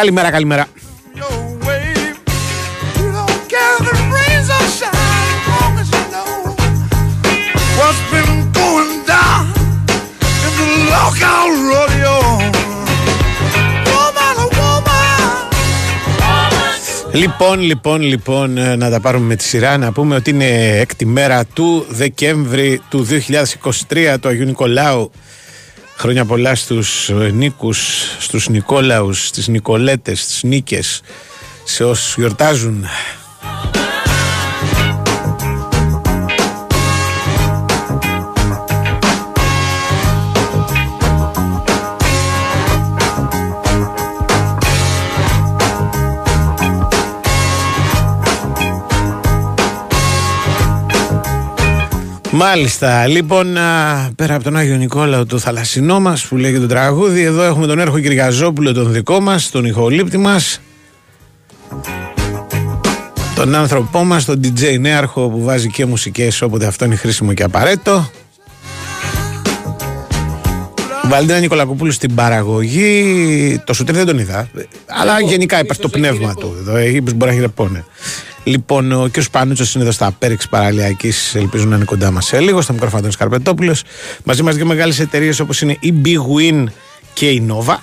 Καλημέρα, καλημέρα. Λοιπόν, λοιπόν, λοιπόν, ε, να τα πάρουμε με τη σειρά. Να πούμε ότι είναι έκτη μέρα του Δεκέμβρη του 2023 του Αγίου Νικολάου. Χρόνια πολλά στους ε, Νίκους, στους Νικόλαους, στις Νικολέτες, στις Νίκες, σε όσους γιορτάζουν. Μάλιστα, λοιπόν, πέρα από τον Άγιο Νικόλαο του θαλασσινό μας που λέγεται το τραγούδι, εδώ έχουμε τον Έρχο Κυριαζόπουλο, τον δικό μας, τον ηχολήπτη μας. Τον άνθρωπό μας, τον DJ Νέαρχο που βάζει και μουσικές όποτε αυτό είναι χρήσιμο και απαραίτητο. Βαλντίνα Νικολακοπούλου στην παραγωγή. Το σουτέρ δεν τον είδα. Αλλά γενικά υπάρχει το πνεύμα του εδώ. Εκεί μπορεί να πόνε. Λοιπόν, ο κ. Πανούτσο είναι εδώ στα Πέριξ Παραλιακής. Ελπίζω να είναι κοντά μας σε λίγο. Στο μικρόφωνο του Καρπετόπουλος. Μαζί μας δύο μεγάλες εταιρείες όπως είναι η Big Win και η Nova.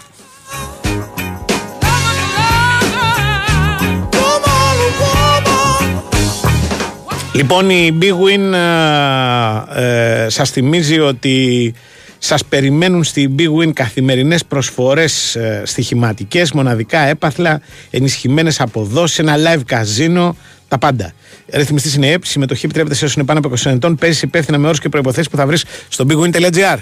Λοιπόν, η Big Win ε, ε, σας θυμίζει ότι σας περιμένουν στη Big Win καθημερινές προσφορές ε, στοιχηματικές, μοναδικά έπαθλα, ενισχυμένες αποδόσεις, ένα live καζίνο, τα πάντα. Ρυθμιστής είναι ΕΠ, συμμετοχή επιτρέπεται σε όσους είναι πάνω από 20 ετών. Παίζει υπεύθυνα με όρους και προποθέσει που θα βρεις στο bigwin.gr.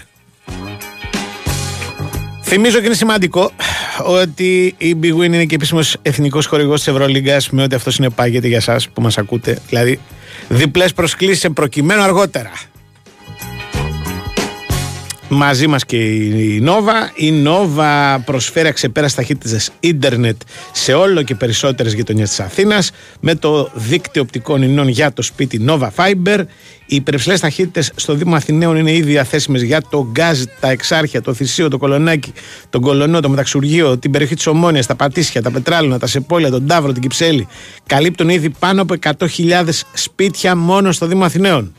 Θυμίζω και είναι σημαντικό ότι η Big Win είναι και επίσημος εθνικός χορηγός της Ευρωλίγκας με ό,τι αυτός συνεπάγεται για εσά που μας ακούτε. Δηλαδή, διπλές προσκλήσεις προκειμένου αργότερα. Μαζί μας και η Νόβα. Η Νόβα προσφέρει αξεπέραστα ταχύτητες ίντερνετ σε όλο και περισσότερες γειτονιές της Αθήνας με το δίκτυο οπτικών ινών για το σπίτι Nova Fiber. Οι υπερψηλές ταχύτητες στο Δήμο Αθηναίων είναι ήδη διαθέσιμες για το γκάζ, τα εξάρχεια, το θυσίο, το κολονάκι, τον κολονό, το μεταξουργείο, την περιοχή της Ομόνιας, τα πατήσια, τα πετράλαινα, τα σεπόλια, τον τάβρο, την κυψέλη. Καλύπτουν ήδη πάνω από 100.000 σπίτια μόνο στο Δήμο Αθηναίων.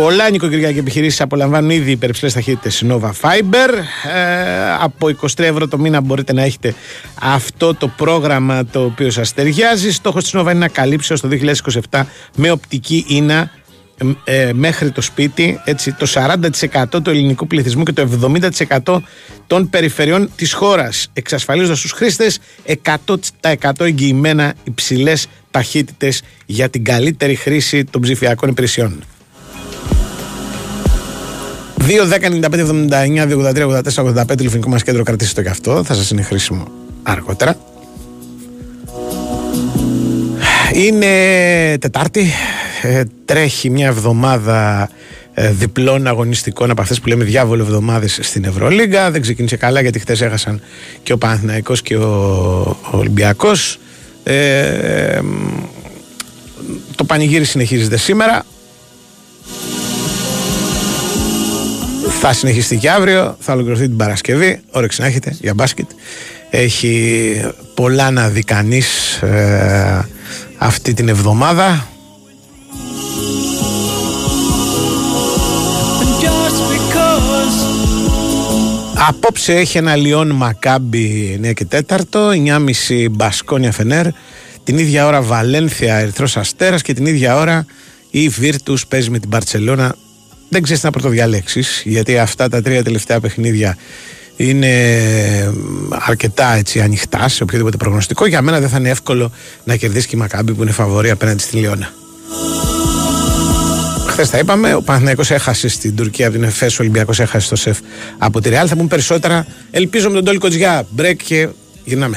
Πολλά νοικοκυριά και επιχειρήσεις απολαμβάνουν ήδη υπερψηλές ταχύτητες Nova Fiber. Ε, από 23 ευρώ το μήνα μπορείτε να έχετε αυτό το πρόγραμμα το οποίο σας ταιριάζει. Στόχος της Nova είναι να καλύψει ω το 2027 με οπτική ίνα ε, μέχρι το σπίτι έτσι, το 40% του ελληνικού πληθυσμού και το 70% των περιφερειών της χώρας εξασφαλίζοντας στους χρήστες 100% εγγυημένα υψηλές ταχύτητες για την καλύτερη χρήση των ψηφιακών υπηρεσιών. 2-10-95-79-283-84-85 τηλεφωνικό μας κέντρο, κρατήστε το και αυτό. Θα σας είναι χρήσιμο αργότερα. Είναι Τετάρτη. Ε, τρέχει μια εβδομάδα ε, διπλών αγωνιστικών από αυτές που λέμε διάβολο εβδομάδες στην Ευρωλίγκα. Δεν ξεκίνησε καλά γιατί χθες έχασαν και ο Παναθηναϊκός και ο, ο Ολυμπιακός. Ε, το πανηγύρι συνεχίζεται σήμερα. Θα συνεχιστεί και αύριο, θα ολοκληρωθεί την Παρασκευή. Όρεξη να έχετε για μπάσκετ. Έχει πολλά να δει κανείς ε, αυτή την εβδομάδα. Απόψε έχει ένα Λιόν Μακάμπι 9 και 4, 9.30 Μπασκόνια Φενέρ, την ίδια ώρα Βαλένθια Ερυθρός Αστέρας και την ίδια ώρα η Βίρτους παίζει με την Μπαρτσελώνα δεν ξέρεις να πρωτοδιαλέξεις, γιατί αυτά τα τρία τελευταία παιχνίδια είναι αρκετά έτσι, ανοιχτά σε οποιοδήποτε προγνωστικό. Για μένα δεν θα είναι εύκολο να κερδίσει και η Μακάμπη που είναι φαβορή απέναντι στη Λιώνα. Χθες τα είπαμε, ο Παναθηναϊκός έχασε στην Τουρκία από την ΕΦΕΣ, ο Ολυμπιακός έχασε στο ΣΕΦ από τη Ρεάλ. Θα πούμε περισσότερα. Ελπίζω με τον Τόλικο Τζιά. Μπρέκ και γυρνάμε.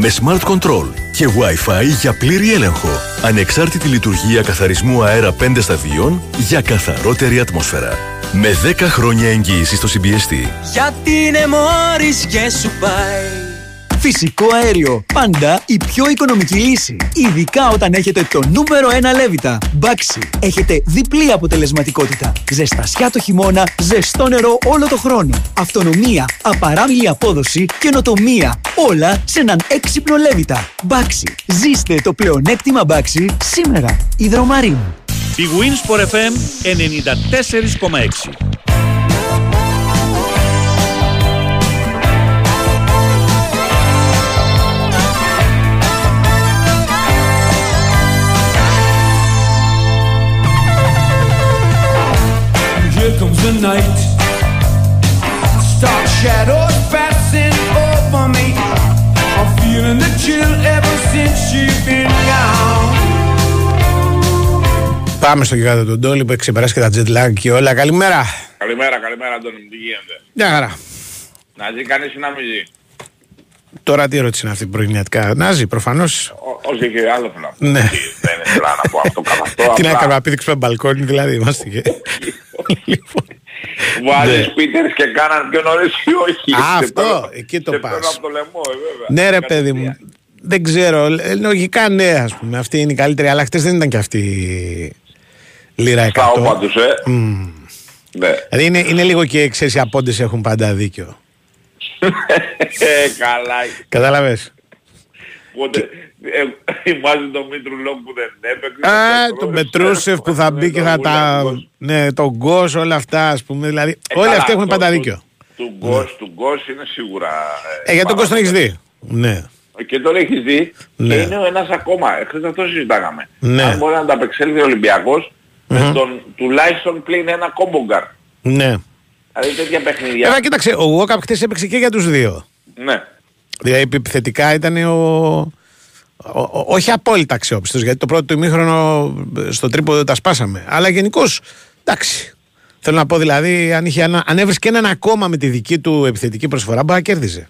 με Smart Control και Wi-Fi για πλήρη έλεγχο. Ανεξάρτητη λειτουργία καθαρισμού αέρα 5 σταδίων για καθαρότερη ατμόσφαιρα. Με 10 χρόνια εγγύηση στο CBST. Γιατί είναι μόρις και σου πάει. Φυσικό αέριο. Πάντα η πιο οικονομική λύση. Ειδικά όταν έχετε το νούμερο 1 λέβητα. Μπάξι. Έχετε διπλή αποτελεσματικότητα. Ζεστασιά το χειμώνα, ζεστό νερό όλο το χρόνο. Αυτονομία, απαράμιλη απόδοση, καινοτομία. Όλα σε έναν έξυπνο λέβητα. Μπάξι. Ζήστε το πλεονέκτημα Μπάξι σήμερα. Ιδρομαρίν. Η Wins for FM 94,6. The night. Stark shadows passing over me. I'm feeling the chill ever since you've been gone. Πάμε στο γιγάδο του Ντόλι που έχει ξεπεράσει και τα jet lag και όλα. Καλημέρα. Καλημέρα, καλημέρα Αντώνη μου, τι γίνεται; Μια χαρά. Να ζει κανείς ή να μην ζει; Τώρα τι ερώτηση είναι αυτή πρωινιατικά. Να ζει προφανώς. Ό- Όχι, έχει άλλο θέλω να πω. Ναι. Δεν ήθελα να πω αυτό καθ' αυτό. Τι να απλά έκανα, να πήδηξε με μπαλκόνι δηλαδή. Είμαστε και... λοιπόν. Βάζεις Ναι. Πίτερς και κάναν πιο νωρίς ή όχι. Α, Σε αυτό, παίρνω- εκεί το σε πας. παίρνω από το λαιμό, ε, βέβαια. Ναι, ρε Κάτι παιδί τέτοια. μου. Δεν ξέρω. ε, Λογικά ναι, ας πούμε. Αυτή είναι η καλύτερη. Αλλά χτες δεν ήταν και αυτή η λίρα 100. Τα όπα τους, ε. Ναι. Δηλαδή είναι, είναι λίγο και ξέρεις οι απόντες έχουν πάντα δίκιο. Ε, Καλά. Κατάλαβες; Οπότε, ε, Θυμάσαι τον Μήτρου Λόγκ που δεν έπαιξε. Α, τον Πετρούσεφ που θα μπει και θα τα. Ναι, τον Γκος, όλα αυτά ας πούμε. Δηλαδή, Ε, όλοι αυτοί έχουν πάντα δίκιο. Του Γκος, του Γκος είναι σίγουρα... Ε, για τον Γκος τον έχεις παράδειγμα. δει. Ναι. Και τον έχεις δει Ναι. και είναι ο ένας ακόμα. Χθες αυτό συζητάγαμε. Ναι. Αν μπορεί να τα απεξέλθει ο Ολυμπιακός με τον τουλάχιστον πλην ένα κόμπογκαρ. Ναι. Δηλαδή τέτοια παιχνίδια. Βέβαια, κοίταξε, ο Γουόκαπ χθες έπαιξε και για τους δύο. Ναι. Δηλαδή επιθετικά ήταν ο, ο- ο- όχι απόλυτα αξιόπιστος γιατί το πρώτο του ημίχρονο στο τρίποδο τα σπάσαμε. Αλλά γενικώς εντάξει. Θέλω να πω δηλαδή αν, είχε ένα, αν έβρισκε έναν ακόμα με τη δική του επιθετική προσφορά μπορεί να κέρδιζε.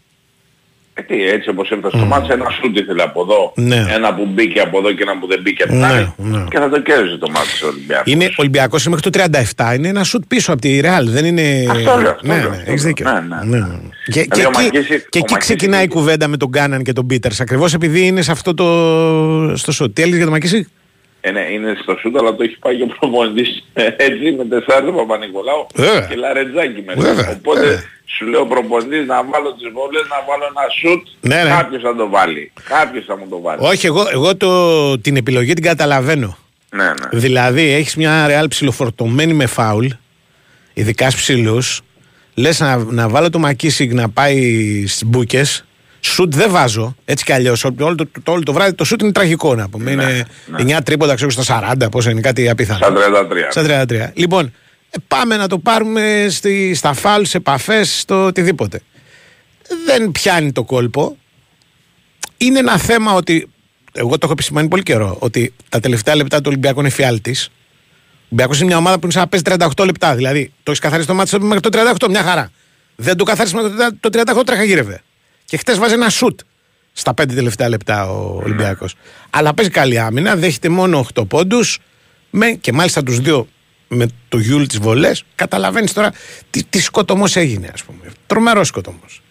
Ε, τι, έτσι όπως έφτασε το μάτς, ένα σούτ ήθελε από εδώ, Ναι. ένα που μπήκε από εδώ και ένα που δεν μπήκε από την Ναι, άλλη ναι. και θα το κέρδιζε το μάτς ο Ολυμπιακός. Είναι Ολυμπιακός είναι μέχρι το 37. Είναι ένα σουτ πίσω από τη Ρεάλ. Δεν είναι. Αυτό λέω, αυτό ναι, λέω, ναι, αυτό έχεις λέω. δίκιο. Ναι, ναι, ναι. Και, Δηλαδή, και ο εκεί, Μακίσης- και ο εκεί Μακίσης ξεκινάει η είναι- κουβέντα με τον Γκάναν και τον Πίτερς. Ακριβώς επειδή είναι σε αυτό το. στο σουτ. Τι έλεγες για τον Μακίση. Ε, ναι, είναι στο σούτ αλλά το έχει πάει και ο προπονητής έτσι με τεσσάρι Παπα-Νικολάου Βέβαια. και Λαρετζάκη μέσα. Βέβαια, Οπότε βέβαια. σου λέει ο προπονητής να βάλω τις βολές, να βάλω ένα σούτ, Ναι, ναι. κάποιος θα το βάλει. Κάποιος θα μου το βάλει. Όχι, εγώ, εγώ το, την επιλογή την καταλαβαίνω. Ναι, ναι. Δηλαδή, έχεις μια ρεάλ ψιλοφορτωμένη με φάουλ, ειδικά στους ψηλούς. Λες να, να βάλω το Μακίσιγκ να πάει στις μπουκε. Σουτ δεν βάζω, έτσι κι αλλιώς. Όλο το, το, όλο το βράδυ το σουτ είναι τραγικό να πούμε. είναι 9 τρίποντα, ξέρω στα 40, πόσο είναι κάτι απίθανο. Στα 33. Στα 33. Λοιπόν, ε, πάμε να το πάρουμε στη, στα φάουλ, σε επαφές, στο οτιδήποτε. Δεν πιάνει το κόλπο. Είναι ένα θέμα ότι. Εγώ το έχω επισημάνει πολύ καιρό. Ότι τα τελευταία λεπτά του Ολυμπιακού είναι φιάλτης. Ο Ολυμπιακός είναι μια ομάδα που είναι σαν να παίζει 38 λεπτά. Δηλαδή το έχεις καθαρίσει το μάτι μέχρι το 38, μια χαρά. Δεν το καθάρισες μέχρι το 38, τρέχα γύρευε. Και χτες βάζει ένα σουτ στα 5 τελευταία λεπτά ο Ολυμπιακός. Αλλά παίζει καλή άμυνα, δέχεται μόνο 8 πόντους. Και μάλιστα τους δύο με το Γιούλ τι βολές. Καταλαβαίνεις τώρα τι, τι σκοτωμός έγινε, ας πούμε. Τρομερός σκοτωμός.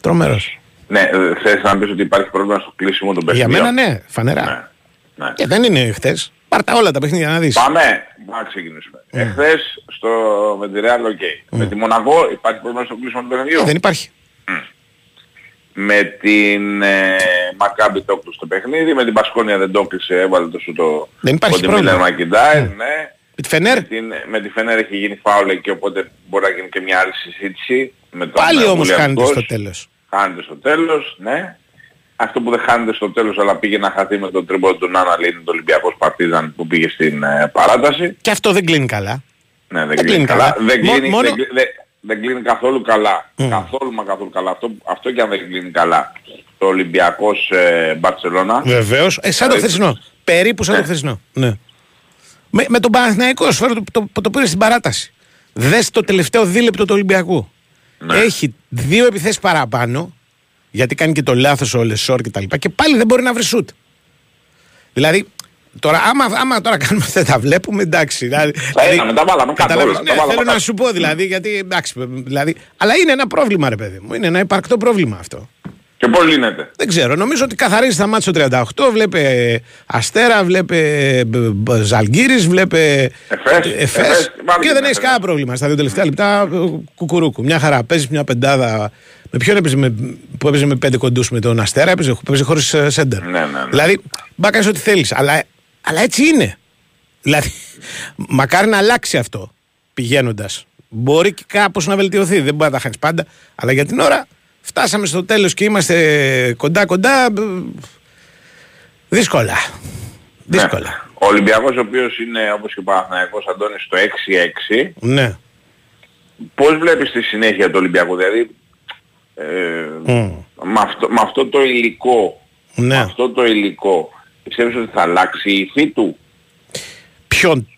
Τρομερός. Ναι, ε, θες να πεις ότι υπάρχει πρόβλημα στο κλείσιμο των Για παιχνιδιών. μένα ναι, φανερά. Ναι. ναι. Και δεν είναι χτες. Πάρτα όλα τα παιχνίδια να δεις. Πάμε, να ξεκινήσουμε. Εχθές στο, με τη Real OK. Με τη Μονακό υπάρχει πρόβλημα στο κλείσιμο των παιχνιδιών; Δεν υπάρχει. Με την ε, Μακάμπι το έκλεισε το παιχνίδι, με την Πασκόνια δεν το έκλεισε, έβαλε το σου το Δεν υπάρχει ότι πρόβλημα. Μίλαν Μακιντάι, ναι. Με τη Φενέρ. Με την, με τη Φενέρ έχει γίνει φάουλ εκεί, οπότε μπορεί να γίνει και μια άλλη συζήτηση. Με τον Πάλι ε, όμως William χάνεται Goss. στο τέλος. Χάνεται στο τέλος, ναι. αυτό που δεν χάνεται στο τέλος αλλά πήγε να χαθεί με τον τρίμπο του Νάνα Λίνη, το Ολυμπιακός Παρτίζαν που πήγε στην ε, παράταση. Και αυτό δεν κλείνει καλά. Ναι, δεν Δεν κλείνει κλείνει καλά. καλά. Δεν Μο- κλείνει, μόνο- δεν, κλείνει- δεν- δεν κλείνει καθόλου καλά. Καθόλου μα καθόλου καλά. Αυτό, αυτό και αν δεν κλείνει καλά. Το Ολυμπιακός ε, Μπαρτσελώνα. Βεβαίως. Ε, σαν το Ε, χθεσινό. Περίπου σαν το χθεσινό. Ναι. Με, με τον Παναθηναϊκό σφαίρο το, το, το πήρε στην παράταση. Δες το τελευταίο δίλεπτο του Ολυμπιακού. Ναι. Έχει δύο επιθέσεις παραπάνω. Γιατί κάνει και το λάθος ο Λεσόρ και τα λοιπά. Και πάλι δεν μπορεί να βρει σουτ. Δηλαδή, τώρα, άμα, άμα τώρα κάνουμε δεν τα βλέπουμε, εντάξει. Δηλαδή, είδαμε, τα βάλαμε κάτω καταλαβες, όλα, ναι, τα βάλαμε θέλω να κάτω. σου πω δηλαδή, γιατί εντάξει, δηλαδή, αλλά είναι ένα πρόβλημα, ρε παιδί μου. Είναι ένα υπαρκτό πρόβλημα αυτό. Και πώς λύνεται; Δεν ξέρω. Νομίζω ότι καθαρίζει τα μάτια στο 38. Βλέπε Αστέρα, βλέπε Ζαλγκύρης, βλέπε Εφές, Εφές. Εφές, βάλει Και και δεν μέσα, έχει κανένα ναι. πρόβλημα. Στα δύο τελευταία λεπτά ε, κουκουρούκου. Μια χαρά. Παίζεις μια πεντάδα. Με ποιον έπαιζε με, που έπαιζε με πέντε κοντούς με τον Αστέρα, έπαιζε, παίζε χωρίς σέντερ. Ναι, ναι, ναι. Δηλαδή, μπα κάνεις ό,τι θέλεις. Αλλά, αλλά έτσι είναι. Δηλαδή, μακάρι να αλλάξει αυτό πηγαίνοντας. Μπορεί και κάπως να βελτιωθεί. Δεν μπορεί να τα χάνεις πάντα. Αλλά για την ώρα φτάσαμε στο τέλος και είμαστε κοντά-κοντά. Δύσκολα. Δύσκολα. Ναι. Ο Ολυμπιακός ο οποίος είναι όπως και ο Παναθηναϊκός Αντώνης στο 6-6 Ναι. πώς βλέπεις τη συνέχεια του Ολυμπιακού δηλαδή ε, Μμ. με, αυτό, με αυτό το υλικό με Ναι. αυτό το υλικό πιστεύεις ότι θα αλλάξει η υφή του; Ποιον,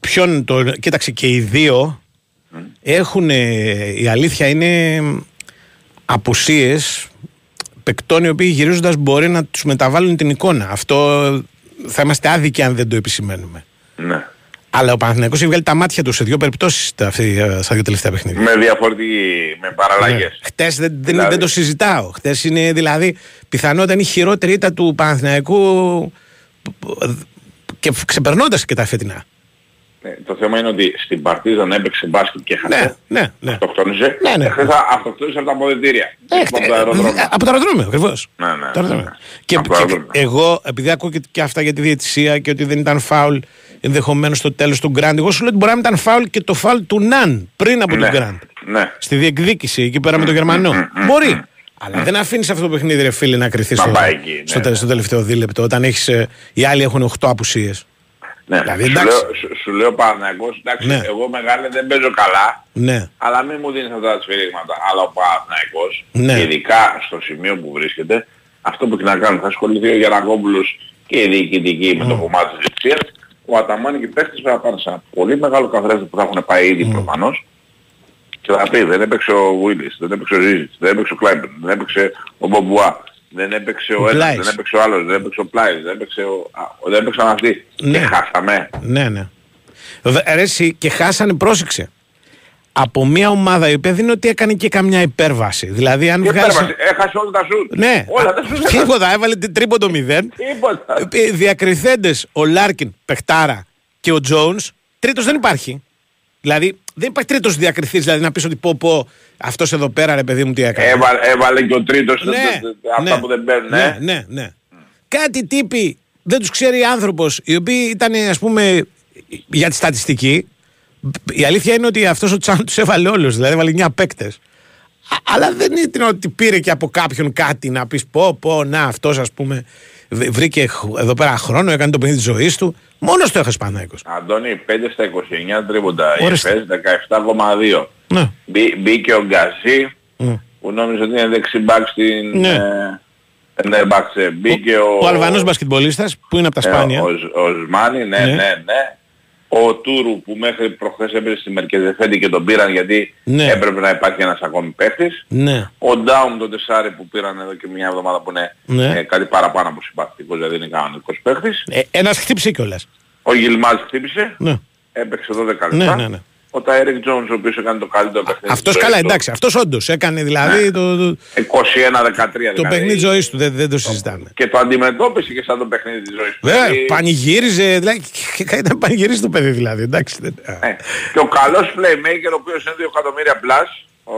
ποιον το. Κοίταξε και οι δύο έχουν. Η αλήθεια είναι απουσίες παικτών οι οποίοι γυρίζοντας μπορεί να τους μεταβάλουν την εικόνα. Αυτό θα είμαστε άδικοι αν δεν το επισημαίνουμε. ναι. Αλλά ο Παναθηναϊκός έχει βγάλει τα μάτια του σε δύο περιπτώσεις στα, αυτή- στα δύο τελευταία παιχνίδια. με διαφορετική με παραλλαγές Χτες δεν, δεν, Δηλαδή. δεν το συζητάω. Χτες είναι δηλαδή πιθανότατα είναι η χειρότερη ήττα του Παναθηναϊκού και ξεπερνώντας και τα φετινά. Ναι, το θέμα είναι ότι στην Παρτίζαν έπαιξε μπάσκετ και Ναι, χάσε ναι, ναι. αυτοκτόνησε Ναι, ναι. Χθες αυτοκτόνησε από τα αποδητήρια Ε, από χτε- το αεροδρόμιο ε, από το αεροδρόμιο, ακριβώς. Ναι, ναι, ναι. Και, Από το και αεροδρόμιο. εγώ, επειδή ακούω και, και αυτά για τη διαιτησία και ότι δεν ήταν φάουλ ενδεχομένως στο τέλος του Γκραντ, εγώ σου λέω ότι μπορεί να μην ήταν φάουλ και το φάουλ του Ναν πριν από ναι, τον Γκραντ. ναι. Στη διεκδίκηση εκεί πέρα με τον Γερμανό. Μπορεί. Αλλά δεν αφήνεις αυτό το παιχνίδι, ρε φίλε, να κρυθεί Να στο, πάει εκεί, ναι, στο, τε- ναι. στο τελευταίο δίλεπτο. Όταν έχεις, ε, οι άλλοι έχουν 8 απουσίες. Ναι, Δηλαδή, σου, εντάξει. λέω, σου, σου λέω Παναθηναϊκός, εντάξει, Ναι. εγώ μεγάλε δεν παίζω καλά, Ναι. αλλά μην μου δίνεις αυτά τα σφυρίγματα. Αλλά ο Παναθηναϊκός, Ναι. ειδικά στο σημείο που βρίσκεται, αυτό που έχει να κάνει, θα ασχοληθεί ο Γιανακόπουλος και η διοικητική με το κομμάτι της διευθυνσίας, ο Αταμάνη και οι παίχτες θα πάνε σε ένα πολύ μεγάλο καθρέφτη που θα έχουν πάει ήδη προφανώς και θα πει δεν έπαιξε ο Βουίλης, δεν έπαιξε ο Ζίζιτς, δεν έπαιξε ο Κλάιμπερν, δεν έπαιξε ο Μπομπουά, δεν έπαιξε ο Ο ένας, Πλάις. δεν έπαιξε ο άλλος, δεν έπαιξε ο Πλάις, δεν έπαιξε ο... α, δεν έπαιξαν αυτοί. Ναι. Και χάσαμε. Ναι, ναι. Βε- Ρε, εσύ, και χάσανε, πρόσεξε. Από μια ομάδα η οποία δεν είναι ότι έκανε και καμιά υπέρβαση. Δηλαδή, αν Και βγάζει. πέρασε, έχασε όλα τα σουτ. Ναι, Όλα τα σουτ. έχασε. τίποτα, έβαλε την τρίποντο μηδέν. Τίποτα. Διακριθέντες ο Λάρκιν, Πεχτάρα και ο Τζόουνς, τρίτος δεν υπάρχει. Δηλαδή, δεν υπάρχει τρίτος διακριθή, δηλαδή να πεις ότι πω, πω αυτός εδώ πέρα ρε παιδί μου τι έκανε. Έβαλε, έβαλε και ο τρίτος ναι, αυτά ναι, που δεν παίρνουν. ναι, ε. ναι, ναι. Κάτι τύποι δεν τους ξέρει άνθρωπος οι οποίοι ήταν ας πούμε για τη στατιστική η αλήθεια είναι ότι αυτός ο Τσάν τους έβαλε όλους δηλαδή έβαλε 9 παίκτες Α- αλλά δεν ήταν ότι πήρε και από κάποιον κάτι να πεις πω πω να αυτός ας πούμε β- βρήκε χ- εδώ πέρα χρόνο έκανε το παιχνίδι της ζωής του μόνος το έχασε Παναθηναϊκός Αντώνη, 5 στα 29 τρίποντα. Η Ορίστε. ΕΦΕΣ 17,2. ναι. Μπή- Μπήκε ο Γκαζί Mm. που νόμιζε ότι είναι δεξιμπάκ στην... Ναι. ε, ναι, μπάξε. Μπήκε ο... ο Αλβανός μπασκετμπολίστας που είναι από τα ε, Σπάνια Ο, Ζ- ο Ζμάνι, ναι, Ναι. ναι, ναι. Ο Τούρου που μέχρι προχθές έπαιζε στη Μερκεζεφεντί και τον πήραν γιατί Ναι. έπρεπε να υπάρχει ένας ακόμη παίχτης. ναι Ο Ντάουμ το τεσάρι που πήραν εδώ και μια εβδομάδα που είναι Ναι. ε, κάτι παραπάνω από συμπαθητικός, δηλαδή είναι κανονικός παίχτης. ε, ένας χτύπησε κιόλας Ο Γιλμάζ χτύπησε, ναι. έπαιξε 12 Ναι, λεπτά. ναι, ναι. Ο Τάιρικ Τζόνς ο οποίος έκανε το καλύτερο παιχνίδι. αυτός της ζωής του. εντάξει αυτός όντως έκανε δηλαδή το, το, 21-13 Το δηλαδή. παιχνίδι ζωής του δεν, δεν το συζητάμε. Και το αντιμετώπισε και σαν το παιχνίδι της ζωής του. Βέβαια, Δηλαδή, πανηγύριζε. Δηλαδή, και- και ήταν πανηγυρίζει το παιδί δηλαδή. Εντάξει. δεν- α. ε, και ο καλός playmaker ο οποίος είναι 2 εκατομμύρια plus, ο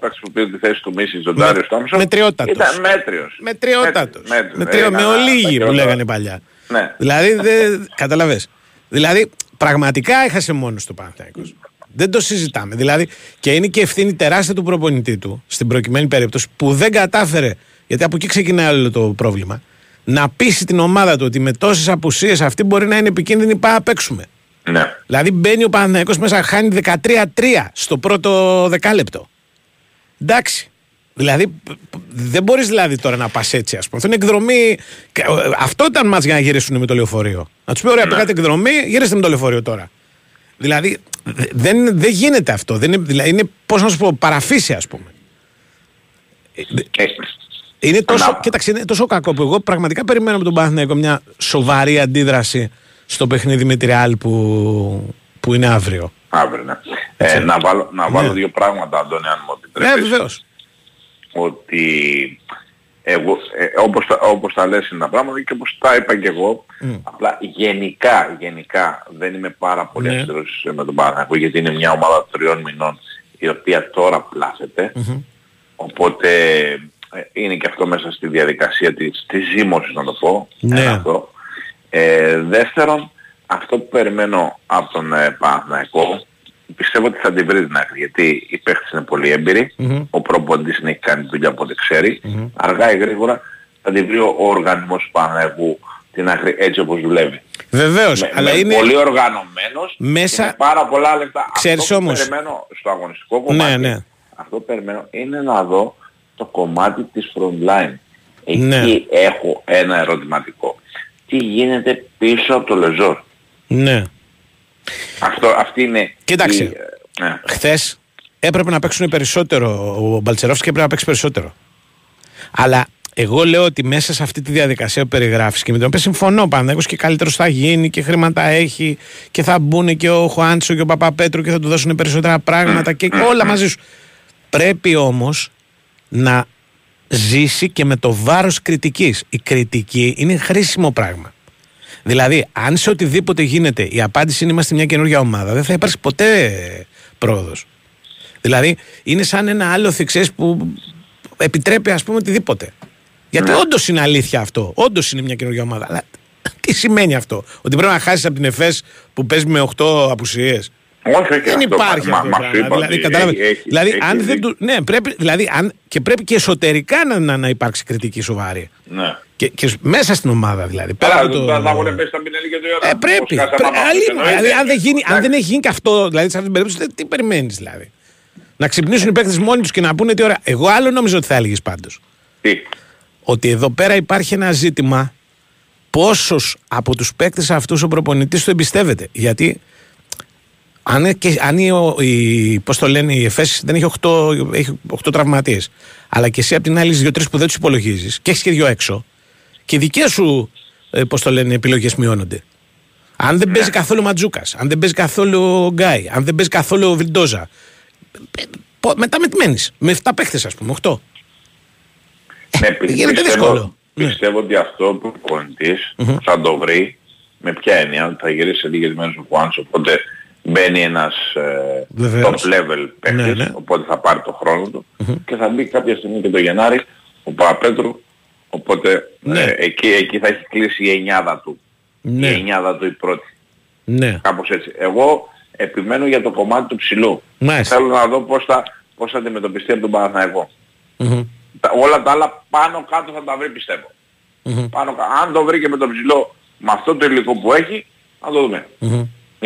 παίκτης που πήρε τη θέση του Μίσης, τον Τάριο Στόμψον, μετριότατος. ήταν μέτριος. Μετριότατος. Μέτριος, Μετριο, με έκανα τα ολίγη που χειρότερα. λέγανε παλιά. Ναι. Δηλαδή, δεν. Καταλαβες. Δηλαδή, πραγματικά έχασε μόνος το Παναθηναϊκός. Δεν το συζητάμε. Δηλαδή, και είναι και ευθύνη τεράστια του προπονητή του στην προκειμένη περίπτωση που δεν κατάφερε γιατί από εκεί ξεκινάει όλο το πρόβλημα, να πείσει την ομάδα του ότι με τόσες απουσίες αυτή μπορεί να είναι επικίνδυνη, πάμε να παίξουμε. Ναι. Δηλαδή μπαίνει ο Παναθηναϊκός μέσα, χάνει 13-3 στο πρώτο δεκάλεπτο. Εντάξει. Δηλαδή, π- π- δεν μπορείς δηλαδή τώρα να πας έτσι, ας πούμε. Αυτό είναι εκδρομή. και, ε, Αυτό ήταν μα για να γυρίσουν με το λεωφορείο. Να τους πει: Ωραία, πήγατε εκδρομή, γυρίστε με το λεωφορείο τώρα. Δηλαδή, δε- δεν, δεν γίνεται αυτό. Δεν είναι, δηλαδή, είναι πώς να σου πω, παραφύση, ας πούμε. Ε, Είναι τόσο, Να. κοίταξε, είναι τόσο κακό που εγώ πραγματικά περιμένω από τον Παναθηναϊκό μια σοβαρή αντίδραση στο παιχνίδι με τη Ρεάλ που, που είναι αύριο. Αύριο, ναι. Ε, να βάλω, να βάλω Ναι. δύο πράγματα, Αντώνη, αν μου Ναι, επιτρέπεις. βεβαίως. ότι εγώ, ε, όπως, τα, όπως τα λες είναι τα πράγματα και όπως τα είπα και εγώ, απλά γενικά, γενικά δεν είμαι πάρα πολύ Ναι. αυστηρός με τον Παναθηναϊκό γιατί είναι μια ομάδα τριών μηνών η οποία τώρα πλάθεται. Οπότε ε, είναι και αυτό μέσα στη διαδικασία της, της ζήμωσης να το πω. Ναι. Ένα αυτό. Ε, δεύτερον, αυτό που περιμένω από τον ε, Παναθηναϊκό πιστεύω ότι θα την βρει την άκρη γιατί οι παίχτες είναι πολύ έμπειροι, ο προπονητής έχει κάνει τη δουλειά από ό,τι ξέρει, αργά ή γρήγορα θα την βρει ο, ο οργανισμός του Παναθηναϊκού την άκρη έτσι όπως δουλεύει. Βεβαίως. Με- Αλλά με είναι. πολύ οργανωμένος μέσα- και με πάρα πολλά λεπτά. Ξέρεις αυτό που όμως- περιμένω στο αγωνιστικό κομμάτι, ναι. αυτό που περιμένω είναι να δω το κομμάτι της front line. Εκεί Ναι. έχω ένα ερωτηματικό. Τι γίνεται πίσω από το Λεζόρ; Ναι. Αυτό, αυτή είναι Κοίταξε. η, ε, ναι. Χθες έπρεπε να παίξουν περισσότερο. Ο Μπαλτσερόφσκι έπρεπε να παίξει περισσότερο. Αλλά εγώ λέω ότι μέσα σε αυτή τη διαδικασία που περιγράφεις και με την οποία συμφωνώ πάντα, και καλύτερος θα γίνει και χρήματα έχει και θα μπουν και ο Χουάντσο και ο Παπαπέτρου και θα του δώσουν περισσότερα πράγματα και όλα μαζί σου. Πρέπει όμως να ζήσει και με το βάρος κριτικής. Η κριτική είναι χρήσιμο πράγμα. Δηλαδή, αν σε οτιδήποτε γίνεται η απάντηση είναι είμαστε μια καινούργια ομάδα, δεν θα υπάρξει ποτέ πρόοδος. Δηλαδή, είναι σαν ένα άλλο ξέρεις, που επιτρέπει, ας πούμε, οτιδήποτε. Γιατί Ναι. όντως είναι αλήθεια αυτό. Όντως είναι μια καινούργια ομάδα. Αλλά τι σημαίνει αυτό, Ότι πρέπει να χάσεις από την ΕΦΕΣ που παίζει με 8 απουσίες. Όχι, όχι, Δεν αυτό, υπάρχει μα, αυτό. μα, το σου πράγμα. είπα δηλαδή, ότι κατάλαβες. έχει- έχει- δηλαδή, έχει αν δεν δίκιο. του. Ναι, πρέπει, δηλαδή, αν, και πρέπει και εσωτερικά να, να, να υπάρξει κριτική σοβαρή. Ναι. Και, και μέσα στην ομάδα δηλαδή. Πέρα Καλά, από το... το... θα έχουν πέσει τα πινέλη και το Ε, Ιωάννη. πρέπει. Πώς χάσαμε Πρέ- από αλλή- αυτούς, εννοείται. δηλαδή, αν, δεν γίνει, αν Εντάξει. δεν έχει γίνει και αυτό, δηλαδή σε αυτή την περίπτωση, δεν- τι περιμένεις δηλαδή. Να ξυπνήσουν οι παίκτες μόνοι τους και να πούνε τι ώρα. Εγώ άλλο νόμιζα ότι θα έλεγες πάντως. Τι; Ότι εδώ πέρα υπάρχει ένα ζήτημα πόσος από τους παίκτες αυτούς ο προπονητής του εμπιστεύεται. Γιατί αν, είναι και, αν η, ο- η, πώς το λένε, η ΕΦΕΣ δεν έχει 8, έχει 8 τραυματίες αλλά και εσύ απ' την άλλη δύο 2-3 που δεν τους υπολογίζεις και έχεις και δύο έξω και οι δικές σου ε, πώς το λένε, επιλογές μειώνονται. Αν δεν παίζει καθόλου Ματζούκας, αν δεν παίζει καθόλου ο Γκάι, αν δεν παίζει καθόλου ο Βιντόζα. ε, πο- Μετά με τι μένεις, με 7 παίχτες, ας πούμε, 8. Ναι, πι- γίνεται πιστεύω, δύσκολο. Ναι. πιστεύω ότι αυτό που ο προπονητής θα το βρει με ποια έννοια, ότι θα γυρίσει σε λίγες μέρες ο Χουάνς, οπότε μπαίνει ένας ε, Βεβαίως. top level παίκτης, Ναι, ναι. οπότε θα πάρει το χρόνο του και θα μπει κάποια στιγμή και το Γενάρη ο Παπαπέτρου, οπότε Ναι. ε, εκεί, εκεί θα έχει κλείσει η εννιάδα του. Ναι. Η εννιάδα του η πρώτη. Ναι. Κάπως έτσι. Εγώ επιμένω για το κομμάτι του ψηλού. Μάλιστα. Θέλω να δω πώς θα, πώς θα αντιμετωπιστεί από τον Παναθηναϊκό. Μμμ. Τα, όλα τα άλλα πάνω κάτω θα τα βρει πιστεύω. Πάνω, κα- αν το βρει και με το ψηλό με αυτό το υλικό που έχει, θα το δούμε.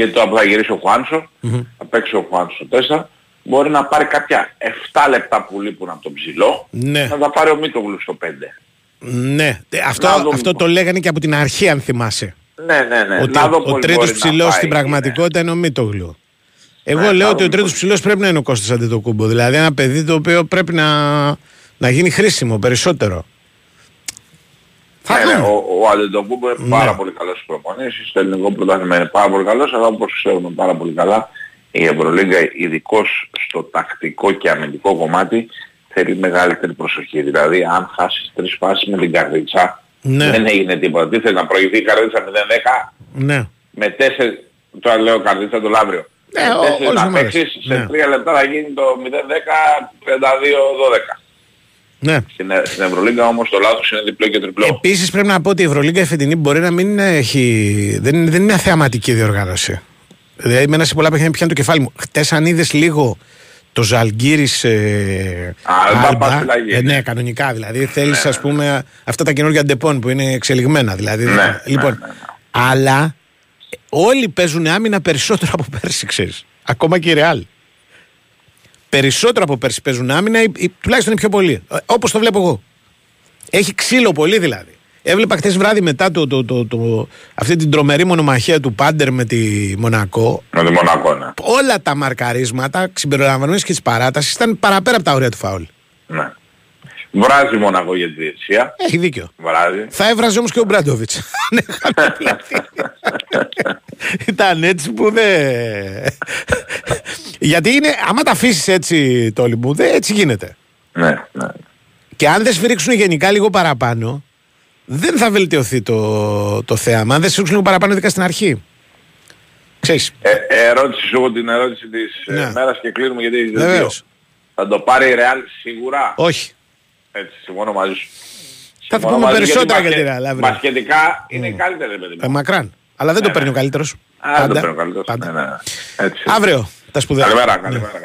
Γιατί τώρα που θα γυρίσει ο χουανσο θα παίξει ο Χουάνσο στο 4, μπορεί να πάρει κάποια 7 λεπτά που λείπουν από το ψηλό, Ναι. να τα πάρει ο Μίτογλου στο 5. Ναι. Ε, Αυτό, Να δούμε. αυτό το λέγανε και από την αρχή, αν θυμάσαι. Ναι, ναι, ναι. Ότι να δω ο, πώς τρίτος μπορεί να ψηλός πάει, στην ναι. πραγματικότητα είναι ο Μίτογλου. Εγώ Ναι, λέω να ότι ο δούμε τρίτος πώς. ψηλός πρέπει να είναι ο Κώστας Αντιτοκούμπο. Δηλαδή ένα παιδί το οποίο πρέπει να, να γίνει χρήσιμο περισσότερο. Θα Ναι, ναι, δούμε. ο, ο Αντετοκούμπο είναι Ναι. πάρα πολύ καλός στις προπονήσεις, στο ελληνικό πρωτάθλημα είναι πάρα πολύ καλός, αλλά όπως ξέρουμε πάρα πολύ καλά, η Ευρωλίγκα ειδικώς στο τακτικό και αμυντικό κομμάτι θέλει μεγαλύτερη προσοχή. Δηλαδή αν χάσεις τρεις φάσεις με την καρδίτσα, Ναι. δεν έγινε τίποτα. Τι θέλει να προηγηθεί η καρδίτσα 0-10 Ναι. με τέσσερις, τώρα λέω καρδίτσα το Λαύριο. Ναι, με ο- τέσσερις όλες οι να ομάδες. παίξεις, σε Ναι. τρία λεπτά θα γίνει το 0-10-32-12. Ναι. Στην, Ε- στην Ευρωλίγκα όμως το λάθος είναι διπλό και τριπλό. Επίσης πρέπει να πω ότι η Ευρωλίγκα η φετινή μπορεί να μην έχει. Δεν, είναι- δεν είναι μια θεαματική διοργάνωση. Δηλαδή, εμένα σε πολλά παιχνίδια πιάνει το κεφάλι μου. Χτες, αν είδες λίγο το το Ζαλγκίρις ε, Α, θα πας φυλακή. ε, ναι, κανονικά δηλαδή. Θέλεις ας πούμε αυτά τα καινούργια ντεπόν που είναι εξελιγμένα. Δηλαδή, Ναι, λοιπόν, ναι, ναι, ναι. αλλά ε, όλοι παίζουν άμυνα περισσότερο από πέρσι, ξέρεις. Ακόμα και η Ρεάλ. Περισσότερο από πέρσι παίζουν άμυνα, ή, ή, τουλάχιστον είναι πιο πολύ. Όπως το βλέπω εγώ. Έχει ξύλο πολύ δηλαδή. Έβλεπα χθες βράδυ μετά το, το, το, το, αυτή την τρομερή μονομαχία του Πάντερ με τη Μονακό. Με τη Μονακό, ναι. Όλα τα μαρκαρίσματα, συμπεριλαμβανομένες και της παράτασης, ήταν παραπέρα από τα όρια του φάουλ. ναι. Βράζει Μονακό για τη διετησία. Έχει δίκιο. Βράζει. Θα έβραζε όμως και ο Μπράντοβιτς. Αν είχαμε πλαθεί. Ήταν έτσι που δεν. Γιατί είναι, άμα τα αφήσεις έτσι το μου, δεν έτσι γίνεται. Ναι, ναι. Και αν δεν σφυρίξουν γενικά λίγο παραπάνω, δεν θα βελτιωθεί το, το θέαμα. Αν δεν σφυρίξουν λίγο παραπάνω, ειδικά στην αρχή. Ξέρεις, Ε, ερώτηση σου εγώ την ερώτηση της Ναι. ε, μέρας και κλείνουμε γιατί έχεις Βεβαίως. δίκιο. Θα το πάρει η Real σίγουρα; όχι. Έτσι, συμφωνώ μαζί σου. Θα Συμφωνώ πούμε μαζί, περισσότερα γιατί για τη μπασκε- Real αύριο. Μπασκετικά είναι καλύτερη, παιδί Ε, μου. μακράν. Αλλά δεν το Ναι, παίρνει ο ναι. καλύτερος. Α, δεν το παίρνει ο καλύτερος. Ναι, ναι. Έτσι. Αύριο τα σπουδαία. Καλημέρα, Ναι. καλημέρα,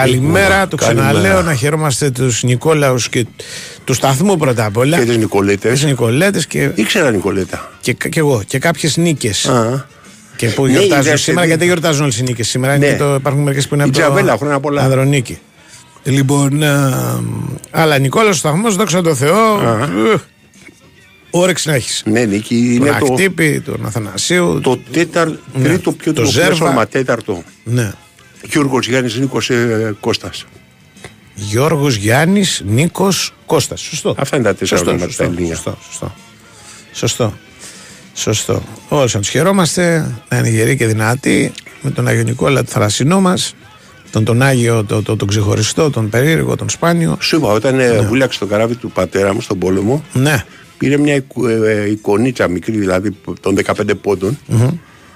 Καλημέρα, το Καλημέρα. ξαναλέω να χαιρόμαστε τους Νικόλαους και του σταθμού πρώτα απ' όλα. Και τις Νικολέτες. Τις Νικολέτες και, Ήξερα Νικολέτα. και, και εγώ. Και κάποιες νίκες. Α. Και που Ναι, η γιορτάζουν δεύτερη. σήμερα, γιατί δεν γιορτάζουν όλες οι νίκες σήμερα. Είναι Ναι. και το, υπάρχουν μερικές που είναι Η από Τζαβέλα, το χρόνια πολλά. Ανδρονίκη. Λοιπόν, α, αλλά Νικόλαο ο σταθμός, δόξα τω Θεώ. ε, Όρεξη να έχεις. Ναι, Νίκη, Τον είναι το, Ακτύπη, τον Αθανασίου. το τέταρ, Ναι. τρίτο πιο Το το Ζέρβα. μα τέταρτο. Ναι. Γιώργος Γιάννης Νίκος ε, Κώστας. Γιώργος Γιάννης, Νίκος Κώστας. Σωστό. Αυτά είναι τα τέσσερα Σωστό, ονόματα σωστό, τα ελληνικά. Σωστό, σωστό. Σωστό. Σωστό. Όλους να τους χαιρόμαστε, να είναι γεροί και δυνατοί, με τον Άγιο Νικόλα, το θαλασσινό μας, τον, τον Άγιο, τον, τον, τον ξεχωριστό, τον περίεργο, τον σπάνιο. Σου είπα, όταν ναι. βούλιαξε το καράβι του πατέρα μου στον πόλεμο, Ναι. πήρε μια εικο- ε, ε, εικονίτσα μικρή, δηλαδή των 15 ποντων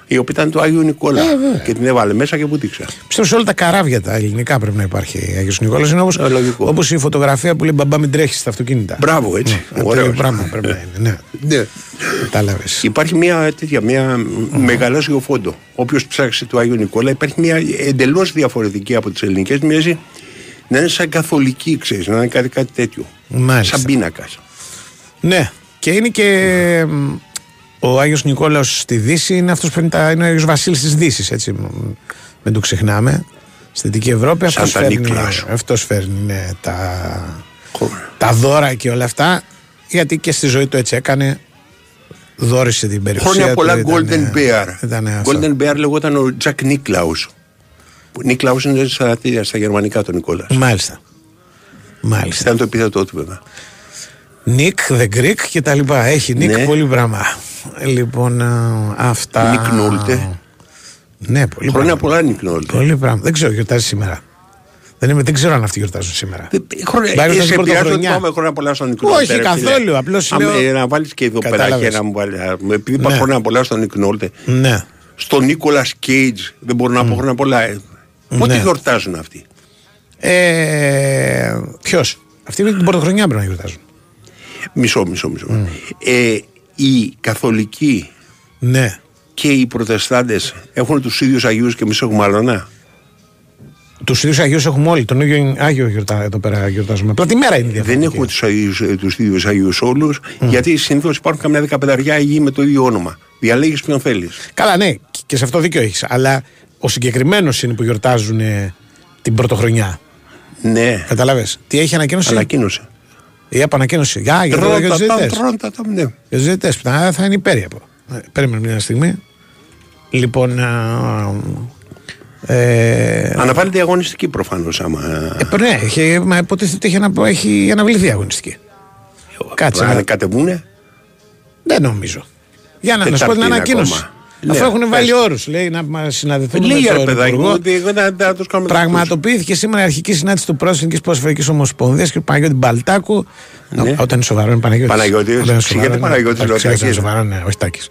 η οποία ήταν του Άγιου Νικόλα. Ε, και την έβαλε μέσα και βουτήξε. Πιστεύω σε όλα τα καράβια τα ελληνικά πρέπει να υπάρχει Άγιος Νικόλας. Είναι όπως, Ε, λογικό. όπως η φωτογραφία που λέει μπαμπά μην τρέχεις στα αυτοκίνητα. Μπράβο, έτσι. Ναι, Ωραίος. τέτοιο πράγμα πρέπει να είναι. Ναι. Ναι. Κατάλαβες. Υπάρχει μια τέτοια, μια μεγαλώσιο φόντο. Όποιος ψάξει του Άγιου Νικόλα, υπάρχει μια εντελώς διαφορετική από τις ελληνικές. Μοιάζει να είναι σαν καθολική, ξέρεις, να είναι κάτι, κάτι τέτοιο. Μάλιστα. Σαν πίνακας. Ναι. Και είναι και μ, ο Άγιος Νικόλαος στη Δύση είναι αυτός που είναι, τα, είναι ο Άγιος Βασίλης της Δύσης έτσι μ, μην το ξεχνάμε στη Δυτική Ευρώπη αυτός Σάντα φέρνει, Νίκλας. αυτός φέρνει ναι, τα, τα δώρα και όλα αυτά γιατί και στη ζωή του έτσι έκανε δόρισε την περιουσία Χρόνια πολλά του Golden Bear. ήταν αυτό. Golden Bear λεγόταν ο Τζακ Νίκλαους. Νίκλαους είναι στα, στα γερμανικά το Νικόλας. μάλιστα μάλιστα Ήταν το επίθετό του βέβαια. Νικ, The Greek και τα λοιπά έχει Νικ Ναι. πολύ πράγμα λοιπόν α, αυτά Νικ Νόλτε. ναι πολύ Χρόνια πράγμα. πολλά Νίκλαου. Πολύ πράγμα. Δεν ξέρω, γιορτάζει σήμερα. Δεν, είμαι, δεν ξέρω αν αυτοί γιορτάζουν σήμερα. Χρόνια, Μπάρει ε, όταν σε είναι πειράζει ότι πρωτοχρονιά. πάμε χρόνια πολλά στον Νικ Όχι, καθόλου, απλώς λέω- Να βάλεις και εδώ πέρα Κατάλαβες. και να μου βάλει. α, Επειδή είπα Ναι. χρόνια πολλά στον Νικ Νόλτε. Ναι. Στον Νίκολας Κέιτζ δεν μπορώ να πω χρόνια πολλά. Ε, Πότε Ναι. γιορτάζουν αυτοί; Ε, Ποιος; Αυτοί με την πρωτοχρονιά πρέπει να γιορτάζουν. Μισό, μισό, μισό. Ε, οι καθολικοί Ναι. και οι προτεστάντες έχουν τους ίδιους Αγίους και εμείς έχουμε άλλονα. Τους ίδιους Αγίους έχουμε όλοι. Τον ίδιο Άγιο γιορτά, εδώ πέρα γιορτάζουμε. Απλά τη μέρα είναι η Δεν διαφορετική. έχουμε τους, Αγίους, ε, τους ίδιους Αγίους όλους, γιατί συνήθως υπάρχουν καμιά δεκαπενταριά Αγίοι με το ίδιο όνομα. Διαλέγεις ποιον θέλεις. Καλά, ναι, και σε αυτό δίκιο έχεις. Αλλά ο συγκεκριμένος είναι που γιορτάζουν ε, την πρωτοχρονιά. Ναι, Κατάλαβε. Τι έχει ανακοίνωση; ανακοίνωσε. Η απανακοίνωση. Για, για, το- για του Τρώτα, διαιτητέ. τρώτα, τρώτα, ναι. Για του διαιτητέ που θα, θα είναι υπέρ από. Ε, Περίμενε μια στιγμή. Λοιπόν. Α, ε, Αναβάλλεται η αγωνιστική προφανώς άμα... ε, ναι, έχει, μα υποτίθεται ότι έχει, ανα, έχει αναβληθεί η αγωνιστική. Κάτσε. Αν να- κατεβούνε, Δεν νομίζω. Για να, να σου πω Τετάρτη την είναι ανακοίνωση. ακόμα. Αφού Ναι, έχουν βάλει πες. όρους, λέει να μας συναντηθούν λέει με ρε τον παιδάκι μου Υπουργό. ότι εγώ δεν θα τους κάνουμε Πραγματοποιήθηκε σήμερα η αρχική συνάντηση του πρόεδρου της Εθνική Ποδοσφαιρική Ομοσπονδίας και του Παναγιώτη Μπαλτάκου. Ναι. Όταν είναι σοβαρός, είναι Παναγιώτης. Παναγιώτης. Ξηγέται Παναγιώτης, λέω, είναι Τάκης. σοβαρός, ναι, όχι Τάκης.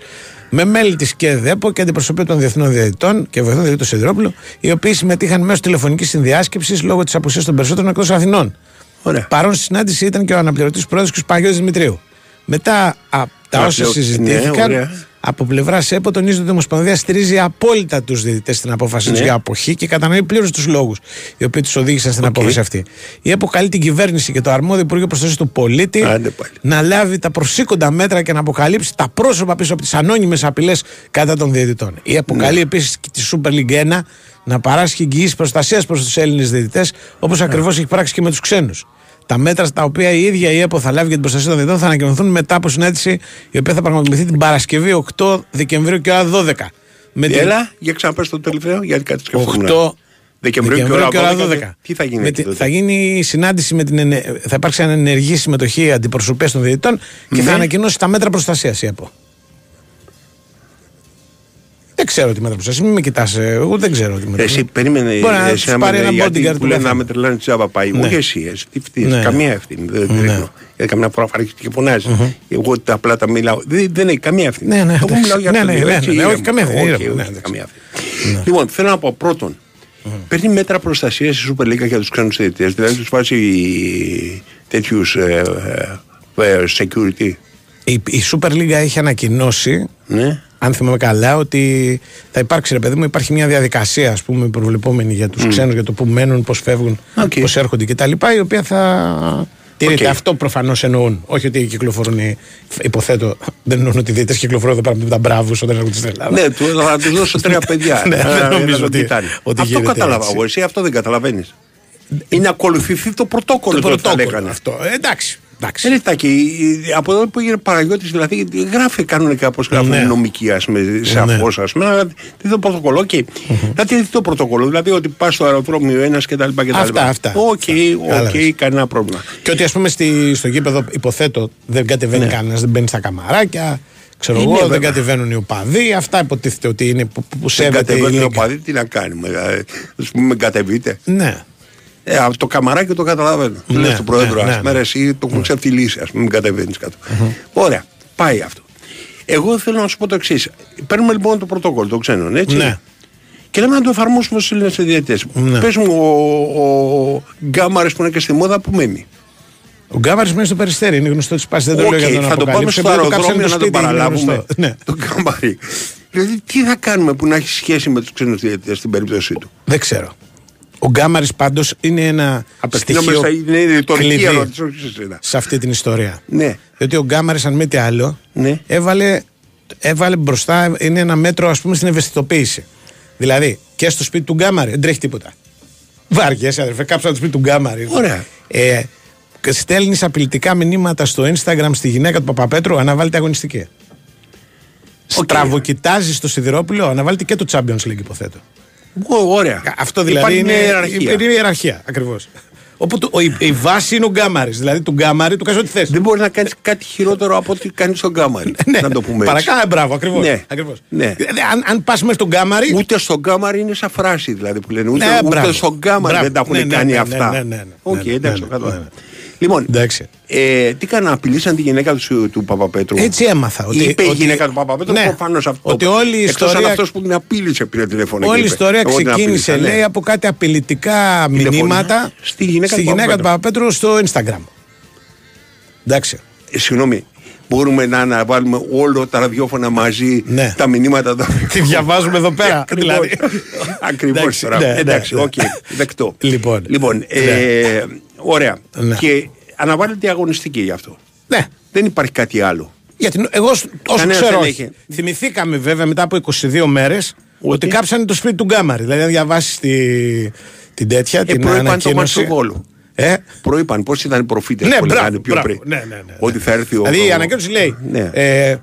Με μέλη της ΚΕΔΕΠΟ και αντιπροσωπεία των διεθνών διαιτητών και βοηθών διαιτητών Σιδηρόπουλου, οι οποίοι συμμετείχαν μέσω τηλεφωνικής συνδιάσκεψης λόγω της απουσίας των περισσότερων εκτός Αθηνών. Ωραία. Παρόν στη συνάντηση ήταν και ο αναπληρωτής πρόεδρος και ο Παναγιώτης Δημητρίου. Μετά από τα όσα Αναπληρωτή, ναι, συζητήθηκαν, ωραία. Από πλευρά ΕΠΟ τονίζει ότι η Ομοσπονδία στηρίζει απόλυτα τους διαιτητές στην απόφαση Ναι. του για αποχή και κατανοεί πλήρως τους λόγους οι οποίοι τους οδήγησαν στην απόφαση αυτή. Η ΕΠΟ καλεί την κυβέρνηση και το αρμόδιο Υπουργείο Προστασίας του Πολίτη Άντε πάλι. να λάβει τα προσήκοντα μέτρα και να αποκαλύψει τα πρόσωπα πίσω από τις ανώνυμες απειλές κατά των διαιτητών. Η ΕΠΟ Ναι. καλεί επίσης και τη Super League 1 να παράσχει εγγυήσεις προστασίας προς τους Έλληνες διαιτητές, όπως Ναι. ακριβώς έχει πράξει και με τους ξένους. Τα μέτρα στα οποία η ίδια η ΕΠΟ θα λάβει για την προστασία των διαιτητών θα ανακοινωθούν μετά από συνάντηση η οποία θα πραγματοποιηθεί την Παρασκευή 8 Δεκεμβρίου και ώρα 12. Με την- Έλα, για ξαναπες το τελευταίο, γιατί κάτι σκεφτόμουν. 8 Δεκεμβρίου και ώρα 12. Τι θα γίνει Με εκεί τη- τότε; θα γίνει η συνάντηση με την. ενε- Θα υπάρξει ένα ενεργή συμμετοχή αντιπροσωπεία των διαιτητών και θα Ναι. ανακοινώσει τα μέτρα προστασίας η ΕΠΟ. Δεν ξέρω τι μέτρα προστασία. Μην με κοιτάς. Εγώ δεν ξέρω τι μέτρα. Εσύ περίμενε Μπορεί να εσύ τους πάρει με- ένα γιατί bodyguard που του λένε να καθένα. με τρελάνε τσάμπα πάει. Ναι. Όχι εσύ, εσύ τι φταίεις. Ναι. Καμία ευθύνη. Δεν δεν Ναι. ρίχνω. Γιατί καμιά φορά φαρέχει και φωνάζει. Εγώ τα απλά τα μιλάω. Δεν, δεν έχει καμία ευθύνη. Ναι, ναι, Εγώ εντάξει. μιλάω για Ναι, αυτό. ναι, λέω, ναι, έτσι, ναι, ναι, όχι, ήρεμα. καμία ευθύνη, Όχι, ήρεμα, όχι, ναι, εντάξει. καμία ευθύνη. Λοιπόν, θέλω να πω πρώτον, παίρνει μέτρα προστασίας η Super League για τους ξένους διαιτητέ. Δηλαδή τους βάζει τέτοιους security. Η, η Super League έχει ανακοινώσει, Ναι. Αν θυμάμαι καλά, ότι θα υπάρξει ρε παιδί μου, υπάρχει μια διαδικασία ας πούμε προβλεπόμενη για τους ξένους, για το που μένουν, πώς φεύγουν, ΟΚ. πώς έρχονται κτλ. Η οποία θα. Τηρείται. ΟΚ. Αυτό προφανώς εννοούν. Όχι ότι κυκλοφορούν. οι- Υποθέτω, δεν εννοούν ότι οι διαιτητές κυκλοφορούν εδώ πέρα με τα μπράβους όταν έρχονται στην Ελλάδα. Ναι, του, θα τους δώσω τρία παιδιά. Ναι, Ε, δεν να νομίζω τον ότι- κοιτάνε. ότι Αυτό γίνεται κατάλαβα έτσι. εγώ. Εσύ αυτό δεν καταλαβαίνεις. Είναι να ακολουθηθεί το πρωτόκολλο το το θα πρωτόκολλο λέγανε. αυτό. Ε, εντάξει. Εντάξει. Ε, Λιτάκη, από εδώ που έγινε Παναγιώτης, δηλαδή γράφει κανονικά πώς γράφουν Ναι. οι νομικοί, ας πούμε, σε Ναι. σαφώς, ας πούμε, να τηρηθεί το πρωτόκολλο. Και να τηρηθεί το πρωτόκολλο, δηλαδή ότι πας στο αεροδρόμιο ένας κτλ. Αυτά, αυτά. ΟΚ, Κατάλαβες. ΟΚ, κανένα πρόβλημα. Και ότι ας πούμε στη, στο γήπεδο, υποθέτω, δεν κατεβαίνει Ναι. κανένας, δεν μπαίνει στα καμαράκια. Ξέρω Ε, εγώ, ναι, δεν βέβαια. κατεβαίνουν οι οπαδοί. Αυτά υποτίθεται ότι είναι που, που, που Δεν σέβεται η κατεβαίνει ο Λίγκα. παδί, τι να κάνουμε. Δηλαδή, ας πούμε, κατεβείτε. Ναι. Ε, από το καμαράκι το καταλαβαίνω. Ναι, Ναι, του Πρόεδρου, ναι, ας ναι, πούμε, ναι. εσύ το έχουν ξεφτυλίσει, ας πούμε, μην κατεβαίνεις κάτω. Ωραία, πάει αυτό. Εγώ θέλω να σου πω το εξής. Παίρνουμε λοιπόν το πρωτόκολλο των ξένων, έτσι. Ναι. Και λέμε να το εφαρμόσουμε στους Έλληνες διαιτητές. Ναι. Πες μου, ο, ο Γκάμαρης που είναι και στη μόδα, πού μένει; Ο Γκάμαρης μένει στο Περιστέρι. Είναι γνωστό τη πάση. Δεν το ΟΚ, λέω για τον θα το πάμε αποκαλύψω, στο επειδή το κάψανε αεροδρόμιο το να τον σπίτι, είναι παραλάβουμε. γνωστό. Ναι. Το Γκάμαρη. Δηλαδή, τι θα κάνουμε που να έχει σχέση με τους ξένους διαιτητές στην περίπτωσή του; Δεν ξέρω. Ο Γκάμαρης πάντως είναι ένα Απευθύνομαι στοιχείο στα είναι η ρητορική κλειδί ερώτηση, όχι σε σένα. σε αυτή την ιστορία. Ναι. Διότι ο Γκάμαρης, αν μη τι άλλο, Ναι. έβαλε, έβαλε μπροστά, είναι ένα μέτρο ας πούμε στην ευαισθητοποίηση. Δηλαδή και στο σπίτι του Γκάμαρη δεν τρέχει τίποτα. Βάργεσαι, αδερφέ, κάψα το σπίτι του Γκάμαρη. Ωραία. Ε, Στέλνεις απειλητικά μηνύματα στο Instagram στη γυναίκα του Παπαπέτρου, αναβάλλεται αγωνιστική. Στραβοκοιτάζεις στο Σιδηρόπουλο, αναβάλλεται και το Champions League, υποθέτω. Ω, Ωραία. Αυτό δηλαδή Υπάρχει είναι, μια ιεραρχία. είναι η ιεραρχία. Ακριβώς. Όπου το- ο- η, η βάση είναι ο Γκάμαρης. Δηλαδή του Γκάμαρη του κάνεις ό,τι θες. Δεν μπορεί να κάνεις κάτι χειρότερο από ό,τι κάνεις στον Γκάμαρη. να το πούμε έτσι. Παρακάτω, μπράβο, ακριβώς. Ναι. Ακριβώς. Ναι. Δηλαδή, αν, αν πας μέσα στον Γκάμαρη. Ούτε στον Γκάμαρη είναι σαν φράση δηλαδή που λένε. Ούτε, Ναι, ούτε μπράβο. στον Γκάμαρη Μπράβο. δεν τα έχουν Ναι, ναι, κάνει ναι, αυτά. ναι, ναι, ναι, ναι. ΟΚ, Ναι, εντάξει, ναι, το κατάλαβα. ναι, ναι. Λοιπόν, Εντάξει. ε, τι κάνανε, απειλήσαν τη γυναίκα τους, του Παπαπέτρου; Έτσι έμαθα. Ότι, είπε η ότι- γυναίκα του Παπαπέτρου, Ναι. προφανώς αυτό. Ότι όλη η Εκτός αν ιστορία, αυτός που την απείλησε πήρε τηλέφωνο. όλη η και είπε, ιστορία «Εγώ την ξεκίνησε, απείλησα», ναι. λέει, από κάτι απειλητικά μηνύματα στη γυναίκα του του Παπαπέτρου. Παπαπέτρου στο Instagram. Εντάξει. Ε, συγγνώμη, μπορούμε να αναβάλουμε όλο τα ραδιόφωνα μαζί, Ναι. τα μηνύματα τα Τι διαβάζουμε εδώ πέρα. δηλαδή. Ακριβώς Εντάξει, τώρα. ναι, ναι, Εντάξει, ναι. ΟΚ, δεκτό. Λοιπόν, Λοιπόν, ε, ωραία. Ναι. Και αναβάλλεται η αγωνιστική γι' αυτό. Ναι. Δεν υπάρχει κάτι άλλο. Γιατί εγώ σ- όσο Κανένας ξέρω, δεν όχι. έχει. θυμηθήκαμε βέβαια μετά από 22 μέρες ότι κάψανε το σπίτι του Γκάμαρη. Δηλαδή, αν διαβάσεις τη, την τέτοια, Ε, την προείπαν το ανακοίνωση. μάτι του Βόλου. Ε, Προείπαν πώς ήταν οι προφήτες ναι, που μπράβο, λέγανε πιο μπράβο. πριν. Ναι, ναι, ναι, Ότι θα έρθει ο. δηλαδή η ο- ανακοίνωση λέει Ναι. ε,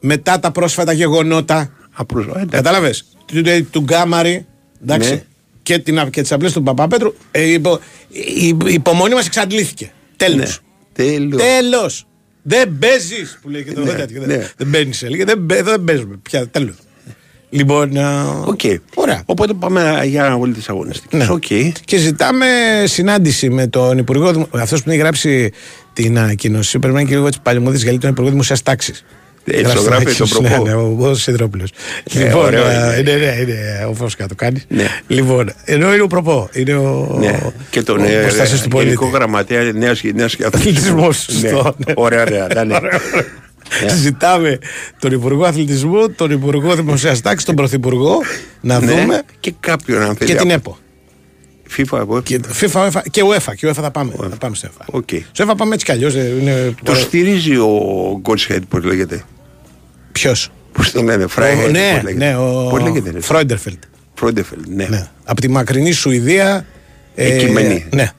μετά τα πρόσφατα γεγονότα. Απλώς, ε, εντάξει. Κατάλαβες; Του, του, του Γκάμαρη. Εντάξει. Ναι. Και, την, και τις απλές του Παπαπέτρου. Ε, η, υπο- η, η υπομονή μας εξαντλήθηκε. Τέλος. Ναι. Τέλος. Τέλος. Δεν παίζεις. Που λέει και το Ναι, τέτοιο. ναι. Δεν, δεν μπαίνεις, έλεγε. Δεν, μπαι- δεν παίζουμε πια. Τέλος. Λοιπόν. α, Οκ. Ωραία. Οπότε πάμε για αναβολή τη αγωνιστική. Ναι. Οκ. Και ζητάμε συνάντηση με τον Υπουργό. Αυτός που έχει γράψει την ανακοίνωση πρέπει να είναι και λίγο έτσι παλαιομοδή γιατί τον Υπουργό Δημοσίας Τάξης. Έτσι το γράφει τον Ναι, προπό. ναι, ο Μπόδο Σιδρόπουλο. Ε, Λοιπόν, ωραίο α, είναι. είναι, ναι, είναι ο Φώσκα το κάνει. Ναι. Λοιπόν, ενώ είναι ο προπό. Είναι ο. Ναι. Και τον ο ε, προστασίας του γενικό πολίτη. γραμματέα νέας νέας και Αθλητισμός, σωστό, ναι. Ωραία, ωραία. ναι, ναι. Ζητάμε τον Υπουργό Αθλητισμού, τον Υπουργό Δημοσίας Τάξης, τον Πρωθυπουργό να Ναι. δούμε Και κάποιον αν θέλει. και την από- ΕΠΟ. FIFA, εγώ. Και FIFA, UEFA και UEFA. Και UEFA θα πάμε. Θα πάμε στο UEFA. Οκ. Στο UEFA πάμε έτσι κι αλλιώς. Είναι... Το στηρίζει ο Γκότσχετ, πώς λέγεται. Ποιος; Πώς το λένε, Φράιχετ. Ναι, ναι, ο Πώς λέγεται. ρε. Φρόιντερφελτ. Φρόιντερφελτ, ναι. Ναι. Από τη μακρινή Σουηδία. ε, Εκεί μένει. Ναι.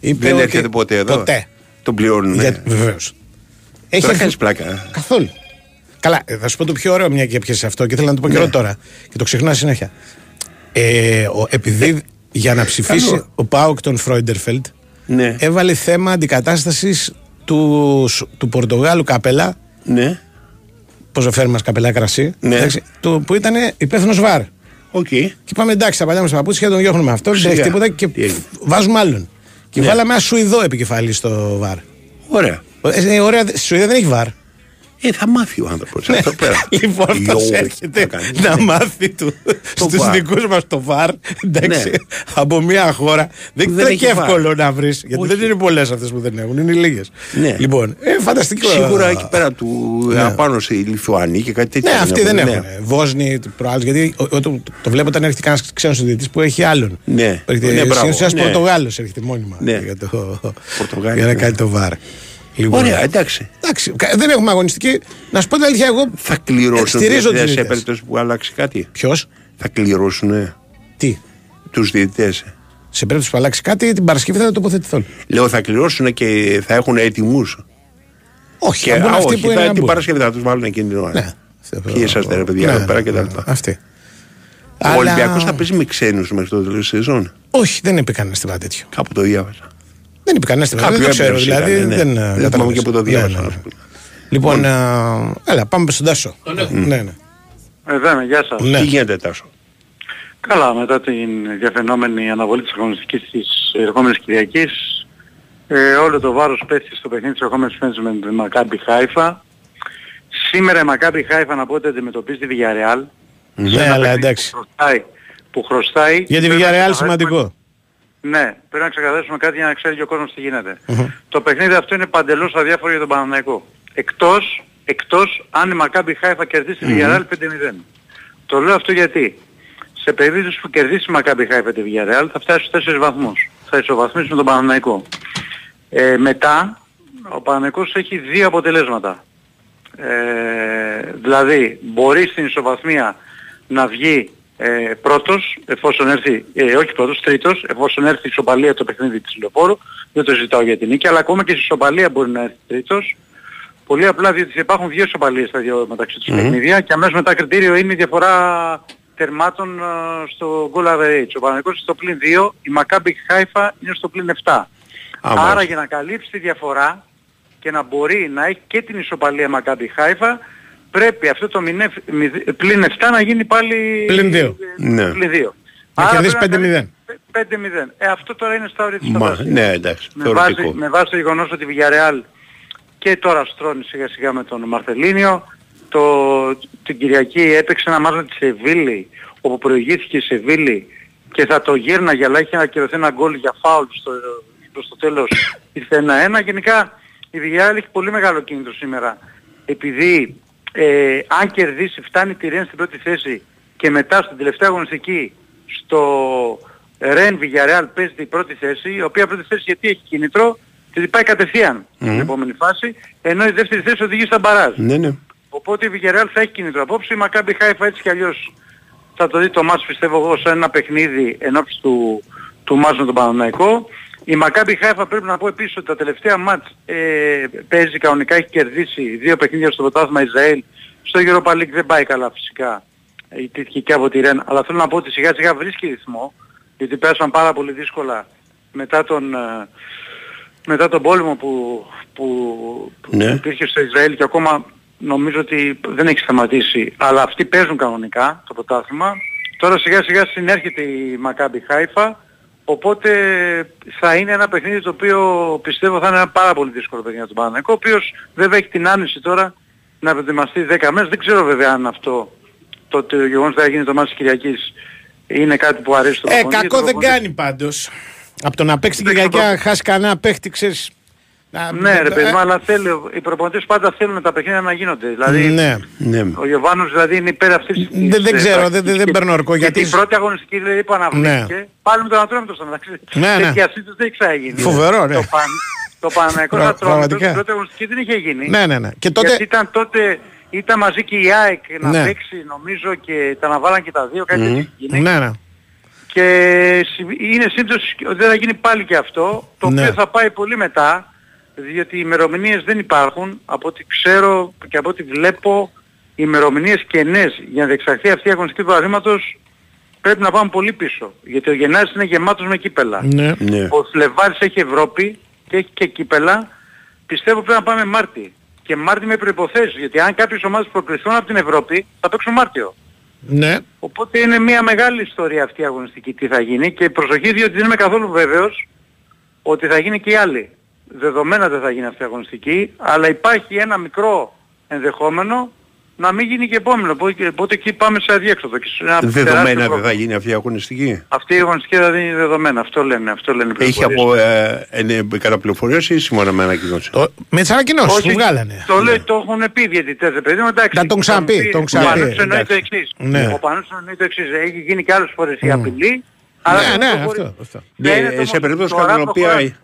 Είπε Δεν ότι- έρχεται ποτέ εδώ; Ποτέ. Τον πληρώνουν. Για... Βεβαίως. Τώρα κάνεις πλάκα. ε. Καθόλου. Καλά, ε, θα σου πω το πιο ωραίο μια και το 'πες αυτό και θέλω να το πω Ναι. καιρό τώρα. Και το ξεχνάω συνέχεια. Ε, ο, επειδή για να ψηφίσει Καλό. ο ΠΑΟΚ τον Φρόιντερφελτ Ναι. έβαλε θέμα αντικατάστασης του, του Πορτογάλου Καπέλα. Ναι. Πώς το λένε καπέλα κρασί; Ναι. εντάξει, του, που ήταν υπεύθυνος VAR. ΟΚ. Και είπαμε εντάξει, τα παλιά μας παπούτσια τον διώχνουμε αυτό, δεν Σιγά. έχει τίποτα και Τι έγινε. βάζουμε άλλον. Και Ναι. βάλαμε ένα Σουηδό επικεφαλής στο VAR. Ωραία. Ε, ε, ωραία, στη Σουηδία δεν έχει VAR. Ε, θα μάθει ο άνθρωπος. Ναι. Αυτό πέρα. Λοιπόν, αυτό Ιω, έρχεται θα κάνει. να Ναι. μάθει του, Το στους VAR. δικούς μας το VAR εντάξει, Ναι. από μια χώρα δεν, Δεν είναι έχει και VAR. εύκολο να βρεις γιατί Όχι. δεν είναι πολλές αυτές που δεν έχουν, είναι λίγες Ναι. λοιπόν, ε, φανταστικό Σίγουρα εκεί πέρα του Ναι. απάνω στη Λιθουανία και κάτι τέτοιο. ναι, αυτοί δεν έχουν, έχουν. Βόσνοι, προάλλου, γιατί ο- ο- το, το βλέπω όταν έρχεται κανένα ξένος διαιτητή που έχει άλλον. Ναι. Έρχεται, Ναι, μπράβο. συνήθως ένας Ναι. Πορτογάλος έρχεται μόνιμα Ναι. για, το, Πορτογάλοι, για να ναι. κάνει το βαρ. Λοιπόν, Ωραία, εντάξει. εντάξει, κα- δεν έχουμε αγωνιστική. Να σου πω την αλήθεια, εγώ Θα κληρώσουν στηρίζω διαιτητές τους σε διαιτητές. περίπτωση που αλλάξει κάτι. Ποιος, Θα κληρώσουν τι, τους διαιτητές. σε περίπτωση που αλλάξει κάτι, την Παρασκευή θα τοποθετηθούν. Λέω θα κληρώσουν και θα έχουν έτοιμους. Όχι, Και θα μπουν α, αυτοί όχι, που είναι θα, να την μπουν. Παρασκευή θα τους βάλουν εκείνη την ώρα. Ναι. Ποιοι είσαστε ρε παιδιά Ναι, εδώ πέρα ναι, και τα ναι, λοιπά. Αυτοί. Ο Αλλά- Ολυμπιακός θα παίζει με ξένους μέχρι το τέλος της σεζόν. Όχι, δεν είπε κανένας τίποτα τέτοιο. Κάπου το διάβασα. Δεν είπε κανένα τίποτα. Δεν Κάποιο το ξέρω. έμπνευση Δηλαδή ήταν, ναι. δεν. Δεν ε, θυμάμαι καταλαβαίνεις. και που το Ναι, διάβασα, ναι, να ναι. σου πω. Λοιπόν, α, έλα, πάμε στον Τάσο. Ναι, ναι. Εδώ είμαι, γεια σας. Ναι. Τι γίνεται Τάσο; Καλά, μετά την διαφαινόμενη αναβολή της αγωνιστικής της ερχόμενης Κυριακής, ε, όλο το βάρος πέφτει στο παιχνίδι της ερχόμενης φέτος με τη Μακάμπι Χάιφα. Σήμερα η Μακάμπι Χάιφα να πω ότι αντιμετωπίζει τη Villarreal. Ναι, αλλά εντάξει. Που χρωστάει, που χρωστάει. Για τη Πρέπει να Villarreal ξεκαθαρίσουμε- σημαντικό. Ναι, πρέπει να ξεκαθαρίσουμε κάτι για να ξέρει και ο κόσμος τι γίνεται. Το παιχνίδι αυτό είναι παντελώς αδιάφορο για τον Παναναϊκό. Εκτός, εκτός αν η Μακάμπι Χάιφα κερδίσει τη Villarreal 5-0. Το λέω αυτό γιατί σε περίπτωση που κερδίσει η Μακάμπι Χάιφα τη Villarreal θα φτάσει στους 4 βαθμούς. Θα ισοβαθμίσει με τον Παναναϊκό. Ε, μετά, ο Παναναϊκός έχει δύο αποτελέσματα. Ε, δηλαδή, μπορεί στην ισοβαθμία να βγει ε, πρώτος, εφόσον έρθει, ε, όχι πρώτος, τρίτος, εφόσον έρθει η ισοπαλία το παιχνίδι της Λεωφόρου, δεν το ζητάω για την νίκη, αλλά ακόμα και στη ισοπαλία μπορεί να έρθει τρίτος. Πολύ απλά διότι υπάρχουν δύο ισοπαλίες στα δύο μεταξύ τους παιχνίδια και αμέσως μετά κριτήριο είναι η διαφορά τερμάτων ε, στο goal average. Ο Παναγικός είναι στο πλήν 2, η Maccabi Haifa είναι στο πλήν 7. Άρα μάλιστα. για να καλύψει τη διαφορά και να μπορεί να έχει και την ισοπαλία Maccabi Haifa πρέπει αυτό το μηνε, μηδε- πλην 7 να γίνει πάλι Πλην δύο. Ναι. πλην 2. Να Άρα κερδίσει πρέπει 5-0. 5-0. Ε, αυτό τώρα είναι στα όρια της Μα, φαντασίας. ναι, εντάξει. Με βάση, Θεωρητικό. με βάση το γεγονός ότι η Villarreal και τώρα στρώνει σιγά σιγά με τον Μαρθελίνιο. Το, την Κυριακή έπαιξε ένα μάτς με τη Σεβίλη, όπου προηγήθηκε η Σεβίλη και θα το γύρναγε, αλλά είχε ακυρωθεί ένα γκολ για φάουλ στο, προς το τέλος ήρθε 1-1. Γενικά η Villarreal έχει πολύ μεγάλο κίνητρο σήμερα. Επειδή ε, αν κερδίσει φτάνει τη Ρεν στην πρώτη θέση και μετά στην τελευταία αγωνιστική στο Ρεν Villarreal παίζει την πρώτη θέση, η οποία πρώτη θέση γιατί έχει κίνητρο, τη πάει κατευθείαν στην επόμενη φάση, ενώ η δεύτερη θέση οδηγεί στα μπαράζ. Ναι, ναι. Οπότε η Villarreal θα έχει κίνητρο απόψε. Η Maccabi Haifa έτσι κι αλλιώς θα το δει το μάτς πιστεύω εγώ σε ένα παιχνίδι ενώπιση του, του μάτς με τον Παναναϊκό. Η Maccabi Haifa πρέπει να πω επίσης ότι τα τελευταία μάτς ε, παίζει κανονικά, έχει κερδίσει δύο παιχνίδια στο πρωτάθλημα Ισραήλ. Στο Europa League δεν πάει καλά φυσικά. Ε, Ιτήθηκε και από τη Ρεν. Αλλά θέλω να πω ότι σιγά σιγά βρίσκει ρυθμό. Γιατί πέρασαν πάρα πολύ δύσκολα μετά τον, ε, μετά τον πόλεμο που, που, που Ναι. υπήρχε στο Ισραήλ και ακόμα νομίζω ότι δεν έχει σταματήσει. Αλλά αυτοί παίζουν κανονικά το πρωτάθλημα. Τώρα σιγά σιγά συνέρχεται η Maccabi Haifa. Οπότε θα είναι ένα παιχνίδι το οποίο πιστεύω θα είναι ένα πάρα πολύ δύσκολο παιχνίδι για τον Παναγενικό, ο οποίος βέβαια έχει την άνεση τώρα να προετοιμαστεί 10 μέρες. Δεν ξέρω βέβαια αν αυτό το, το γεγονός ότι θα γίνει το μάτι της Κυριακής είναι κάτι που αρέσει στον Ε, προπονητή. κακό Τον δεν προπονητή- κάνει πάντως. Από το να παίξει την Δεν Κυριακή, ξέρω. να χάσει κανένα παίχτη, ξέρεις, να- Ναι ρε παιδί ε, μου, αλλά θέλει, οι προπονητές πάντα θέλουν τα παιχνίδια να γίνονται. Δηλαδή, Ναι. ναι. ο Γιωβάνος δηλαδή είναι υπέρ αυτής της... Δεν- δεν της, ξέρω, ε, δεν- δεν- δεν πρακτικής. παίρνω ορκό, Και γιατί- την πρώτη αγωνιστική δηλαδή που αναβλήθηκε, Ναι. πάλι με τον Ατρόμητο στο μεταξύ. Ναι, ναι. Τέτοια σύντος δεν έχει ξαναγίνει. Φοβερό, ναι. Το, παν, το Παναγιακό Πρα- Ατρόμητο πραγματικά. στην πρώτη αγωνιστική δεν είχε γίνει. Ναι, ναι, ναι. Και τότε. Γιατί ήταν τότε, ήταν μαζί και η ΑΕΚ να Ναι. παίξει νομίζω και τα αναβάλαν και τα δύο, κάτι τέτοιο είχε γίνει. Ναι, ναι. Και συ- είναι σύμπτωση ότι δεν θα γίνει πάλι και αυτό, το Ναι. οποίο θα πάει πολύ μετά, διότι οι ημερομηνίες δεν υπάρχουν, από ό,τι ξέρω και από ό,τι βλέπω, οι ημερομηνίες κενές για να διεξαχθεί αυτή η αγωνιστική του αγρήματος πρέπει να πάμε πολύ πίσω. Γιατί ο Γενάρης είναι γεμάτος με κύπελα. ναι. ναι. Ο Φλεβάρης έχει Ευρώπη και έχει και κύπελα. Πιστεύω πρέπει να πάμε Μάρτι. Και Μάρτι με προϋποθέσεις. Γιατί αν κάποιες ομάδες προκριθούν από την Ευρώπη θα παίξουν Μάρτιο. ναι. Οπότε είναι μια μεγάλη ιστορία αυτή η αγωνιστική τι θα γίνει και προσοχή διότι δεν είμαι καθόλου βέβαιος ότι θα γίνει και η άλλη. Δεδομένα δεν θα γίνει αυτή η αγωνιστική, αλλά υπάρχει ένα μικρό ενδεχόμενο να μην γίνει και επόμενο. Οπότε, οπότε εκεί πάμε σε αδιέξοδο. Και σε ένα τεράστιο Δεδομένα δεν πρόβλημα. θα γίνει αυτή η αγωνιστική; Αυτή η αγωνιστική δεν είναι δεδομένα. Αυτό λένε. Αυτό λένε οι Έχει πληροφορίες. από ε, ε, κατά πληροφορίες ή σύμφωνα με ανακοινώσεις; Το- Με τις ανακοινώσεις που βγάλανε. Το, λέει, το έχουν πει οι διαιτητές, ρε παιδί μου, εντάξει. Να τον ξαναπεί, Θα μου πει, τον ξαναπεί, Ο Πανούσης εννοεί το εντάξει. εξής. Ναι. Ο Πανούσης εννοεί το εξής. Έχει γίνει και άλλες φορές η απειλή. αλλά Ναι, δεν ναι, προχωρεί. αυτό, αυτό. Ναι, Θα είναι το σε μόνο. περίπτωση Τώρα κατά την οποία, προχωράει.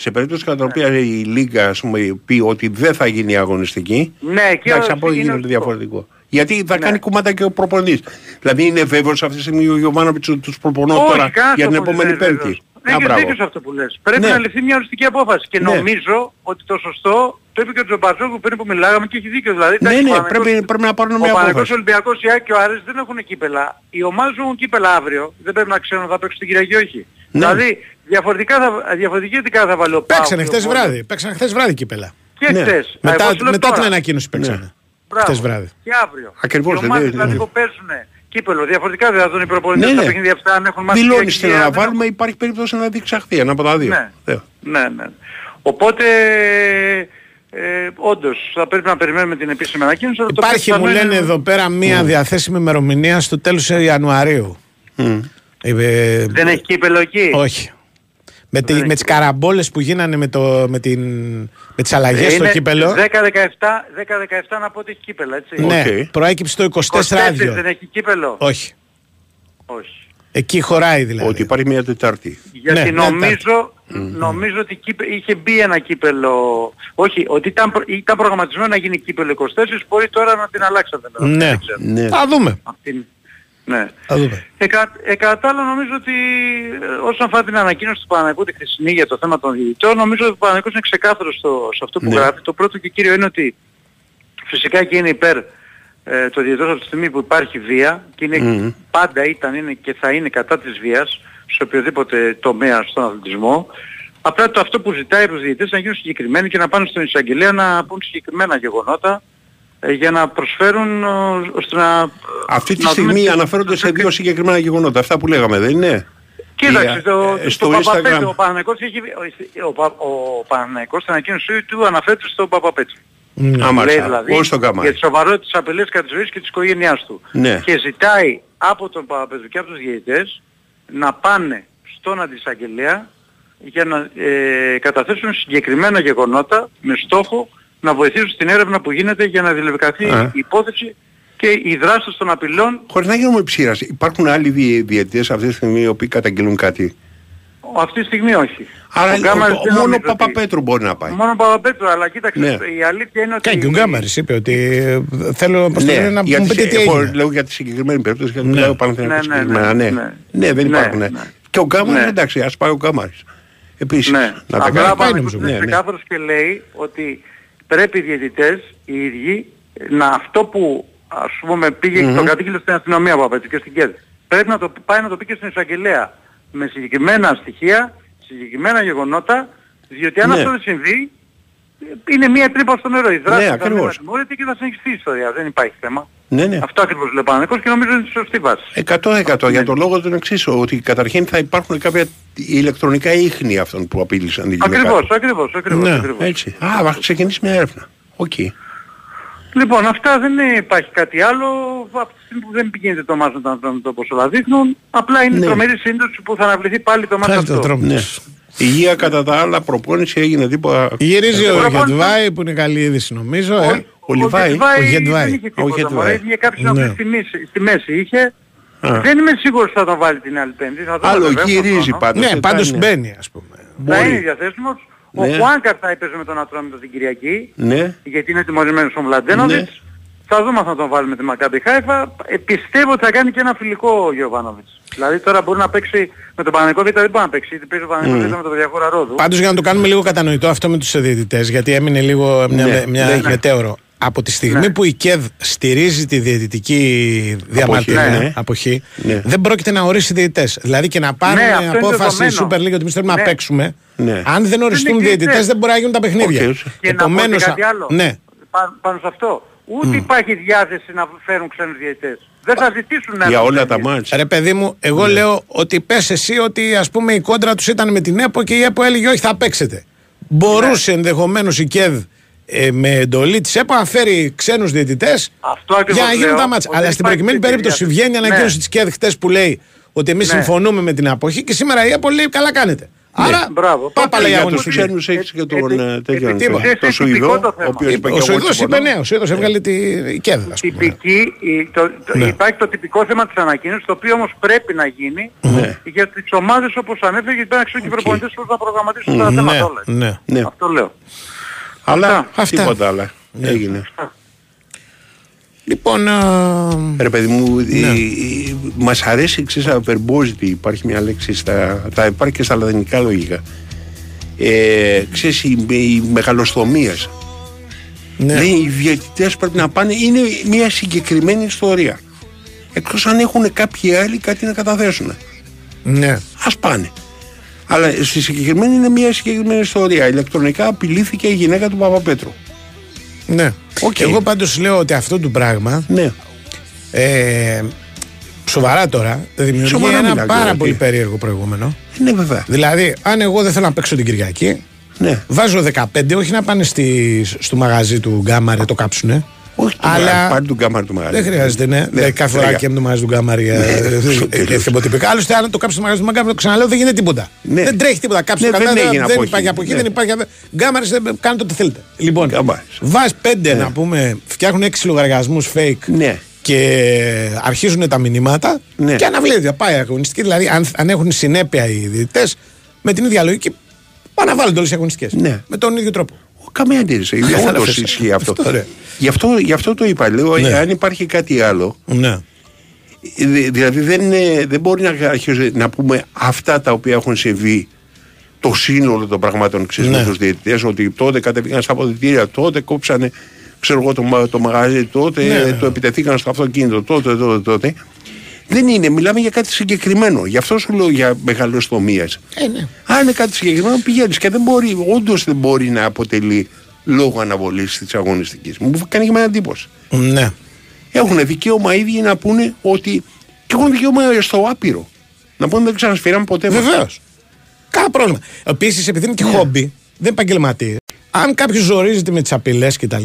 Σε περίπτωση κατά την οποία η Λίγκα ας πούμε, πει ότι δεν θα γίνει αγωνιστική, Ναι, εκεί εντάξει, ο- από είναι γίνεται ορθό. διαφορετικό. Γιατί θα Ναι. κάνει κουμάτα και ο προπονητής. Δηλαδή είναι βέβαιος αυτή τη στιγμή ο Γιωβάνοβιτς ότι τους προπονώ Όχι, τώρα κανένας για την προπονητής επόμενη δεν είναι Πέμπτη. βέβαιος. Α, Έχεις μπράβο. δίκιο σε αυτό που λες. Πρέπει Ναι. να ληφθεί μια οριστική απόφαση. Και Ναι. νομίζω ότι το σωστό το είπε και ο Τζομπατζόκου πριν που μιλάγαμε και έχει δίκιο. Δηλαδή, Ναι, εντάξει, ναι, ο Παναθηναϊκός- πρέπει, πρέπει να πάρουν Ο μια Παναγικός απόφαση. Ολυμπιακός, η ΑΕΚ και ο Άρης δεν έχουν κύπελα. Οι ομάδες που έχουν κύπελα αύριο δεν πρέπει να ξέρουν αν θα παίξουν την Κυριακή ή όχι. Ναι. Δηλαδή διαφορετικά θα, διαφορετικά θα βάλει ο Πάοκ Παίξανε και ο χθες Βόλος. βράδυ. Παίξανε χθες βράδυ κύπελα. Και Ναι. χθες. Α, Μετά, εγώ σου λέω μετά τώρα. την ανακοίνωση παίξανε. Μπράβο. Χθες βράδυ. Και αύριο. Ακριβώς, Οι δεν ομάδες είναι- δηλαδή ναι. που παίζουν κύπελο. Διαφορετικά δεν θα δουν οι προπονητές Ναι, στα ναι. παιχνίδια αυτά αν έχουν μάθει Δηλώνεις Κυριακή την και αν δεν αναβάλουμε, υπάρχει περίπτωση να διεξαχθεί ένα από τα δύο. Ναι. Ναι. Ναι, ναι. Οπότε ε, όντως θα πρέπει να περιμένουμε την επίσημη ανακοίνωση. αλλά το Υπάρχει, πιθανό μου είναι- λένε εδώ πέρα, μία διαθέσιμη ημερομηνία στο τέλος Ιανουαρίου. Μμ. Ε, Δεν έχει κύπελο εκεί; Όχι. Με, τη, Δεν με τις καραμπόλες που γίνανε με, το, με, την, με τις αλλαγές στο Είναι κύπελο 10-17 10-17 να πω ότι έχει κύπελο, έτσι. ναι, Οκ. προέκυψε το 24 24 άδειο δεν έχει κύπελο; όχι Όχι. εκεί χωράει δηλαδή Ότι υπάρχει μια Τετάρτη. Γιατί Ναι, ναι, νομίζω, νομίζω ότι κύπε- είχε μπει ένα κύπελο, όχι, ότι ήταν, προ- ήταν προγραμματισμένο να γίνει κύπελο 24, μπορεί τώρα να την αλλάξατε. βέβαια. ναι. Δεν ξέρω. Ναι. θα δούμε, Αυτή- ναι. θα δούμε. Ε, κα, ε, κατά τα άλλα νομίζω ότι ε, όσον αφορά την ανακοίνωση του Παναγικού τη χθεσινή για το θέμα των διαιτητών, νομίζω ότι ο Παναγικός είναι ξεκάθαρος στο, σε αυτό που Ναι. γράφει. Το πρώτο και κύριο είναι ότι φυσικά και είναι υπέρ ε, το διαιτητός από τη στιγμή που υπάρχει βία και είναι, Μμμ. πάντα ήταν είναι και θα είναι κατά της βίας σε οποιοδήποτε τομέα στον αθλητισμό. Απλά το αυτό που ζητάει από τους διαιτητές να γίνουν συγκεκριμένοι και να πάνε στον εισαγγελέα να πούν συγκεκριμένα γεγονότα ε, για να προσφέρουν ε, ώστε να... Αυτή τη να δούμε στιγμή τι- αναφέρονται σε δύο συγκεκριμένα γεγονότα. Αυτά που λέγαμε, δεν είναι; Κοίταξε, το, Ε, το, στο Παπαπέτρου, Instagram. ο Παναγικός έχει, ο, ο, Πα- ο Παναγικός στην ανακοίνωσή του αναφέρεται στον Παπαπέτρου. Ναι. Άμα Λέει σα- δηλαδή όχι στον Καμάρι. για τη σοβαρότητα της απειλής κατά της ζωής και της οικογένειάς του. Ναι. Και ζητάει από τον Παπαπέτρου και από τους διαιτητές να πάνε στον αντισαγγελέα για να ε, καταθέσουν συγκεκριμένα γεγονότα με στόχο να βοηθήσουν στην έρευνα που γίνεται για να διελευκαθεί Α. η υπόθεση και οι δράσεις των απειλών. Χωρίς να γίνουμε ψήρας. Υπάρχουν άλλοι διε- διαιτητές αυτή τη στιγμή οι οποίοι καταγγελούν κάτι; Αυτή τη στιγμή όχι. Άρα Ο Γκάμαρης ο- δεν μόνο ο νομίζω ότι- Παπαπέτρου μπορεί να πάει. Μόνο ο Παπαπέτρου, αλλά κοίταξε, Ναι. η αλήθεια είναι ότι... Και ο Γκάμαρης είπε ότι ε, θέλω όπως το λένε, να γιατί μου πείτε τι εγώ έγινε. λέω για τη συγκεκριμένη περίπτωση γιατί Ναι. μιλάω Παναθηναϊκός Ναι, ναι, συγκεκριμένα. ναι, Ναι, ναι. ναι, δεν Ναι, υπάρχουν. ναι. Και ο Γκάμαρης Ναι. εντάξει, ας πάει ο Γκάμαρης. Επίσης, Ναι, να τα απλά κάνει. ο Παναθηναϊκός νομίζω. είναι Ναι, ναι. ξεκάθαρος και λέει ότι πρέπει οι διαιτητές οι ίδιοι να αυτό που ας πούμε πήγε Μμμ. το κατήγγειλε στην αστυνομία από απέτυχε και στην ΚΕΔ πρέπει να το πάει να το πει και στην εισαγγελέα με συγκεκριμένα στοιχεία, συγκεκριμένα γεγονότα διότι αν Ναι. αυτό δεν συμβεί είναι μια τρύπα στο νερό. Η δράση Ναι, θα ακριβώς. μείνει ατιμόρυτη και θα συνεχιστεί η ιστορία. Δεν υπάρχει θέμα. Ναι, ναι. Αυτό ακριβώς λέει ο Παναθηναϊκός και νομίζω είναι η σωστή βάση. 100% για τον λόγο τον εξής, ότι καταρχήν θα υπάρχουν κάποια ηλεκτρονικά ίχνη αυτών που απείλησαν την γυναίκα. Ακριβώς, ακριβώς, ακριβώς, Ναι, ακριβώς. Έτσι. Α, θα ξεκινήσει μια έρευνα. Οκ. Λοιπόν, αυτά δεν υπάρχει κάτι άλλο. Από τη στιγμή που δεν πηγαίνετε το μάτς να το, το όπως όλα δείχνουν, απλά είναι Ναι. τρομερή σύμπτωση που θα αναβληθεί πάλι το μάτς Χάρη αυτό. το τρόμο Ναι. Της. Υγεία κατά τα άλλα, προπόνηση έγινε τίποτα. Γυρίζει ο Προπόνηση- Γεντβάι που είναι καλή είδηση νομίζω. Ο, ε. ο Λιβάη. Ο Γεντβάι. δεν είχε Ο τίποτα Γετβάη. μωρέ. Είχε κάποιους Ναι. ναι. στη, μέση, στη μέση είχε. Α. Δεν είμαι σίγουρος ότι θα τον βάλει την άλλη πέμπτη. Θα δούμε Άλλο βέβαια, στον γυρίζει χρόνο. πάντως. Ναι, δεν πάντως θα είναι. μπαίνει ας πούμε. Θα είναι Μπορεί. διαθέσιμος. Ο Ναι. Χουάνκαρ θα έπαιζε με τον Ατρόμητο την Κυριακή. Ναι. γιατί είναι τιμωρημένος ο Μλαντένοβιτς. Ναι. Θα δούμε αν θα τον βάλουμε τη Μακάμπι Χάιφα. Ε, πιστεύω ότι θα κάνει και ένα φιλικό ο Γιοβάνοβιτς. Δηλαδή τώρα μπορεί να παίξει με τον Παναθηναϊκό Β, δεν μπορεί να παίξει. Γιατί παίζει ο Παναθηναϊκό Β με τον Διαγόρα Ρόδου. Πάντως για να το κάνουμε λίγο κατανοητό αυτό με τους διαιτητές γιατί έμεινε λίγο μια, Ναι, μια ναι. μετέωρο. Από τη στιγμή Ναι. που η ΚΕΔ στηρίζει τη διαιτητική διαμαρτυρία, ναι. αποχή, Ναι. δεν πρόκειται να ορίσει διαιτητές. Δηλαδή και να πάρουν Ναι, αυτό είναι απόφαση η δεδομένο. Super League ότι εμείς θέλουμε να Ναι. παίξουμε, Ναι. αν δεν οριστούν είναι διαιτητές διαιτητές. δεν μπορεί να γίνουν τα παιχνίδια. Οκ. Και να πω και Επομένως, κάτι α- άλλο. Ναι. Πα- πάνω σε αυτό. Ούτε υπάρχει διάθεση να φέρουν ξένους διαιτητές. Δεν θα ζητήσουν να Για έρθουν όλα τα ξένοι. μάτς. Ρε παιδί μου, εγώ Ναι. λέω ότι πες εσύ ότι ας πούμε η κόντρα τους ήταν με την ΕΠΟ και η ΕΠΟ έλεγε όχι θα παίξετε. Μπορούσε Ναι. ενδεχομένως η ΚΕΔ ε, με εντολή της ΕΠΟ να φέρει ξένους διαιτητές Αυτό ακριβώς για να γίνουν λέω, τα μάτσα. ότι Αλλά δεν στην υπάρχει προκειμένη τέτοια περίπτωση διάθεση. βγαίνει η ανακοίνωση Ναι. της ΚΕΔ χτες που λέει ότι εμείς Ναι. συμφωνούμε με την αποχή και σήμερα η ΕΠΟ λέει καλά κάνετε. Άρα Μπράβο. πάπαλα η Για τους αγωνιστική. ξένους έχεις και τον επί- ε, τέτοιον, επί- τον- επί- τον τυπικό Σουηδό, το ο θέμα. οποίος είπε Ο και εγώ Σουηδός είπε συμφωνώ. ναι, ο Σουηδός έβγαλε τη η ΚΕΔ ας πούμε. Τυπική, η- το, το- Ναι. υπάρχει το τυπικό θέμα της ανακοίνωσης, το οποίο όμως πρέπει να γίνει Ναι. για τις ομάδες όπως ανέφερε, γιατί πρέπει να ξέρουν και οι προπονητές πώς να προγραμματίσουν τα Ναι, θέματα όλα. ναι. Ναι. Αυτό λέω. Αλλά Αυτά. τίποτα άλλο. Έγινε. Λοιπόν, α, Ρε παιδί μου, Ναι. η- η- μας αρέσει εξής αβερμπόζητη, υπάρχει μια λέξη, στα, θα υπάρχει και στα λατινικά λογικά. Ε, ξέρεις, οι, οι μεγαλοστομίες. ναι. Λέει, οι διαιτητές πρέπει να πάνε, είναι μια συγκεκριμένη ιστορία. Εκτός αν έχουν κάποιοι άλλοι κάτι να καταθέσουν. ναι. Ας πάνε. Αλλά στη συγκεκριμένη είναι μια συγκεκριμένη ιστορία. Ηλεκτρονικά απειλήθηκε η γυναίκα του Παπαπέτρου. Ναι. Οκ. Εγώ πάντως λέω ότι αυτό το πράγμα Ναι. ε, σοβαρά τώρα δημιουργεί Σοβαρά ένα μιλάω πάρα τώρα, πολύ τι. περίεργο προηγούμενο. Είναι βέβαια. Δηλαδή, αν εγώ δεν θέλω να παίξω την Κυριακή, Ναι. βάζω 15, όχι να πάνε στη, στο μαγαζί του Γκάμαρε, το κάψουνε. Όχι το Αλλά Αλλά... πάρει τον κάμαρ του μαγαζί. δεν χρειάζεται, ναι. Δηλαδή, κάθε φορά δεν και με το μαγαζί του Γκάμαρε για τελείως. εθιμποτυπικά. Άλλωστε, αν το κάψεις στο μαγαζί του Γκάμαρε, το ξαναλέω, δεν γίνεται τίποτα. Ναι. Δεν τρέχει τίποτα. Κάψει Ναι, το δεν κανένα, έγινε δεν αποχή. υπάρχει αποχή, Ναι. δεν υπάρχει. Γκάμαρε, κάντε ό,τι θέλετε. Λοιπόν, Γκάμαρες. βάζει πέντε Ναι. να πούμε, φτιάχνουν έξι λογαριασμούς fake Ναι. και αρχίζουν τα μηνύματα Ναι. και αναβλέπεται. Πάει η αγωνιστική. Δηλαδή, αν, αν έχουν συνέπεια οι διαιτητές, με την ίδια λογική αναβάλλονται όλες οι αγωνιστικές. Ναι. Με τον ίδιο τρόπο. Καμία αντίρρηση. Κατάλαβες. Όντως ισχύει αυτό. Αυτό, ρε. Γι' αυτό, γι' αυτό το είπα. Λέω, Ναι. αν υπάρχει κάτι άλλο. Ναι. δη- Δηλαδή δεν, είναι- δεν μπορεί να αρχίσει να πούμε αυτά τα οποία έχουν συμβεί το σύνολο των πραγμάτων ξέρεις, Ναι. με τους διαιτητές ότι τότε κατεβήκαν στα αποδητήρια, τότε κόψανε ξέρω εγώ, το, μα- το μαγαζί, τότε Ναι, ναι. το επιτεθήκαν στο αυτοκίνητο, τότε, τότε, τότε. Δεν είναι, μιλάμε για κάτι συγκεκριμένο. Γι' αυτό σου λέω για μεγαλοστομίες. Ε, ναι. Αν είναι κάτι συγκεκριμένο πηγαίνεις και δεν μπορεί, όντως δεν μπορεί να αποτελεί λόγο αναβολής της αγωνιστικής. Μου κάνει και εμένα εντύπωση. Ναι. Έχουν δικαίωμα οι ίδιοι να πούνε ότι. και έχουν δικαίωμα στο άπειρο. Να πούνε δεν ξανασφυράμε ποτέ. με Βεβαίως. αυτά. Κάνα πρόβλημα. Επίσης, επειδή είναι και χόμπι, δεν είναι επαγγελματίε. Αν κάποιος ζορίζεται με τις απειλές κτλ.,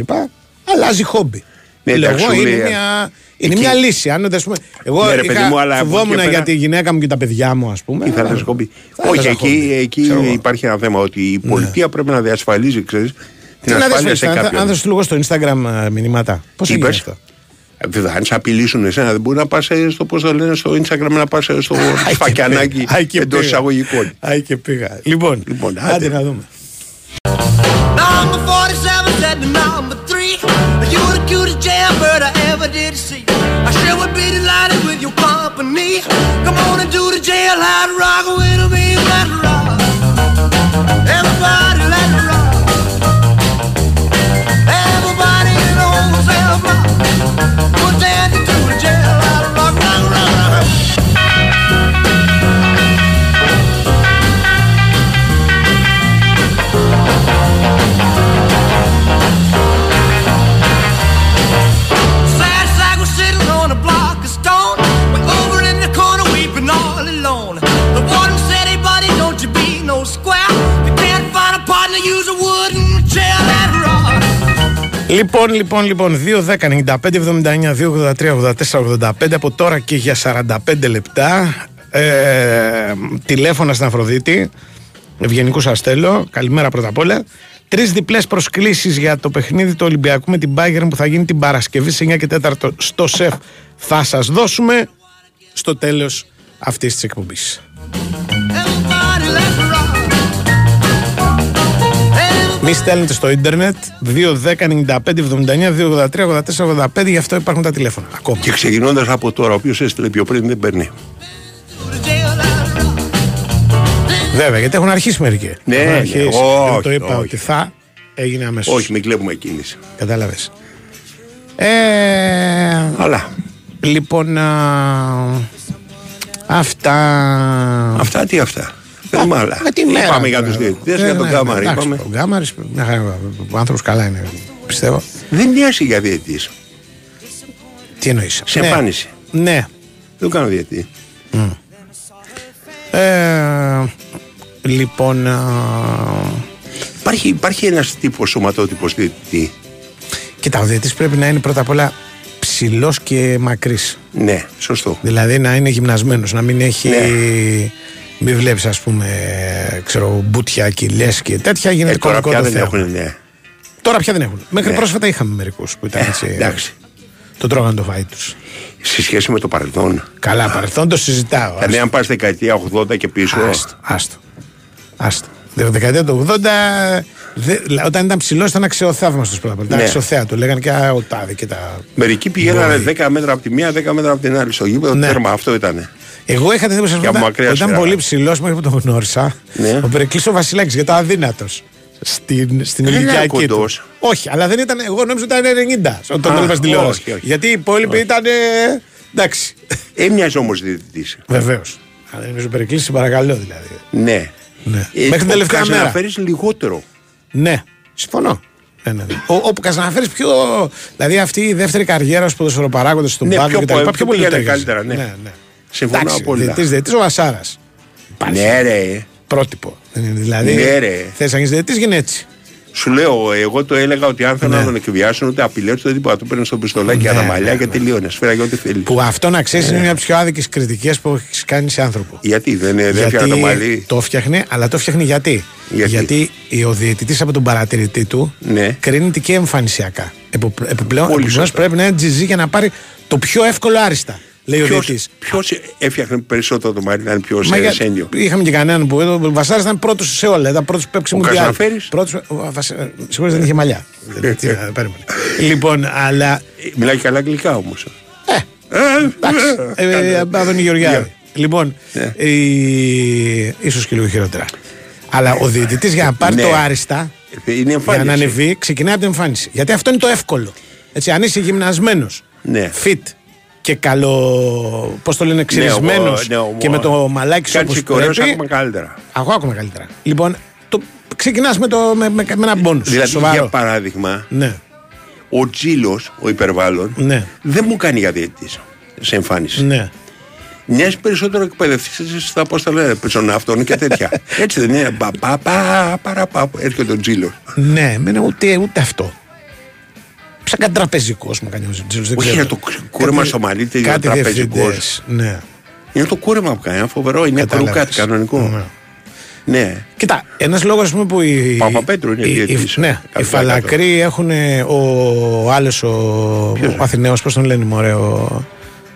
αλλάζει χόμπι. Ναι, Λέω εντάξει, εγώ σου είναι, λέει, μια, είναι εκεί- μια λύση. Αν δεν πούμε, εγώ Ναι, ρε παιδί είχα, μου, αλλά από φοβόμουν εκεί και για πέρα- τη γυναίκα μου και τα παιδιά μου, ας πούμε. Ή θα αλλά- λες χόμπι. θα Όχι, έλεγα εκεί, χόμπι. εκεί Ξέρω εγώ. υπάρχει ένα θέμα ότι η πολιτεία πρέπει να διασφαλίζει, ξέρεις, την Τι να ασφάλεια δεις, σε αν θα- Αν κάποιον. θα σου λίγο στο Instagram ε, μηνύματα. Πώς Τι έγινε είπες; αυτό; Ε, Βέβαια, αν σε απειλήσουν εσένα, δεν μπορεί να πας στο πώς το λένε στο Instagram να πας στο Άι και φακιανάκι πήγα. Άι και εντός πήγα. εισαγωγικών. Άι και πήγα. Λοιπόν, Λοιπόν, άντε άντε. να δούμε. Number 47 said to number 3 You I did see. I sure would be delighted with your company. Come on into the jailhouse rock with me, let's rock. Everybody let's rock. Everybody in the Λοιπόν, λοιπόν, λοιπόν, 2, 10, 95, 79, 2, 83, 84, 85 από τώρα και για 45 λεπτά. Ε, τηλέφωνας στην Αφροδίτη. Ευγενικού σα στέλνω. Καλημέρα πρώτα απ' όλα. Τρεις διπλές προσκλήσεις για το παιχνίδι του Ολυμπιακού με την Bayern που θα γίνει την Παρασκευή σε 9 και 4 στο ΣΕΦ. Θα σας δώσουμε στο τέλος αυτής της εκπομπής. Μη στέλνετε στο ίντερνετ 2, 10, 95, 79, 2, 83, 84, 85 γι' αυτό υπάρχουν τα τηλέφωνα. Ακόμα. Και ξεκινώντας από τώρα, ο οποίος έστειλε πιο πριν δεν παίρνει. The jailhouse rock. Βέβαια, γιατί έχουν αρχίσει μερικοί. Ναι, Έχουν ναι, αρχίσει. όχι, Δεν το είπα όχι. ότι θα έγινε αμέσως. Όχι, μην κλέβουμε κίνηση. Κατάλαβες. Ε, Αλλά λοιπόν, α, αυτά. αυτά τι αυτά. Θέλουμε άλλα. Με τη μέρα. Είπαμε για τώρα. τους διαιτητές, Ε, για τον ναι, Κάμαρη. εντάξει, Είπαμε. Ο Γκάμαρης, μια χαρά. Ο άνθρωπος καλά είναι, πιστεύω. Δεν νοιάζει για διαιτητής. Τι εννοείς; Σε εμφάνιση. Ναι. Δεν κάνω διαιτητή. Ε, λοιπόν. α, Υπάρχει, υπάρχει ένας τύπος σωματότυπος διαιτητή. Κοίτα, ο διαιτητής πρέπει να είναι πρώτα απ' όλα ψηλός και μακρύς. Ναι, σωστό. Δηλαδή να είναι γυμνασμένος, να μην έχει. Ναι. Μην βλέπεις, ας πούμε, ξέρω, μπουτια, κοιλιέ και τέτοια. Γίνεται Ε, τώρα κωμικό πια το δεν θέμα. έχουν, ναι. Τώρα πια δεν έχουν. Μέχρι Ναι. πρόσφατα είχαμε μερικούς που ήταν Ε, έτσι. εντάξει. Το τρώγαν το φάι τους. Σε σχέση με το παρελθόν. Καλά, παρελθόν το συζητάω. Δηλαδή, αν πας δεκαετία 80 και πίσω. Άστο, άστο. Άστο. Δε- Δεκαετία του 80, δε, όταν ήταν ψηλός ήταν αξιοθαύμαστος πρώτα απ' όλα. Ήταν Ναι. αξιοθέα του. Λέγανε και «Α, ο τάδε και τα. Μερικοί πηγαίνανε Μπορεί. 10 μέτρα από τη μία, 10 μέτρα από την άλλη στο γήπεδο. Ναι. Τέρμα, αυτό ήταν. Εγώ είχα την εντύπωση Και από ότι μακριά ήταν, ήταν σφαίρα. πολύ ψηλός μέχρι που τον γνώρισα. Ναι. Ο Περικλής ο Βασιλάκης, γιατί ήταν αδύνατος. Στην, στην Δεν ηλικιακή ήταν του. κοντός. Όχι, αλλά δεν ήταν. Εγώ νόμιζα ότι ήταν 90 όταν τον Α, έβλεπα στην τηλεόραση. όχι, όχι. Γιατί οι υπόλοιποι ήταν. ε, εντάξει. Έμοιαζε όμως διαιτητής. Βεβαίως. Αλλά νομίζω ο Περικλή, παρακαλώ δηλαδή. Ναι. Ναι. Μέχρι την τελευταία Να μέρα. φέρει λιγότερο. Ναι, συμφωνώ. Ναι, ναι, ναι. Ο, όπου Καζαναφέρης πιο. Δηλαδή αυτή η δεύτερη καριέρα στου ποδοσφαιροπαράγοντε στον Ναι, πάγκο πιο και τα λοιπά. πο- Πιο πολύ πήγαινε τέριαζε. καλύτερα, ναι. ναι, ναι. Συμφωνώ Εντάξει, απόλυτα. διαιτητής, διαιτητής ο Βασάρας. Ναι, ρε. Πρότυπο. Δεν είναι, Δηλαδή, Ναι, ρε. θες να γίνεις διαιτητής, γίνει έτσι. Σου λέω, εγώ το έλεγα ότι αν θέλουν Ναι. να τον εκβιάσουν, ούτε απειλές, ούτε τίποτα. Του παίρνει στο πιστολάκι για Ναι, τα μαλλιά ναι, και ναι. τελείωνε. Σφαίρα για ό,τι θέλεις. Που αυτό να ξέρεις είναι μια από τις πιο άδικες κριτικές που έχεις κάνει σε άνθρωπο. Γιατί δεν, δεν έφτιαχνε το μαλλί. το φτιάχνε, αλλά το φτιάχνει γιατί; Γιατί; ο διαιτητής από τον παρατηρητή του Ναι. κρίνεται και εμφανισιακά. Επο- Επιπλέον, Πολύ επιπλέον σωστά. πρέπει να είναι τζιζί για να πάρει το πιο εύκολο άριστα. Λέει ο διαιτητής. Ποιος έφτιαχνε περισσότερο το μαλλί, ήταν πιο Μα για- σένιο; Είχαμε και κανέναν που ο Βασάρα ήταν πρώτος σε όλα. Ήταν πρώτος που παίξει Ο μου Καζαναφέρης; Σίγουρα δεν είχε μαλλιά. Δεν- τι να- περίμενε. Λοιπόν, αλλά. Μιλάει καλά αγγλικά όμως. Εντάξει. ε, ε, Άδωνη Γεωργιάδη. Λοιπόν, Ναι. ε, ίσως και λίγο χειρότερα. Αλλά ο διαιτητής για να πάρει Ναι. το άριστα, Είναι για να εμφάνιση. ανεβεί, ξεκινάει από την εμφάνιση. Γιατί αυτό είναι το εύκολο. Έτσι, αν είσαι γυμνασμένος, Ναι. fit και καλό. Πώς το λένε, ξυρισμένος ο- ναι, ο- και με το μαλάκι σου Κάτσε όπως και ωραίος πρέπει. ακόμα καλύτερα. Εγώ ακόμα καλύτερα. Λοιπόν, το, ξεκινάς με, το, με, με, με ένα μπόνους. Δηλαδή, σοβαρό. για παράδειγμα, Ναι, ο Τζίλος, ο υπερβάλλον, ναι, δεν μου κάνει για διαιτητή σε εμφάνιση. ναι. Μοιάζει περισσότερο εκπαιδευτής στα πώς τα λένε, πεζοναύτων και τέτοια. Έτσι δεν είναι. Πα, πα, πα, παρα, πα, έρχεται ο Τζίλος. Ναι, εμένα ούτε, ούτε αυτό. Σαν κάτι τραπεζικό μου κάνει ο Ζητζίλο. Όχι, είναι το κούρεμα στο μαλλί, είναι κάτι τραπεζικός. διευθυντές, Ναι. Είναι το κούρεμα που κάνει, είναι φοβερό, είναι Κατάλαβες. κρουκάτι κανονικό. Ναι. Ναι. Κοίτα, ένας λόγος που οι. Παπαπέτρου είναι οι- οι- διαιτητής. Ναι, οι Κατά φαλακροί έχουν. Ο άλλος, ο, ο Αθηναίος, πώς τον λένε, μωρέ, ο,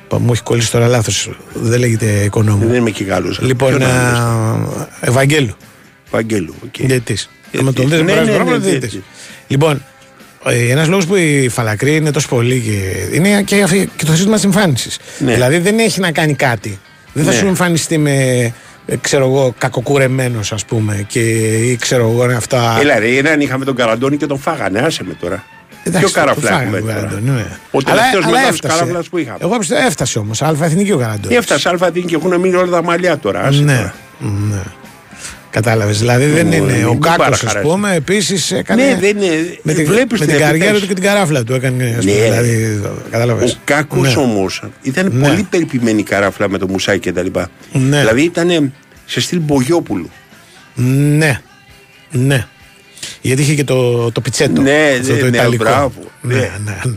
πα- μου έχει κολλήσει τώρα λάθος. Δεν λέγεται οικονόμου. Δεν είμαι και Γάλλος. Λοιπόν, Ποιον άλλο λες; α, Ευαγγέλου. Βαγγέλου. οκ. Διαιτητής. Διαιτητής. Με τον δεις, Ναι, δεν ναι, περάσει ναι, το διαιτητής. διαιτητής. Λοιπόν, ένας λόγος που οι φαλακροί είναι τόσο πολύ και είναι και, αυτή- και το σύστημα τη εμφάνιση. Ναι. Δηλαδή δεν έχει να κάνει κάτι. Δεν θα Ναι. σου εμφανιστεί με, ε, ξέρω εγώ, κακοκουρεμένος, ας πούμε, και ή ξέρω εγώ αυτά. Έλα ρε, έναν είχαμε τον Καραντώνη και τον φάγανε, άσε με τώρα. Εντάξει, Ποιο καραφλά το έχουμε φάγαμε, τώρα. Καραντώνη, ναι. Ο Αλλά- τελευταίος αλλά μεγάλος έφτασε. καράφλας που είχαμε. Εγώ πιστεύω έφτασε όμως. Αλφα εθνική ο Καραντώνης. Έφτασε αλφα και έχουν μείνει όλα τα μαλλιά τώρα. άσε Ναι, τώρα. ναι. Κατάλαβες. Δηλαδή δεν Μου, είναι. Ο μην Κάκος, ας παραχαράσει. πούμε, επίσης έκανε. Ναι, δεν είναι. Με, τη, βλέπεις με την την καριέρα επίπτωση. του και την καράφλα του έκανε. Ας πούμε, Ναι. δηλαδή, κατάλαβες. Ο Κάκος Ναι. όμως ήταν Ναι. πολύ περιποιημένη καράφλα με το μουσάκι και τα λοιπά. Ναι. Δηλαδή ήταν σε στυλ Μπογιόπουλου. Ναι. Ναι. Γιατί είχε και το, το πιτσέτο. Ναι, αυτό ναι, το ναι, ιταλικό. μπράβο, Ναι, ναι. ναι, ναι.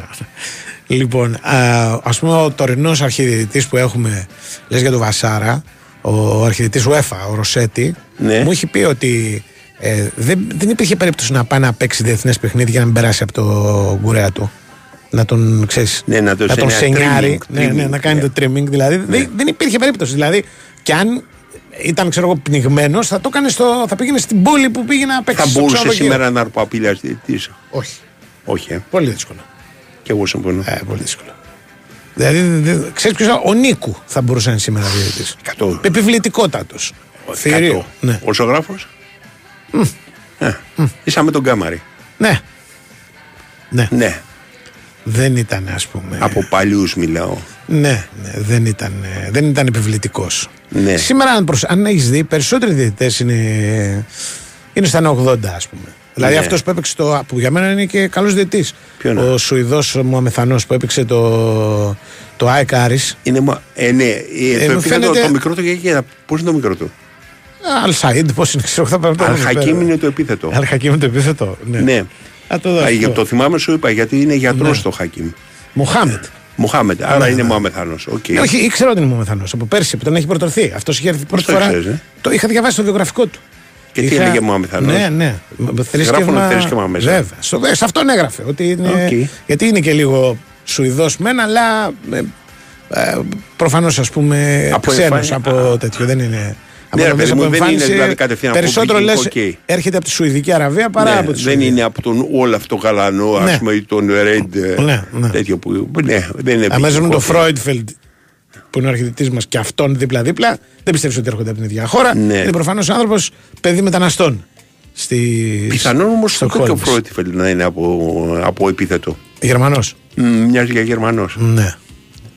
Λοιπόν, α ας πούμε ο τωρινός αρχιδιετής που έχουμε, λες για τον Βασάρα, ο αρχιδιετής UEFA, ο Ροσέτη, Ναι. μου έχει πει ότι ε, δεν, δεν υπήρχε περίπτωση να πάει να παίξει διεθνές παιχνίδι για να μην περάσει από το γκουρέα του. Να τον, ξέρεις, Ναι, να το να τον σε- σενιάρει, trimming, ναι, ναι, trimming, να κάνει ναι. το trimming. Δηλαδή δεν, δεν υπήρχε περίπτωση. Δηλαδή, και αν ήταν ξέρω εγώ πνιγμένος θα το έκανε στο, θα πήγαινε στην πόλη που πήγαινε να παίξει Θα στο μπορούσε ξενοδοχείο. σήμερα να έρθει απειλή διαιτητή. Όχι. Όχι, ε. Πολύ δύσκολο. Και εγώ συμφωνώ. Ε, πολύ δύσκολο. Δηλαδή, δε, δε, ξέρεις ποιος είναι, ο Νίκου θα μπορούσε να είναι σήμερα διαιτητής. Εκατό. Επιβλητικότατος. Θηρίο. Εκατό. Ναι. Ο ζωγράφος; Ε, Ίσα με τον Κάμαρη. ναι. Ναι. Ναι. Δεν ήταν ας πούμε. Από παλιούς μιλάω. Ναι, ναι, δεν ήταν, ε, δεν ήταν επιβλητικός. Ναι. Σήμερα, αν, προσ... αν έχεις δει, περισσότεροι διαιτητές είναι, είναι στα 80, ας πούμε. Δηλαδή Ναι. αυτός που έπαιξε το. που για μένα είναι και καλός διαιτητής. Ποιον Ο είναι; Σουηδός Μωαμεθανός που έπαιξε το, το ΑΕΚ Άρης. Είναι, μα- ε, ναι, ε, Ε, το, μου επίθετο, φαίνεται- το μικρό του και, και πώς είναι το μικρό του; Αλσαΐντ, πώς είναι, ξέρω, θα πρέπει να το βρούμε Αλχακίμ πέρα. είναι το επίθετο. Αλχακίμ είναι το επίθετο. Ναι. Ναι. Θα το δω. Α, αυτό. για το θυμάμαι σου είπα γιατί είναι γιατρός Ναι. το Χακίμ. Μοχάμετ. Μοχάμετ, άρα Ναι, είναι ναι. Μωαμεθανό. Οκ. Ναι, όχι, ήξερα ότι είναι Μωαμεθανός. Από πέρσι που τον έχει πρωτοέρθει. Αυτός είχε έρθει πρώτη το φορά. ήξερες, ε; Το είχα διαβάσει στο βιογραφικό του. Και τι έλεγε Μωαμεθανός; Ναι, ναι. Γράφουνε θρήσκευμα μέσα. Βέβαια. Στο, ε, σε αυτόν έγραφε. Ότι είναι, Οκ. Γιατί είναι και λίγο Σουηδός μεν, αλλά ε, ε, προφανώς ας πούμε Από ξένος εμφάνι- από τέτοιο. Δεν είναι. Ναι, άμα ρε το δεις παιδί μου, από δεν είναι εμφάνιση, δηλαδή κατευθείαν από Περισσότερο λες βικίνγκ, οκ. έρχεται από τη Σαουδική Αραβία παρά Ναι, από τη δεν Σουηδία. είναι από τον όλο αυτό γαλανό, Ναι. α πούμε, ή τον Ρέντ. ε, Ναι, ναι. Τέτοιο που. Ναι, δεν είναι Αν παίζουμε το επικικό. Φρόιντφελντ που είναι ο αρχιτεκτής μας και αυτόν δίπλα-δίπλα, δεν πιστεύεις ότι έρχονται από την ίδια χώρα. Ναι. Είναι προφανώς άνθρωπος παιδί μεταναστών. Στη... Πιθανόν όμως στο το και ο Χόλμς. Φρόιντφελντ να είναι από, από επίθετο. Γερμανός. Μ, Μοιάζει για Γερμανός. Ναι.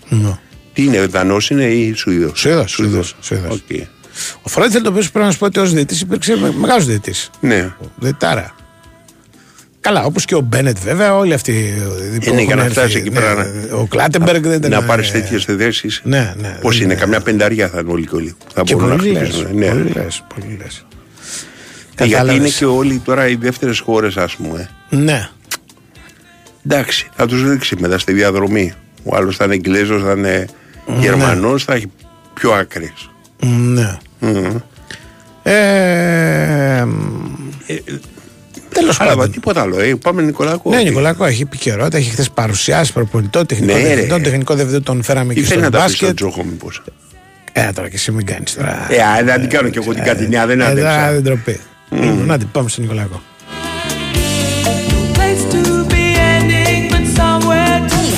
ναι. Τι είναι, Δανός είναι ή Σουηδός; Σουηδός, Σουηδός, Σουηδός. Οκ. Ο Φρόιντφελντ, ο οποίος πρέπει να σου πω ότι ως διαιτητής υπήρξε μεγάλος διαιτητής. Ναι. Διαιτάρα. Καλά, όπως και ο Μπένετ βέβαια, όλοι αυτοί. που Είναι, έχουν για να έρθει, φτάσει εκεί ναι, πέρα να- Ο Κλάτεμπεργκ δεν ήταν. Να πάρεις ε, τέτοιες θέσεις. Ναι, ναι. Πώς δεν είναι, καμιά πενταριά θα είναι όλοι και όλοι. Θα Και μπορούν να πολύ λες, χτυπήσουν. Ναι. πολύ λες, πολύ λες. Ε, Γιατί είναι Κατάλαβες. και όλοι τώρα οι δεύτερες χώρες, ας πούμε. Ναι. Εντάξει, θα τους ρίξει μετά στη διαδρομή. Ο άλλος θα είναι Εγγλέζος, θα είναι Γερμανός, θα έχει πιο άκρες. Ναι. Ε, Τέλος Αλλά πάντων. τίποτα άλλο. Ε, πάμε Νικολάκο. Ναι, Όχι. Νικολάκο έχει επικαιρότητα, έχει χθες παρουσιάσει προπονητό, τεχνικό Ναι, ρε. διευθυντό. Τεχνικό διευθυντό τον φέραμε Ή και στο θέλει να τα πει στον μπάσκετ. Τζόχο, μήπως. Ε, τώρα και εσύ μην κάνεις τώρα. Ε, α, δεν την κάνω κι εγώ την κατηνιά, δεν Ε, τώρα άντεξα. δεν τροπή. Λοιπόν, Να την πάμε στον Νικολάκο.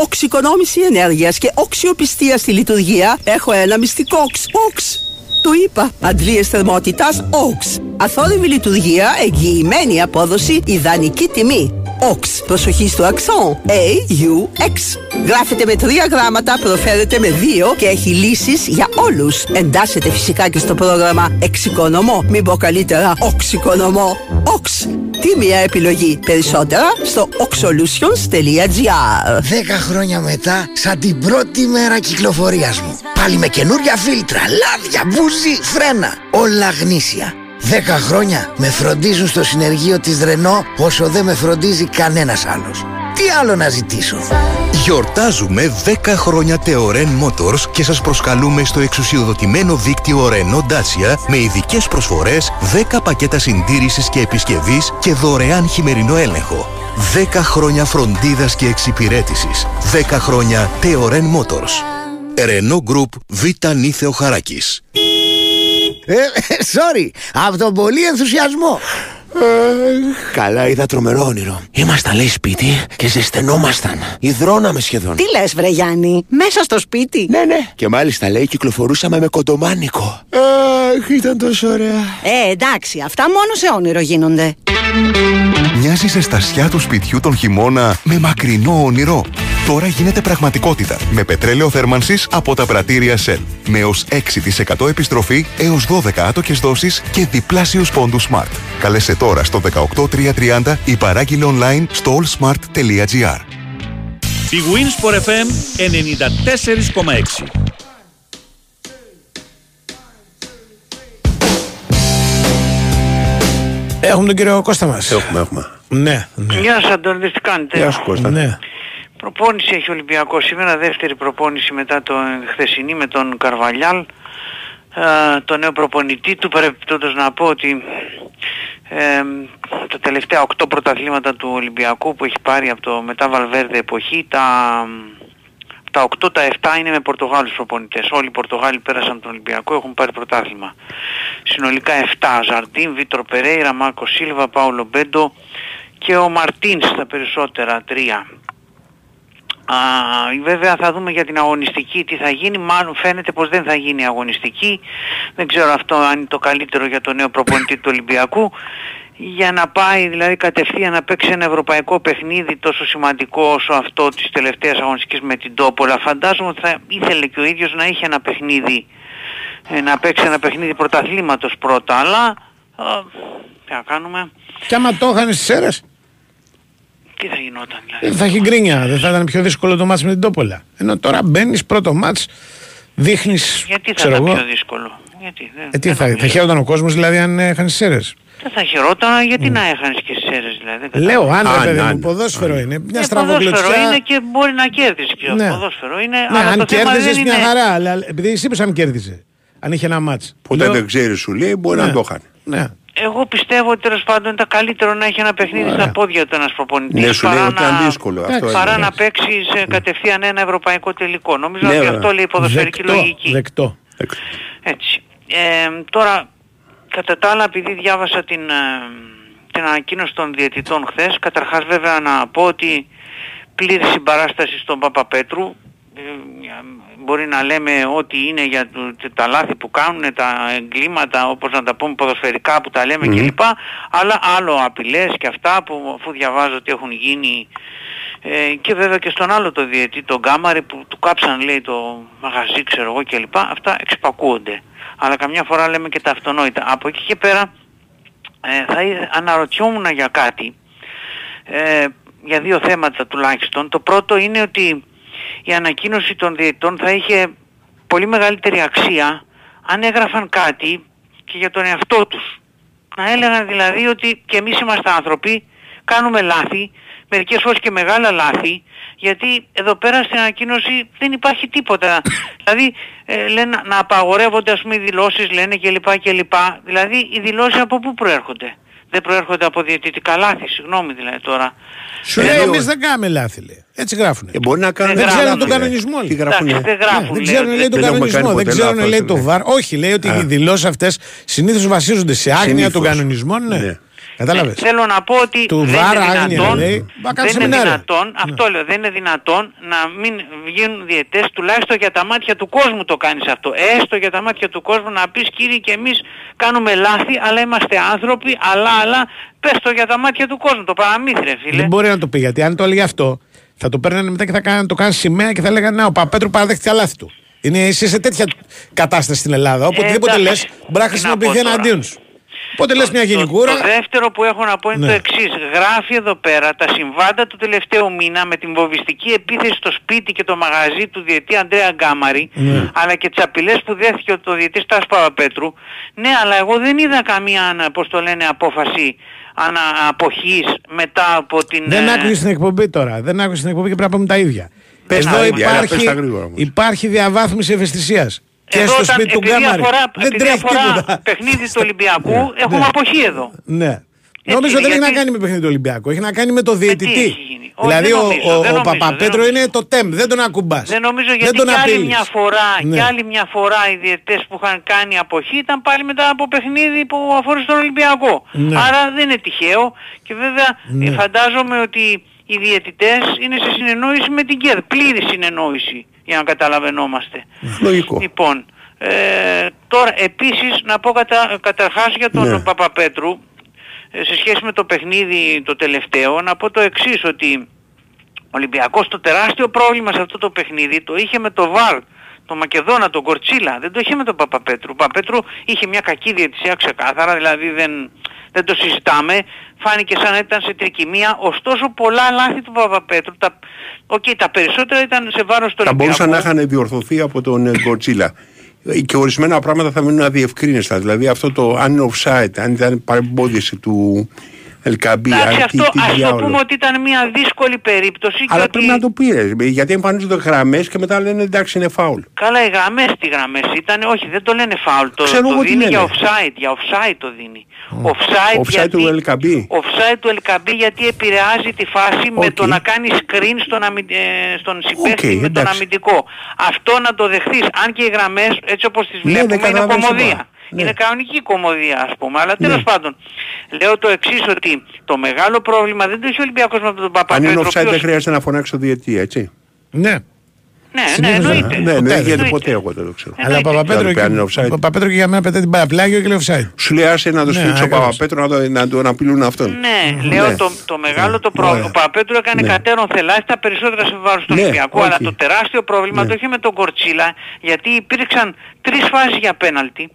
οξυκονόμηση ενέργειας και οξιοπιστία στη λειτουργία έχω ένα μυστικό οξ. Οξ. Το είπα. Αντλίες θερμότητας οξ. Αθόρυβη λειτουργία, εγγυημένη απόδοση, ιδανική τιμή. Ox. Προσοχή στο αξόν. A-U-X. Γράφεται με τρία γράμματα, προφέρεται με δύο και έχει λύσεις για όλους. Εντάσσεται φυσικά και στο πρόγραμμα Εξοικονομώ. Μην πω καλύτερα Οξοικονομώ. Ox. Τι μία επιλογή. Περισσότερα στο oxsolutions.gr Δέκα χρόνια μετά, σαν την πρώτη μέρα κυκλοφορίας μου. Πάλι με καινούρια φίλτρα, λάδια, μπουζί, φρένα. Όλα γνήσια. Δέκα χρόνια με φροντίζουν στο συνεργείο της Ρενό όσο δεν με φροντίζει κανένας άλλος. Τι άλλο να ζητήσω; Γιορτάζουμε 10 χρόνια Teoren Motors και σας προσκαλούμε στο εξουσιοδοτημένο δίκτυο Renault Dacia με ειδικές προσφορές, 10 πακέτα συντήρησης και επισκευής και δωρεάν χειμερινό έλεγχο. 10 χρόνια φροντίδας και εξυπηρέτησης. 10 χρόνια Teoren Motors. Renault Group Β. Νίθεο Χαράκης. Ε, sorry, από τον πολύ ενθουσιασμό. Καλά, είδα τρομερό όνειρο. Ήμασταν, λέει, σπίτι και ζεσθενόμασταν. Υδρώναμε σχεδόν. Τι λες βρε Γιάννη, μέσα στο σπίτι; Ναι, ναι. Και μάλιστα, λέει, κυκλοφορούσαμε με κοντομάνικο. Αχ, ήταν τόσο ωραία. Ε, εντάξει, αυτά μόνο σε όνειρο γίνονται. Μοιάζεις η ζεστασιά του σπιτιού τον χειμώνα με μακρινό όνειρο. Τώρα γίνεται πραγματικότητα με πετρέλαιο θέρμανσης από τα πρατήρια Shell. Με ως 6% επιστροφή έως 12 άτοκες δόσεις και διπλάσιους πόντους Smart. Καλέσε τώρα στο 18330 ή παράγγειλε online στο allsmart.gr. Η Winsport FM 94,6. Έχουμε τον κύριο Κώστα μας. Έχουμε, έχουμε. Ναι, ναι. Γεια σας Αντώνη, τι κάνετε; Γεια σου Κώστα. ναι. Προπόνηση έχει ο Ολυμπιακός σήμερα, δεύτερη προπόνηση μετά το χθεσινή με τον Καρβαλιάλ. Ε, το νέο προπονητή του πρέπει τότε να πω ότι ε, τα τελευταία 8 πρωταθλήματα του Ολυμπιακού που έχει πάρει από το μετά Βαλβέρδε εποχή τα, τα 8 τα 7 είναι με Πορτογάλους προπονητές. Όλοι οι Πορτογάλοι πέρασαν τον Ολυμπιακό έχουν πάρει πρωτάθλημα. Συνολικά 7 Ζαρτίν, Βίτρο Περέιρα, Μάρκο Σίλβα, Πάολο Μπέντο και ο Μαρτίνς στα περισσότερα 3. Α, βέβαια θα δούμε για την αγωνιστική τι θα γίνει. Μάλλον φαίνεται πως δεν θα γίνει αγωνιστική. Δεν ξέρω αυτό αν είναι το καλύτερο για το νέο προπονητή του Ολυμπιακού. Για να πάει δηλαδή κατευθείαν να παίξει ένα ευρωπαϊκό παιχνίδι τόσο σημαντικό όσο αυτό της τελευταίας αγωνιστικής με την Τόπολα. Φαντάζομαι ότι θα ήθελε και ο ίδιος να είχε ένα παιχνίδι, ε, να παίξει ένα παιχνίδι πρωταθλήματος πρώτα. Αλλά, α, τι να κάνουμε, Και άμα το είχαν στις αίρες, τι θα γινόταν δηλαδή. ε, θα έχει γκρίνια. Δεν θα ήταν πιο δύσκολο το μάτς με την Τόπολα. Ενώ τώρα μπαίνεις πρώτο μάτς, δείχνεις, Γιατί θα ξέρω ήταν εγώ. πιο δύσκολο; Γιατί δεν, Ε, τι δεν θα, νομίζω. θα χαίρονταν ο κόσμος δηλαδή αν έχανε στις αίρες. Δεν θα χαιρόταν γιατί να έχανες και στις αίρες δηλαδή. δεν Λέω, κατάλαβα. αν ρε Αν, παιδί μου, αν. ποδόσφαιρο είναι. Μια Ε, ποδόσφαιρο στραβοκλωτσιά. είναι και μπορεί να κέρδισε πιο Ναι. ποδόσφαιρο είναι. Ναι, αλλά αν το θέμα κέρδιζες δεν μια είναι... χαρά. Αλλά επειδή εσύ είπες αν κέρδιζε. Αν είχε ένα μάτς. Ποτέ Λέω, δεν ξέρεις, σου λέει, μπορεί Ναι. να το είχαν. Ναι. Εγώ πιστεύω ότι τέλος πάντων ήταν καλύτερο να έχει ένα παιχνίδι στα πόδια του ένας προπονητής Ναι, σου λέει παρά ότι ήταν να- δύσκολο. Αυτό Εντάξει, παρά είναι. να παίξεις ε, κατευθείαν ένα ευρωπαϊκό τελικό. Νομίζω Ναι, ότι βέβαια. αυτό λέει η ποδοσφαιρική Δεκτό, λογική. δεκτό. Έτσι. Ε, τώρα, κατά τα άλλα, επειδή διάβασα την, ε, την ανακοίνωση των διαιτητών χθες, καταρχάς βέβαια να πω ότι πλήρη συμπαράσταση στον Παπαπέτρου, ε, μπορεί να λέμε ό,τι είναι για το- τα λάθη που κάνουν, τα εγκλήματα, όπως να τα πούμε ποδοσφαιρικά που τα λέμε Μμμ. κλπ. Αλλά άλλο απειλές και αυτά που αφού διαβάζω ότι έχουν γίνει ε, και βέβαια και στον άλλο το διαιτή, τον Γκάμαρη που του κάψαν λέει το μαγαζί ξέρω εγώ κλπ. Αυτά εξπακούονται. Αλλά καμιά φορά λέμε και τα αυτονόητα. Από εκεί και πέρα ε, θα ήθελα- αναρωτιόμουν για κάτι. Ε, για δύο θέματα τουλάχιστον. Το πρώτο είναι ότι η ανακοίνωση των διαιτητών θα είχε πολύ μεγαλύτερη αξία αν έγραφαν κάτι και για τον εαυτό τους. Να έλεγαν δηλαδή ότι και εμείς είμαστε άνθρωποι, κάνουμε λάθη, μερικές φορές και μεγάλα λάθη, γιατί εδώ πέρα στην ανακοίνωση δεν υπάρχει τίποτα. δηλαδή ε, λένε να- να απαγορεύονται ας πούμε οι δηλώσεις, λένε κλπ. κλπ. Δηλαδή οι δηλώσεις από πού προέρχονται; Δεν προέρχονται από διαιτητικά λάθη, συγγνώμη δηλαδή τώρα. Σου Ε, λέει λέω- εμείς δεν κάνουμε λάθη. Λέει. Έτσι γράφουν. Ε, μπορεί να κάνουν δεν λάθη, ξέρουν τον λέει. κανονισμό. Τι λέει. γράφουνε; Εντάξει, δεν γράφουν, Ναι, δεν λέει, ξέρουν λέει, τον δεν έχουμε κανονισμό. κάνει Δεν ποτέ ξέρουν λάθος, λέει το ναι. βαρ. Όχι, λέει ότι Α. οι δηλώσεις αυτές συνήθως βασίζονται σε άγνοια Συνήθως. των κανονισμών. Ναι. Ναι. Κατάλαβε. Θέλω να πω ότι Του δεν βάρα είναι άγνοια, δυνατόν, λέει. Μα κάνει δεν είναι σεμινάρια. δυνατόν, αυτό λέω, δεν είναι δυνατόν να μην βγαίνουν διαιτές τουλάχιστον για τα μάτια του κόσμου το κάνεις αυτό. Έστω για τα μάτια του κόσμου να πεις κύριε και εμείς κάνουμε λάθη αλλά είμαστε άνθρωποι, αλλά αλλά πες το για τα μάτια του κόσμου, το παραμύθι ρε φίλε. Δεν μπορεί να το πει γιατί αν το έλεγε αυτό θα το παίρνανε μετά και θα κάνανε, το κάνουν σημαία και θα λέγανε Να, ο Παπέτρου παραδέχτηκε τα λάθη του. Είναι εσύ σε τέτοια κατάσταση στην Ελλάδα. Οποτεδήποτε Ε, λε, εντάξει. μπορεί να Τι χρησιμοποιηθεί να πω εναντίον σου. Οπότε λες μια γενικούρα. Το δεύτερο που έχω να πω είναι Ναι. το εξής. Γράφει εδώ πέρα τα συμβάντα του τελευταίου μήνα με την βοβιστική επίθεση στο σπίτι και το μαγαζί του διετή Αντρέα Γκάμαρη Ναι. αλλά και τις απειλές που δέχθηκε το διετή Στάς Παπαπέτρου. Ναι, αλλά εγώ δεν είδα καμία, ανα- πώς το λένε, απόφαση ανα, αποχής μετά από την... Δεν ε, άκουγε την εκπομπή τώρα. Δεν άκουγε την εκπομπή και πρέπει να πούμε τα ίδια. Πες Εδώ τα ίδια, αλλά πες υπάρχει, τα γρήγορα όμως. υπάρχει διαβάθμιση ευαισθησίας. Και εδώ στο όταν- σπίτι του επειδή Γκάμαρη. αφορά, Δεν επειδή τρέχει αφορά τίποτα. παιχνίδι του Ολυμπιακού, Ναι, έχουμε ναι. αποχή εδώ. Ναι. Νομίζω είναι, δεν έχει να γιατί- κάνει με παιχνίδι του Ολυμπιακού. Έχει να κάνει με το διαιτητή. έχει γίνει. Όχι, Δηλαδή δεν ο, νομίζω, ο, δεν ο νομίζω, δεν Παπαπέτρο νομίζω. είναι το τέμ. Δεν τον ακουμπάς. Δεν νομίζω δεν γιατί τον και άλλη απειλείς. μια φορά, Ναι. και άλλη μια φορά οι διαιτητές που είχαν κάνει αποχή ήταν πάλι μετά από παιχνίδι που αφορούσε τον Ολυμπιακό. Ναι. Άρα δεν είναι τυχαίο και βέβαια Ναι. ε, φαντάζομαι ότι οι διαιτητές είναι σε συνεννόηση με την ΚΕΔ, πλήρη συνεννόηση για να καταλαβαίνόμαστε. Λογικό. Λοιπόν, ε, τώρα επίσης να πω κατα, καταρχάς για τον Ναι. Παπαπέτρου ε, σε σχέση με το παιχνίδι το τελευταίο να πω το εξής ότι ο Ολυμπιακός το τεράστιο πρόβλημα σε αυτό το παιχνίδι το είχε με το VAR, το Μακεδόνα, τον Κορτσίλα, δεν το είχε με τον Παπαπέτρου. Ο Παπαπέτρου είχε μια κακή διαιτησία ξεκάθαρα, δηλαδή δεν, δεν το συζητάμε. Φάνηκε σαν να ήταν σε τρικυμία, ωστόσο πολλά λάθη του Παπαπέτρου. Τα, οκ, τα περισσότερα ήταν σε βάρος του Θα Ολυμπιακού. μπορούσαν να είχαν διορθωθεί από τον ε, Γκοτσίλα. Και ορισμένα πράγματα θα μείνουν αδιευκρίνηστα. Δηλαδή αυτό το αν είναι offside, αν ήταν παρεμπόδιση του Ελ Κααμπί, Εντάξει, αν τι, αυτό, τι ας το διάολο. πούμε ότι ήταν μια δύσκολη περίπτωση και Αλλά ότι... πρέπει να το πήρε. Γιατί εμφανίζονται γραμμές και μετά λένε εντάξει είναι φάουλ. Καλά, οι γραμμές τι γραμμές ήταν, όχι δεν το λένε φάουλ, το, Ξέρω το εγώ τι δίνει για λένε. offside, για offside το δίνει. Offside, Offside γιατί, του Ελ Κααμπί. offside του Ελ Κααμπί γιατί επηρεάζει τη φάση με Οκ. το να κάνει screen στον, αμυ, ε, στον συμπαίχτη Οκ, με τον εντάξει. αμυντικό. Αυτό να το δεχθείς, αν και οι γραμμές έτσι όπως τις Ναι, βλέπουμε δεν είναι καταλαβαίνω κωμωδία. σοβαρά. Ναι. Είναι κανονική κωμωδία ας πούμε, αλλά τέλος Ναι. πάντων. Λέω το εξής ότι το μεγάλο πρόβλημα δεν το έχει ο Ολυμπιακός με τον Αν Παπαπέτρο. είναι ο offside δεν οποίος- χρειάζεται να φωνάξει το διετή, έτσι. Ναι. Ναι, ναι, Συνήθως εννοείται. Ναι, ναι, Ποτέ, δεν γίνεται εννοείται. ποτέ εγώ δεν το ξέρω. Αλλά ο Παπαπέτρο, Δηλαδή, αν είναι και, offside. ο Παπαπέτρο και για μένα πετάει την παραπλάγιο και λέει offside. Σου λέει άσε να το Ναι, σφίξει ο ακριβώς. Παπαπέτρο να, το, να τον απειλούν αυτόν. Ναι, λέω Ναι. το, το μεγάλο το πρόβλημα. Ο Παπέτρου έκανε Ναι. κατέρων θελάσει τα περισσότερα σε βάρος του Ναι, Ολυμπιακού, όχι. αλλά το τεράστιο πρόβλημα Ναι. το είχε με τον Κορτσίλα, γιατί υπήρξαν τρεις φάσεις για πέναλτι,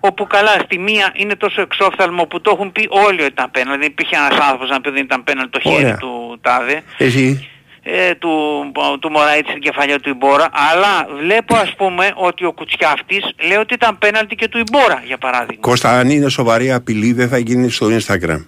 όπου καλά στη μία είναι τόσο εξόφθαλμο που το έχουν πει όλοι ότι ήταν πέναλτι, δεν υπήρχε ένας άνθρωπος να πει ότι δεν ήταν πέναλτι το χέρι Ωραία. του Τάδε. Εσύ. Ε, του, του Μωραήτη στην κεφαλιά του Ιμπόρα, αλλά βλέπω ας πούμε ότι ο Κουτσιάφτης λέει ότι ήταν πέναλτι και του Ιμπόρα για παράδειγμα. Κώστα, αν είναι σοβαρή απειλή, δεν θα γίνει στο Instagram.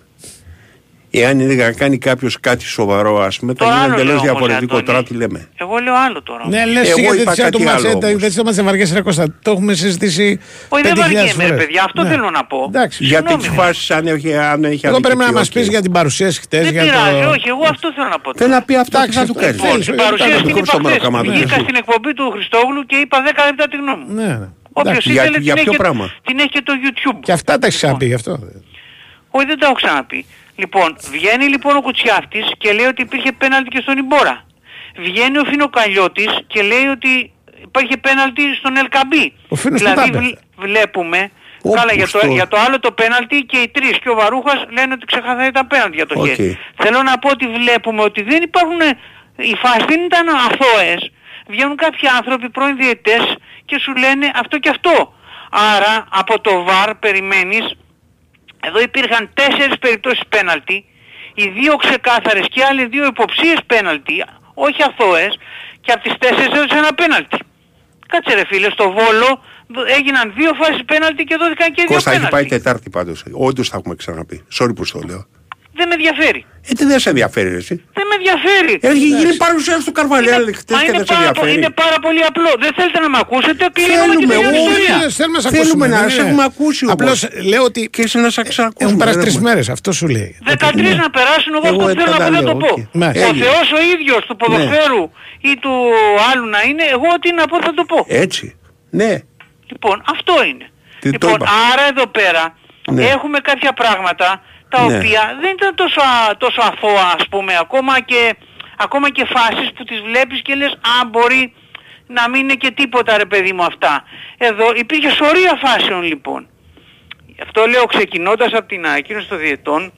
Εάν είναι να κάνει κάποιος κάτι σοβαρό, ας πούμε, θα Το γίνει άλλο εντελώς λέω όμως, διαφορετικό. Αντώνη. Τώρα τι λέμε; Εγώ λέω άλλο τώρα. Ναι, λες Εγώ για τη είπα θυσία του κάτι άλλο Ματσέτα, όμως. δεν θα μα βαριέσαι, ρε Κώστα. Το έχουμε συζητήσει. Όχι, δεν 5.000 βαριέμαι, ρε φορές. παιδιά, αυτό Ναι. θέλω να πω. Εντάξει. Γιατί Συγγνώμη, τι ρε. φάσεις αν έχει, αν έχει Εγώ πρέπει να αδικηθεί, μας οκ. πει για την παρουσίαση χτες. Δεν για πειράζει, το... όχι, εγώ αυτό θέλω να πω. Θέλει να πει αυτά και Εντάξει, θα του αυτό κάνει. Λοιπόν, θέλεις, την όχι, παρουσίαση εντάξει, την κόψω είπα μόνο χθες. καμάτο, Βγήκα εσύ. στην εκπομπή του Χριστόγλου και είπα 10 λεπτά τη γνώμη μου. Ναι, ναι. Όποιος Εντάξει, για- ήθελε για την ποιο έχει- πράγμα; Την έχει και το YouTube. Και αυτά τα έχεις ξαναπεί γι' αυτό. Όχι, δεν τα έχω ξαναπεί. Λοιπόν, βγαίνει λοιπόν ο Κουτσιάφτης και λέει ότι υπήρχε πέναλτι και στον Ιμπόρα. Βγαίνει ο Φινοκαλιώτης και λέει ότι υπάρχει πέναλτι στον Ελκαμπή. Ο Φίνος δηλαδή που τα είπε. βλ- βλέπουμε, Όπου καλά για το, στο- για το άλλο το πέναλτι και οι τρεις και ο Βαρούχας λένε ότι ξεκαθαρά ήταν πέναλτι για το Οκ. χέρι. Θέλω να πω ότι βλέπουμε ότι δεν υπάρχουν, οι φάσεις δεν ήταν αθώες. Βγαίνουν κάποιοι άνθρωποι πρώην διαιτές και σου λένε αυτό και αυτό. Άρα από το VAR περιμένεις εδώ υπήρχαν τέσσερις περιπτώσεις πέναλτι, οι δύο ξεκάθαρες και οι άλλοι δύο υποψίες πέναλτι, όχι αθώες, και από τις τέσσερις έδωσε ένα πέναλτι. Κάτσε ρε φίλε, στο Βόλο δο- έγιναν δύο φάσεις πέναλτι και δόθηκαν και δύο Κώστα έχει πάει πέναλτι. Τετάρτη πάντως. Όντως θα έχουμε ξαναπεί. Sorry που στο λέω. Δεν με ενδιαφέρει. Ε, τι δεν σε ενδιαφέρει εσύ; Δεν με ενδιαφέρει. Έχει γίνει παρουσίαση του Καρβαλιάλ χτες Μα και είναι δεν σε πάρα, πο- ενδιαφέρει. είναι πάρα πολύ απλό. Δεν θέλετε να με ακούσετε, κλείνουμε και Θέλουμε, τελειώνει η όχι, ιστορία. Θέλουμε, θέλουμε να σε Θέλουμε ακούσουμε. να δεν σε είναι. έχουμε ακούσει όμως. Απλώς λέω ότι Και εσύ να σε ξανακούσουμε. έχουν περάσει δεν τρεις έχουμε. μέρες. Αυτό σου λέει. 13 να περάσουν, εγώ, Εγώ αυτό θέλω να τα πω, δεν λέω, το πω. οκ. Μάλιστα. Ο Έγινε. Θεός ο ίδιος του ποδοσφαίρου ή του άλλου να είναι, εγώ ό,τι να πω θα το πω. Έτσι. Ναι. Λοιπόν, αυτό είναι. Τι το λοιπόν, είπα. άρα εδώ πέρα Ναι. έχουμε κάποια πράγματα τα Ναι. οποία δεν ήταν τόσο, α- τόσο αθώα ας πούμε, ακόμα και, ακόμα και φάσεις που τις βλέπεις και λες «Α, μπορεί να μην είναι και τίποτα ρε παιδί μου αυτά». Εδώ υπήρχε σωρία φάσεων λοιπόν. Αυτό λέω ξεκινώντας από την ανακοίνωση των διετών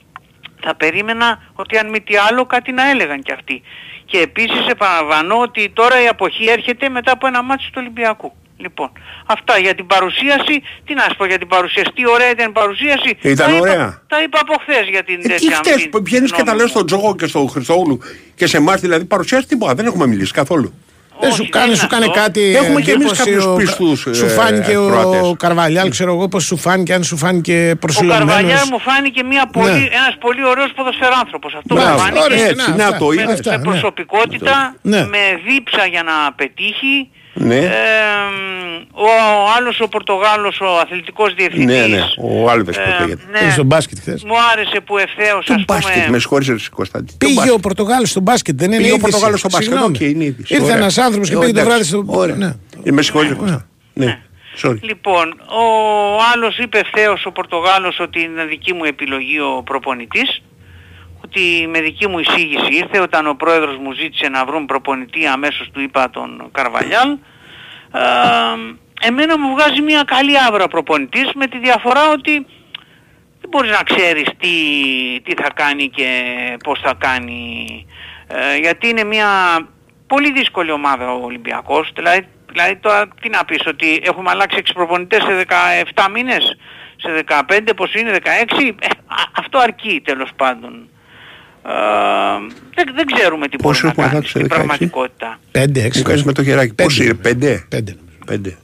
θα περίμενα ότι αν μη τι άλλο κάτι να έλεγαν κι αυτοί. Και επίσης επαναλαμβάνω ότι τώρα η αποχή έρχεται μετά από ένα μάτσο του Ολυμπιακού. Λοιπόν, αυτά για την παρουσίαση, τι να σου πω για την παρουσίαση, τι ωραία ήταν η παρουσίαση. Ήταν τα είπα- ωραία. τα είπα από χθες για την Τι τέτοια. χτες μην- που βγαίνεις και τα γνώμη λες μου. στον Τζόγο και στον Χριστόγλου και σε εμάς δηλαδή παρουσιάζεις τίποτα. Δεν έχουμε μιλήσει καθόλου. Δεν σου κάνει, σου κάνει κάτι. Έχουμε και εμείς εντύπωση κάποιους ο- πιστούς, Σου ε, φάνηκε ο Κροατές. Καρβαλιάλ, ξέρω εγώ πώς σου φάνηκε, αν σου φάνηκε Ο προσιλωμένο. Καρβαλιάρ μου φάνηκε μια πολύ, Ναι. ένας πολύ ωραίος ποδοσφαιράνθρωπος. Αυτό Μπράβο, μου φάνηκε ορίστε, έτσι, να, να αυτά, το με- είδες. αυτά, με ναι. προσωπικότητα, Ναι. με δίψα για να πετύχει. Ναι. Ε, ο άλλος ο Πορτογάλος, ο αθλητικός διευθυντής. Ναι, ναι. Ο Άλβες ε, πώς λέγεται. ναι, Πήγε στο μπάσκετ χθες. μου άρεσε που ευθέως Το ας μπάσκετ, με πούμε... συγχωρείς ρε Κωνσταντή. Το Πήγε μπάσκετ. ο Πορτογάλος στο μπάσκετ, δεν είναι Πήγε ο είδηση. Πορτογάλος στο μπάσκετ, Συγγνώμη. οκ, είναι είδηση. Ήρθε Ωραία. ένας άνθρωπος και Ε, πήγε το εντάξει. βράδυ στο. Ωραία. Ναι. Ε, Με συγχωρείς Κωνσταντή. Ναι. Sorry. Λοιπόν, ο άλλος είπε ευθέως ο Πορτογάλος ότι είναι δική μου επιλογή ο προπονητής, ότι με δική μου εισήγηση ήρθε όταν ο πρόεδρος μου ζήτησε να βρουν προπονητή αμέσως του είπα τον Καρβαλιάλ. Ε, εμένα μου βγάζει μια καλή άβρα προπονητής με τη διαφορά ότι δεν μπορείς να ξέρεις τι, τι θα κάνει και πώς θα κάνει. Ε, γιατί είναι μια πολύ δύσκολη ομάδα ο Ολυμπιακός. Δηλαδή, δηλαδή τώρα τι να πεις, ότι έχουμε αλλάξει 6 προπονητές σε 17 μήνες, σε 15 πως είναι, 16. Ε, α- αυτό αρκεί τέλος πάντων. Ε, δεν, δεν ξέρουμε τι μπορεί Πόσο να έχουμε κάνει αλλάξει σε στην 16? πραγματικότητα. Πέντε, Μου έξι. κάνεις με το χεράκι. Πέντε. Πώς είναι, πέντε. Πέντε. Πέντε.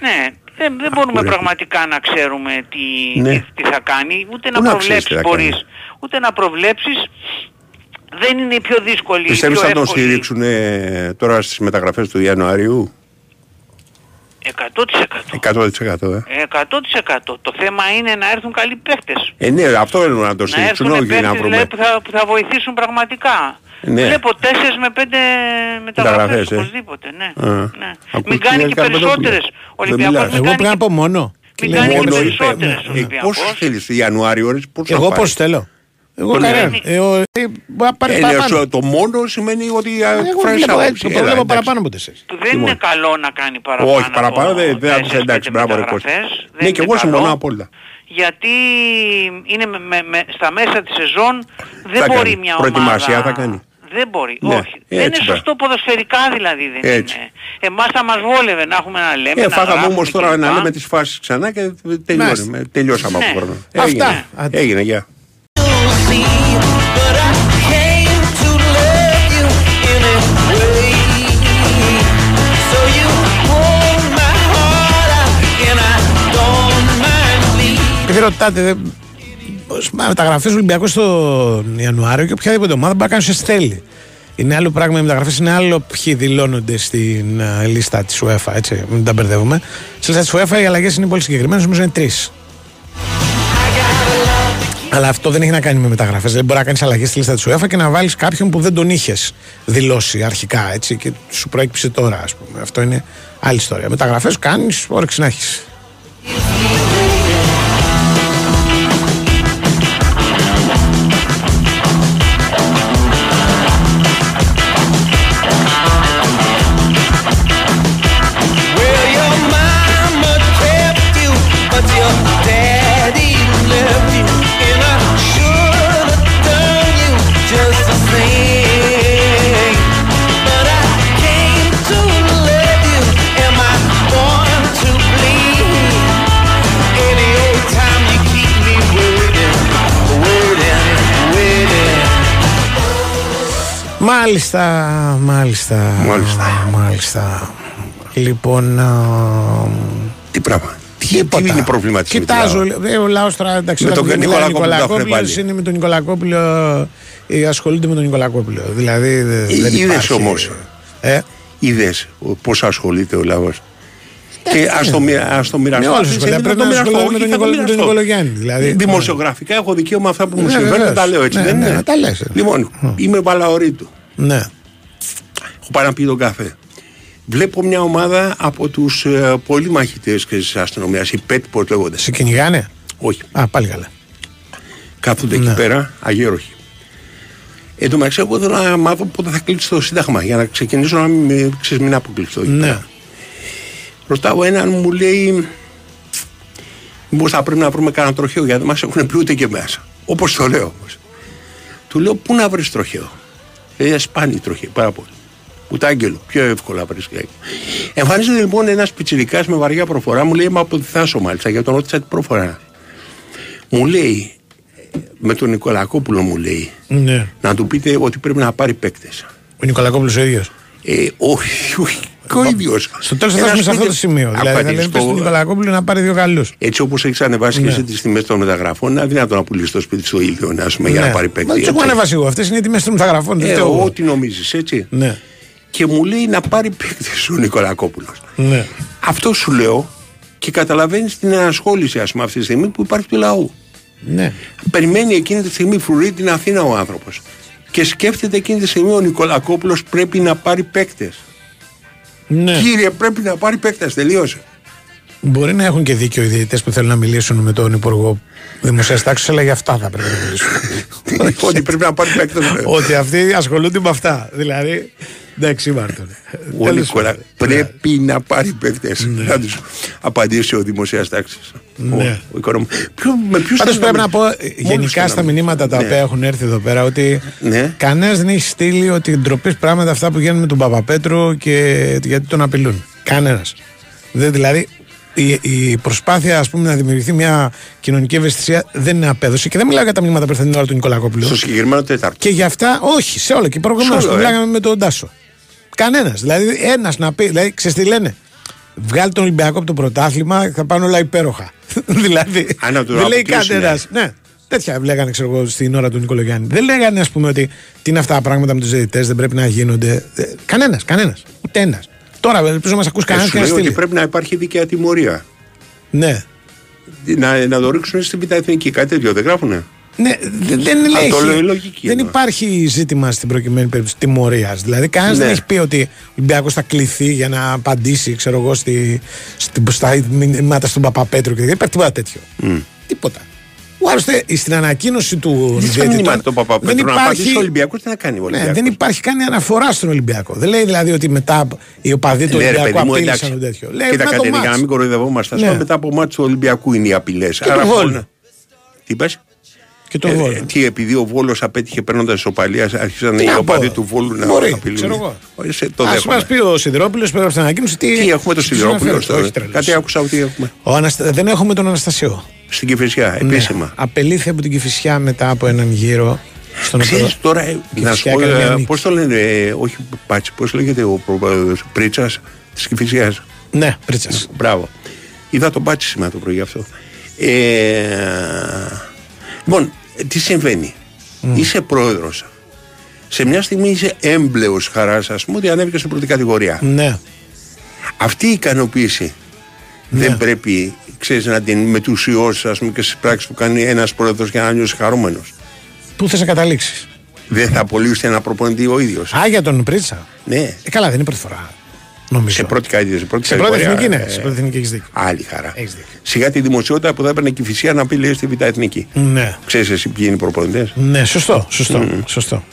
Ναι, δεν, δεν μπορούμε Ακούρε. πραγματικά να ξέρουμε τι, Ναι. τι, τι θα κάνει, ούτε Πού να να ξέρεις προβλέψεις τι θα μπορείς, κάνει. ούτε να προβλέψεις. Δεν είναι η πιο δύσκολη, η Πιστεύεις πιο θα τον εύκολη. στηρίξουν ε, τώρα στις μεταγραφές του Ιανουαρίου; 100%. 100% ε. Ε, 100%. Το θέμα είναι να έρθουν καλοί παίχτες. Ε, ναι, αυτό θέλουν να το Να στηρίξουν, έρθουν όχι να παίχτες βρούμε. δηλαδή, που, θα, που θα βοηθήσουν πραγματικά. Ναι. Βλέπω 4 με 5 μεταγραφές Μεταγραφές, ε. οπωσδήποτε. Ναι. Α. ναι. Ακούς Μην τι κάνει λέει και Καρπετόπουλο. περισσότερες. Ο Δεν Ολυμπιακός μιλάς. μην Εγώ κάνει πρέπει να και- πω μόνο. Και Μην λέει, κάνει και Μόνο είπε. περισσότερες ο Ε, Ολυμπιακός. Πόσο θέλεις, Ιανουάριο, ρε, πώς θα Εγώ πάρει. πώς θέλω. Εγώ Τον κανένα. λένε. Ε, ο- ε, Μπορεί να πάρει Ε, παραπάνω. ναι, Το μόνο σημαίνει ότι α, Εγώ εκφράζεις βλέπω άποψη. έτσι, το Έλα, βλέπω εντάξει. παραπάνω από τέσσερι. Που δεν Λοιπόν. είναι καλό να κάνει παραπάνω. Όχι, παραπάνω από δεν δεν θα πεις τέσσερις, εντάξει, πέντε μπράβο ρε Κώστα. μεταγραφές. Δεν Ναι, και είναι εγώ συμφωνώ καλό, απόλυτα. Γιατί είναι με, με- με- στα μέσα της σεζόν δεν Θα μπορεί κάνει. μια Προετοιμασία ομάδα... θα κάνει. Δεν μπορεί, Ναι, όχι. δεν έτσι είναι πάει. σωστό ποδοσφαιρικά δηλαδή δεν Έτσι. είναι. Εμάς θα μας βόλευε να έχουμε να λέμε, Ε, να φάγαμε γράφουμε όμως τώρα κλπ. να λέμε τις φάσεις ξανά και Μάλιστα. τελειώνουμε. Τελειώσαμε από Ναι. χρόνο. Αυτά. Έγινε. Άντε. Έγινε, γεια. Επειδή ρωτάτε, δεν- πώς- μα, μεταγραφέ Ολυμπιακού στον Ιανουάριο και οποιαδήποτε ομάδα μπορεί να κάνει σε στέλνει. Είναι άλλο πράγμα οι μεταγραφές, είναι άλλο ποιοι δηλώνονται στην ε, λίστα της UEFA. Έτσι, μην τα μπερδεύουμε. Στη λίστα της UEFA οι αλλαγές είναι πολύ συγκεκριμένες, νομίζω είναι τρεις. Αλλά αυτό δεν έχει να κάνει με μεταγραφές. Δεν μπορεί να κάνεις αλλαγές στη λίστα της UEFA και να βάλεις κάποιον που δεν τον είχες δηλώσει αρχικά έτσι, και σου προέκυψε τώρα, ας πούμε. Αυτό είναι άλλη ιστορία. Μεταγραφές κάνεις, όρεξη να έχεις. Μάλιστα, μάλιστα. Μάλιστα. μάλιστα. Λοιπόν. α, Τι πράγμα. Τι, τίποτα. τι είναι η προβληματική Κοιτάζω, ε, ο λαός τώρα εντάξει. Με όταν τον μιλάει Νικολακόπουλο τα έχουν Νικολακόπουλος, βάλει. είναι με τον Νικολακόπουλο. ε, ασχολούνται με τον Νικολακόπουλο. Δηλαδή δε- δεν Είδες υπάρχει. όμως. Ε, Είδες πώς ασχολείται ο λαός. Και ας το, μοι- ας το μοιραστώ. Με όλους Αφήνεις, ασχολείται. ε, Πρέπει δεν να το μοιραστώ. ασχολείται με Όχι, τον θα το Νικολα- με τον μοιραστώ. Νικολογιάννη, δηλαδή. Δημοσιογραφικά έχω δικαίωμα αυτά που μου Ναι, συμβαίνουν να βεβαίως. τα λέω έτσι. Ναι, δεν ναι, είναι. να τα λες. Λοιπόν, είμαι μπαλαωρή του. Ναι. Έχω πάει να πει τον καφέ. Βλέπω μια ομάδα από τους ε, πολύ μαχητές και της αστυνομίας, οι ΠΕΤ πώς λέγονται. Σε κυνηγάνε; Όχι. Α, πάλι καλά. Κάθονται Ναι. εκεί πέρα, αγέροχοι. Εν τω μεταξύ, εγώ θέλω να μάθω πότε θα κλείσει το Σύνταγμα για να ξεκινήσω να μην, ξέρεις, μην αποκλειστώ. εκεί Ναι. πέρα. Ρωτάω έναν μου λέει Μήπως θα πρέπει να βρούμε κανένα τροχείο γιατί μας έχουν πει ούτε και μέσα. Όπως το λέω όμως. Του λέω πού να βρεις τροχαίο; Λέει σπάνι τροχαίο, πάρα πολύ. Ούτε άγγελο, πιο εύκολα βρίσκει. Εμφανίζεται λοιπόν ένας πιτσιρικάς με βαριά προφορά, μου λέει: Μα από τη Θάσο μάλιστα, για τον ρώτησα την προφορά. Μου λέει, με τον Νικολακόπουλο μου λέει, Ναι. να του πείτε ότι πρέπει να πάρει παίκτες. Ο Νικολακόπουλος ο ίδιος. Ε, όχι, όχι. Και ο ίδιος. Στο τέλος θα φτάσουμε σε αυτό το σημείο. Δηλαδή, θα λέμε στον Νικολακόπουλο να πάρει δύο καλούς. Έτσι όπως έχεις ανεβάσει και Ναι. εσύ τις τιμές των μεταγραφών, είναι αδύνατο να πουλήσεις το σπίτι στο ίδιο να πούμε, για να πάρει παίκτη. Ναι. Μα τις έχω έτσι. ανεβάσει εγώ. Αυτές είναι οι τιμές των μεταγραφών. δεν Ε, φταίω εγώ. ό,τι νομίζεις, έτσι. Ναι. Και μου λέει να πάρει παίκτη ο Νικολακόπουλος. Ναι. Αυτό σου λέω και καταλαβαίνεις την ενασχόληση, ας πούμε, αυτή τη στιγμή που υπάρχει του λαού. Ναι. Περιμένει εκείνη τη στιγμή φρουρεί την Αθήνα ο άνθρωπος. Και σκέφτεται εκείνη τη στιγμή ο Νικολακόπουλος πρέπει να πάρει παίκτες. Ναι. Κύριε, πρέπει να πάρει παίκτες. Τελείωσε. Μπορεί να έχουν και δίκιο οι διαιτητές που θέλουν να μιλήσουν με τον Υπουργό Δημοσίας Τάξης, αλλά για αυτά θα πρέπει να μιλήσουν. Ότι πρέπει να πάρει παίκτε. Ότι αυτοί ασχολούνται με αυτά. Δηλαδή. Εντάξει, Μάρτον. Ο Νικολα πρέπει να πάρει παίκτες. Να τους απαντήσει ο δημοσίας τάξης. Ναι. Ο οικονομ- Ποιο- Με ποιου Πάντως πρέπει να πω ε, γενικά στα μηνύματα τα Ναι. οποία έχουν έρθει εδώ πέρα ότι Ναι. κανένας δεν έχει στείλει ότι ντροπής πράγματα αυτά που γίνουν με τον Παπαπέτρου και γιατί τον απειλούν. Κανένας. Δηλαδή η, η προσπάθεια ας πούμε, να δημιουργηθεί μια κοινωνική ευαισθησία δεν είναι απέδωση και δεν μιλάω για τα μηνύματα που ήρθαν την ώρα του Νικολακόπουλου. Στο συγκεκριμένο Τέταρτο. Και για αυτά, όχι, σε όλα. Και προηγουμένω Σε που όλο, ε. μιλάγαμε με τον Τάσο. Κανένας. Δηλαδή, ένας να πει, δηλαδή, ξέρεις τι λένε; Βγάλει τον Ολυμπιακό από το πρωτάθλημα, θα πάνε όλα υπέροχα. δηλαδή, Α, να του δεν λέει αποκλείσουν, κανένας. ε. Ναι. Τέτοια λέγανε, ξέρω εγώ, στην ώρα του Νικολογιάννη. Δεν λέγανε, ας πούμε, ότι τι είναι αυτά τα πράγματα με τους διαιτητές, δεν πρέπει να γίνονται. Κανένας, κανένας. Ούτε ένας. Τώρα, ελπίζω να μας ακούσει Και κανένας σου και να λέει ότι στείλει. πρέπει να υπάρχει δίκαια τιμωρία. Ναι. Να, να το ρίξουν στη Β' Εθνική. Κάτι τέτοιο δεν γράφουνε; Ναι, δε- δεν Α, λέει. το λέω, η λογική Δεν είναι. υπάρχει ζήτημα στην προκειμένη περίπτωση τιμωρίας. Δηλαδή, κανένας Ναι. δεν έχει πει ότι ο Ολυμπιακός θα κληθεί για να απαντήσει, ξέρω εγώ, στη, στη, στα μηνύματα στον Παπαπέτρου και δεν υπάρχει τίποτα τέτοιο. Τίποτα. Που άλλωστε στην ανακοίνωση του Δεν στα διαιτητών μηνύματα του Παπαπέτρου δεν να απαντήσει υπάρχει, ο Ολυμπιακός τι να κάνει ο ναι, Ολυμπιακός. δεν υπάρχει καν αναφορά στον Ολυμπιακό. Δεν λέει δηλαδή ότι μετά οι οπαδοί του Ναι, ρε, Ολυμπιακού παιδί μου, απείλησαν εντάξει. το τέτοιο. Λέει Κοίτα μετά κάτι, το για να μάτς. μην κοροϊδευόμαστε. Ναι. Ναι. Μετά από μάτι του Ολυμπιακού είναι οι απειλές. Και το Βόλο. Τι είπες; Και το Ε, Βόλο. ε, τι, επειδή ο Βόλος απέτυχε παίρνοντας ισοπαλία, άρχισαν Τι οι να οπαδοί πω. του Βόλου να Μπορεί, απειλούν. ξέρω εγώ. Ε, σε- Το Ας δέχομαι. μας πει ο Σιδηρόπουλος πέρα από την ανακοίνωση τι, Τι έχουμε το τι Σιδηρόπουλο αναφέρεται. τώρα. Όχι, τρελός. Κάτι άκουσα ότι έχουμε. Ο Αναστα... Δεν έχουμε τον Αναστασιό. Στην Κηφισιά, Ναι. επίσημα. Απελήθη από την Κηφισιά μετά από έναν γύρο. Στον οποίο... Ξέρεις τώρα, ε, να σου Κηφισιά πω, έκανε μια ε, νίκη. πώς το λένε, ε, όχι Πάτσι, πώς λέγεται ο προπρόεδρος, Πρίτσας της Κηφισιάς. Ναι, Πρίτσας. Μπράβο. Είδα τον Πάτσι σήμερα το πρωί αυτό. Ε, λοιπόν, ε, τι συμβαίνει; Είσαι πρόεδρος. Σε μια στιγμή είσαι έμπλεος χαράς, ας πούμε, ότι ανέβηκες στην πρώτη κατηγορία. Ναι. Αυτή η ικανοποίηση δεν πρέπει, ξέρεις, να την μετουσιώσεις, ας πούμε, και στις πράξεις που κάνει ένας πρόεδρος για να νιώσει χαρούμενος. Πού θες να καταλήξεις; Δεν θα απολύσει ένα προπονητή ο ίδιος. Α, για τον Πρίτσα. Ναι. Ε, καλά, δεν είναι πρώτη φορά. Νομίζω. Σε πρώτη κατηγορία. Σε πρώτη, Σε πρώτη κατηγορία, εθνική, ναι. ε, Σε πρώτη εθνική έχεις δίκιο. Άλλη χαρά. Έχεις δίκιο. Σιγά τη δημοσιότητα που θα έπαιρνε και η φυσία να πει λέει στη Β' Εθνική. Ναι. Ξέρεις εσύ ποιοι είναι οι προπονητές; Ναι, σωστό. Σωστό. σωστό.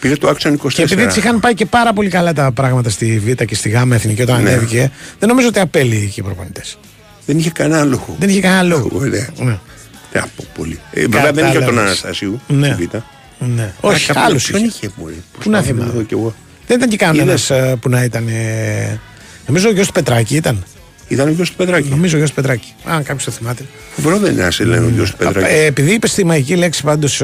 Πήρε το άξιον 24. Και επειδή έτσι είχαν πάει και πάρα πολύ καλά τα πράγματα στη Β' και στη Γ' Εθνική όταν Ναι. ανέβηκε, δεν νομίζω ότι απέλει και οι προπονητές. Δεν είχε κανένα λόγο. Δεν είχε κανένα λόγο. Εγώ, ναι. Ναι. Δεν από πολύ. Ε, βέβαια δεν είχε τον Κατάλαβες. Αναστασίου. Ναι. στη Β'. Ναι. Όχι, κάποιον- άλλος ποιον είχε. είχε. μωρέ. Πώς Πού να το θυμάμαι. εδώ κι εγώ. Δεν ήταν και κανένας Είδες. που να ήταν. ε, Νομίζω ο γιος του Πετράκη ήταν. Ήταν ο γιος του Πετράκη. Νομίζω ο γιος του Πετράκη. Αν κάποιος το θυμάται. Φοβερό δεν είναι να σε λένε ο γιος του Πετράκη. Ε, επειδή είπε τη μαγική λέξη πάντως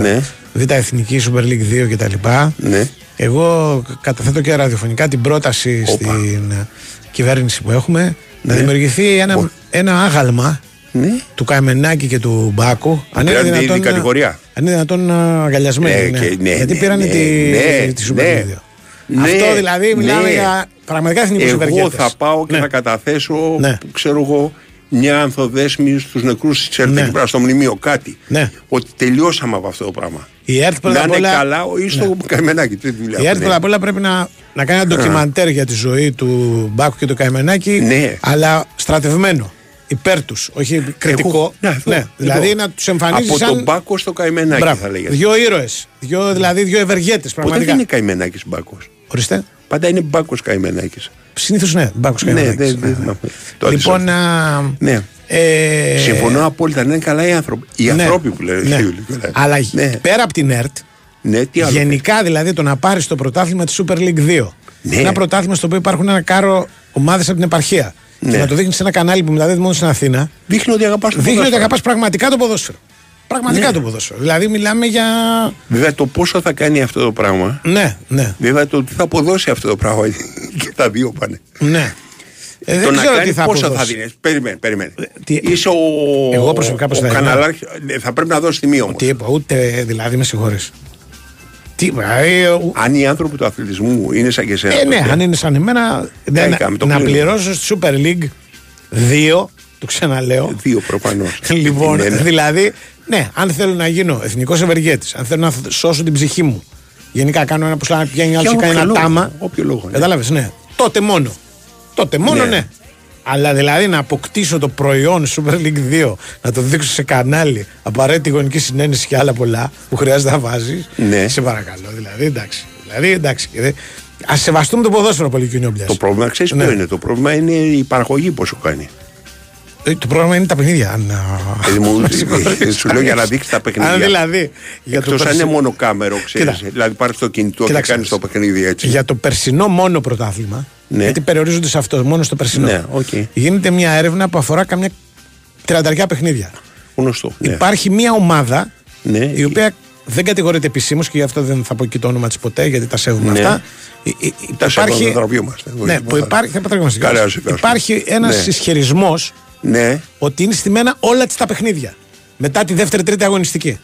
Ναι. Β' Εθνική, Super League 2 κτλ. Ναι. Εγώ καταθέτω και ραδιοφωνικά την πρόταση στην ε, κυβέρνηση που έχουμε να Ναι. δημιουργηθεί ένα, ένα άγαλμα Ναι. του Καημενάκη και του Μπάκου. Αν είναι πήραν τη- δυνατόν, την κατηγορία. αν είναι δυνατόν ε, αγκαλιασμένοι. Ναι, ναι. και- ναι, Γιατί ναι, πήραν ναι, τη, ναι, τη Super ναι. League 2. Ναι, Αυτό δηλαδή μιλάμε ναι. για πραγματικά εθνικούς Εγώ ευεργέτες. θα πάω και Ναι. θα καταθέσω, Ναι. ξέρω εγώ, μια ανθοδέσμη στους νεκρούς της ΕΡΤ Ναι. εκεί πέρα στο μνημείο κάτι. Ναι. Ότι τελειώσαμε από αυτό το πράγμα. Η ΕΡΤ πρώτα να απ' είναι όλα- καλά ή στο καημενάκι. Τι δουλειά Η ΕΡΤ έχουν. πρώτα απ' όλα πρέπει να, να κάνει ένα ντοκιμαντέρ για τη ζωή του Μπάκου και του Καημενάκη, Ναι. αλλά στρατευμένο. Υπέρ τους, όχι κριτικό. Εγώ- ναι, εδώ, εδώ. δηλαδή να τους εμφανίζεις Από σαν. τον Μπάκο στο καημενάκι Μπράβο. θα λέγεται. Δύο ήρωες. Δύο, δηλαδή δύο ευεργέτες Ποτέ πραγματικά. δεν είναι καημενάκης Μπάκος; Ορίστε. Πάντα είναι Μπάκος καημενάκης. Συνήθως ναι, Μπάκος Ναι, Καημενάκης. δεν δεν θυμάμαι. Το Λοιπόν, άντισα. α, Ναι. Ε, Συμφωνώ απόλυτα. Να είναι καλά οι άνθρωποι. Οι ναι, άνθρωποι που λένε. ναι. Θεούλη, καλά. Αλλά Ναι. πέρα από την ΕΡΤ, Ναι, τι άλλο. Γενικά δηλαδή το να πάρεις το πρωτάθλημα της Super League 2. Ναι. Ένα πρωτάθλημα στο οποίο υπάρχουν ένα κάρο ομάδες από την επαρχία. Ναι. Και να το δείχνεις σε ένα κανάλι που μεταδίδει μόνο στην Αθήνα. Δείχνει ότι αγαπάς το Δείχνει ότι ποδόσφαιρο. αγαπάς πραγματικά το ποδόσφαιρο. Πραγματικά Ναι. το ποδόσφαιρο. Δηλαδή μιλάμε για. Βέβαια το πόσο θα κάνει αυτό το πράγμα. Ναι, ναι. Βέβαια το τι θα αποδώσει αυτό το πράγμα. και τα δύο πάνε. ναι. Ε, το δεν να ξέρω κάνει τι θα πόσο θα αποδώσει. δίνεις. Περιμένε, περιμένε. τι- Είσαι ο. Εγώ προσωπικά πώς ο θα έδινα. καναλάρχης. Ε, Θα πρέπει να δώσει τιμή όμως. Τι είπα, ούτε δηλαδή με συγχωρείς. Τι είπα, ε, ο- Αν οι άνθρωποι του αθλητισμού είναι σαν και εσένα. Ε, ναι, τότε, αν είναι σαν εμένα. δεν- έκαμε, το να κλείνω. πληρώσω στη Super League 2, το ξαναλέω. Δύο προφανώς. λοιπόν, Ναι, ναι. δηλαδή, ναι, αν θέλω να γίνω εθνικός ευεργέτης, αν θέλω να σώσω την ψυχή μου, γενικά κάνω ένα που να πηγαίνει άλλος Για και κάνει όποιο ένα λόγο, τάμα. όποιο λόγο, ναι. Κατάλαβες, ναι. Τότε μόνο. Τότε μόνο, Ναι. ναι. Αλλά δηλαδή να αποκτήσω το προϊόν Super League 2, να το δείξω σε κανάλι, απαραίτητη γονική συνένεση και άλλα πολλά που χρειάζεται να βάζεις. Ναι. Σε παρακαλώ. Δηλαδή, εντάξει. Δηλαδή, εντάξει. Α σεβαστούμε το ποδόσφαιρο πολύ κοινό Το πρόβλημα ξέρεις Ναι. ποιο είναι; Το πρόβλημα είναι η παραγωγή πόσο κάνει. Ε, Το πρόγραμμα είναι τα παιχνίδια. Αν, Δηλαδή, μου- με συγχωρείς. σου λέω για να δείξεις τα παιχνίδια. Αν δηλαδή. Για το, Εκτός αν είναι περσι- μόνο κάμερο, ξέρεις. Κοίτα. Δηλαδή πάρεις το κινητό και Κοίταξε, κάνεις το παιχνίδι έτσι. για το περσινό μόνο πρωτάθλημα. Ναι. Γιατί περιορίζονται σε αυτό, μόνο στο περσινό. Ναι, οκ. Γίνεται μια έρευνα που αφορά καμιά τριανταριά παιχνίδια. Γνωστό. Ναι. Υπάρχει μια ομάδα Ναι. η οποία δεν κατηγορείται επισήμως και γι' αυτό δεν θα πω εκεί το όνομα της ποτέ, γιατί τα σέβουμε Ναι. αυτά. Ε, ε, Τα σέβομαι, υπάρχει, δεν τραβιόμαστε. Εγώ ναι, είμαι που καλά. υπάρχει, θα πατρεύουμε Καλά, ας ευχαριστώ. Υπάρχει ένας Ναι. ισχυρισμό Ναι, ότι είναι στημένα όλα τις τα παιχνίδια. Μετά τη δεύτερη-τρίτη αγωνιστική.